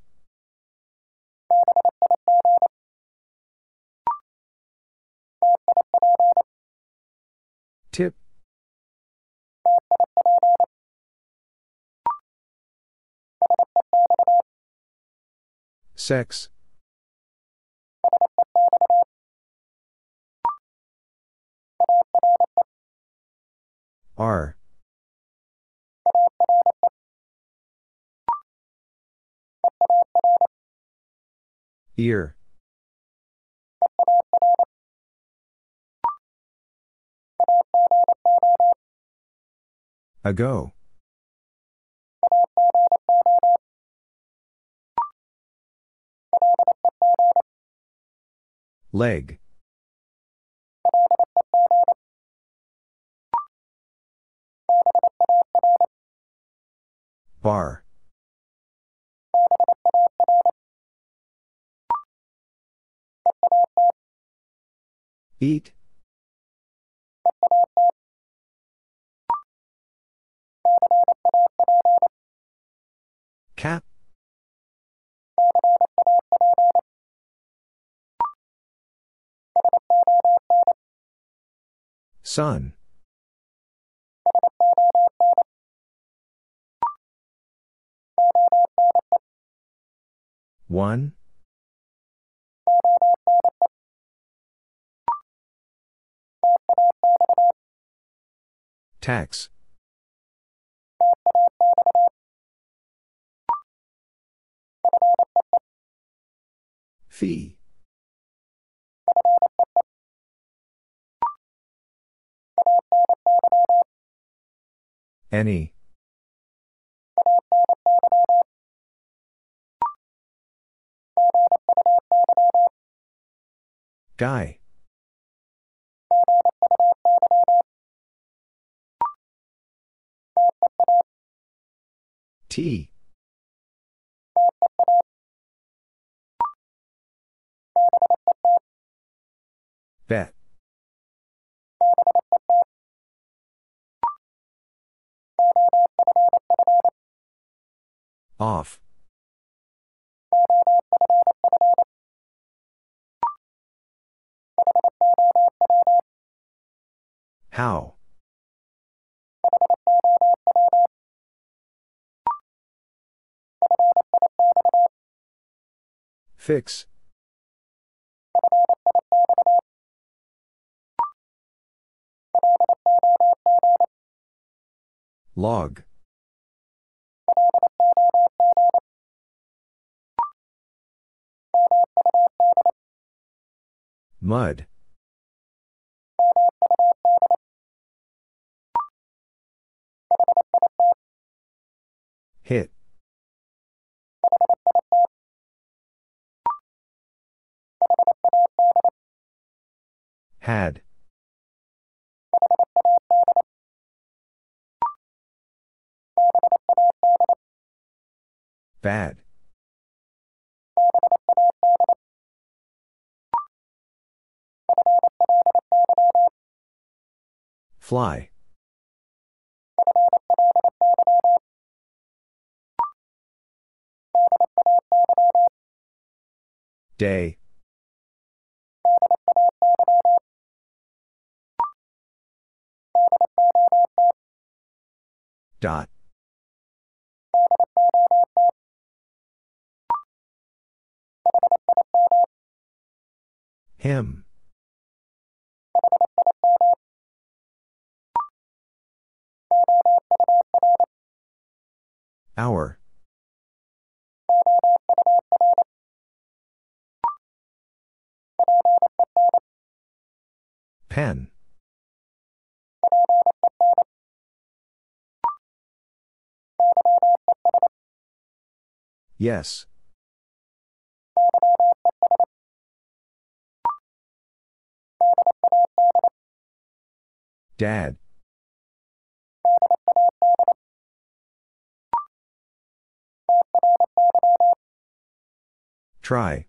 Speaker 1: Tip. Sex. Are. Ear. Ago. Leg. Bar. Eat. Cap. Sun. One. Tax. Fee. Any. Guy. Tea. Bet. Off. How? Fix. Log. Mud. Had. Bad. Fly. Day. Dot. Him. Our. Pen. Yes. Dad. Try.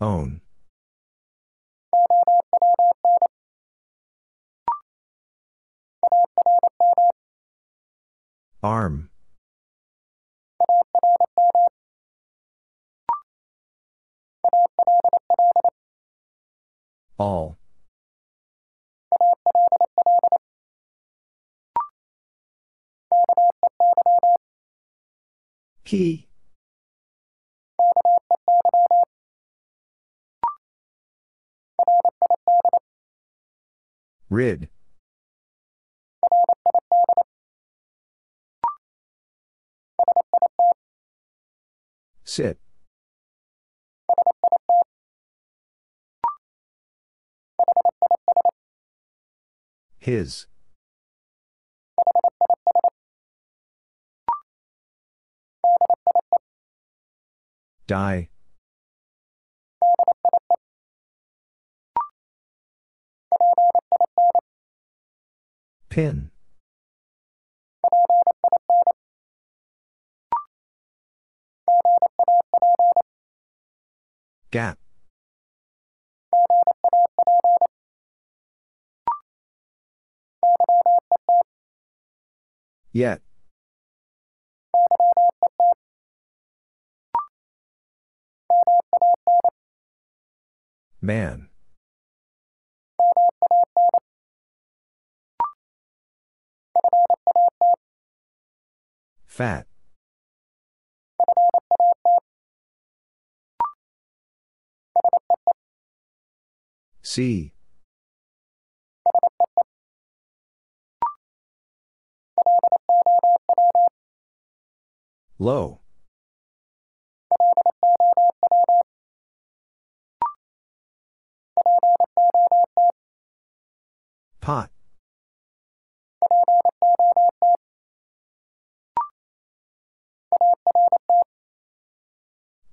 Speaker 1: Own. Arm. All. Key. Rid. Sit. His. Die. Pin. Gap. Yet. Man. Fat. See. Low. Pot.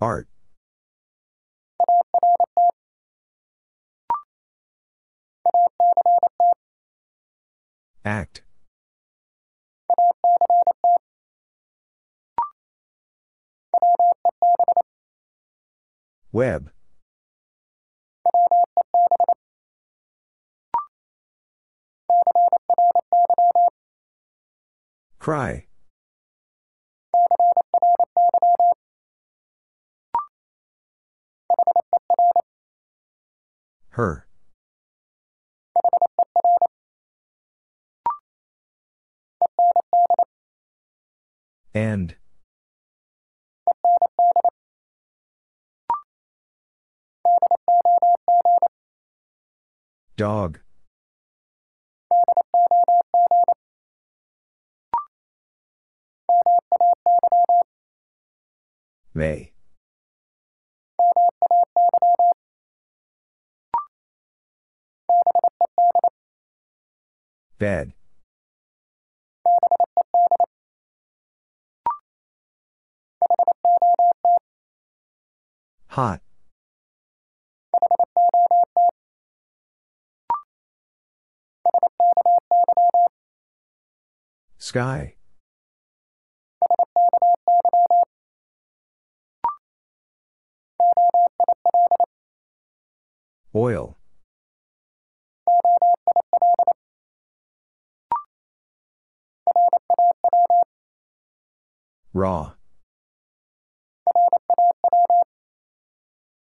Speaker 1: Art. Act. Web. Cry. Her. And. Dog. May. Bed. Hot. Sky. Oil. Raw.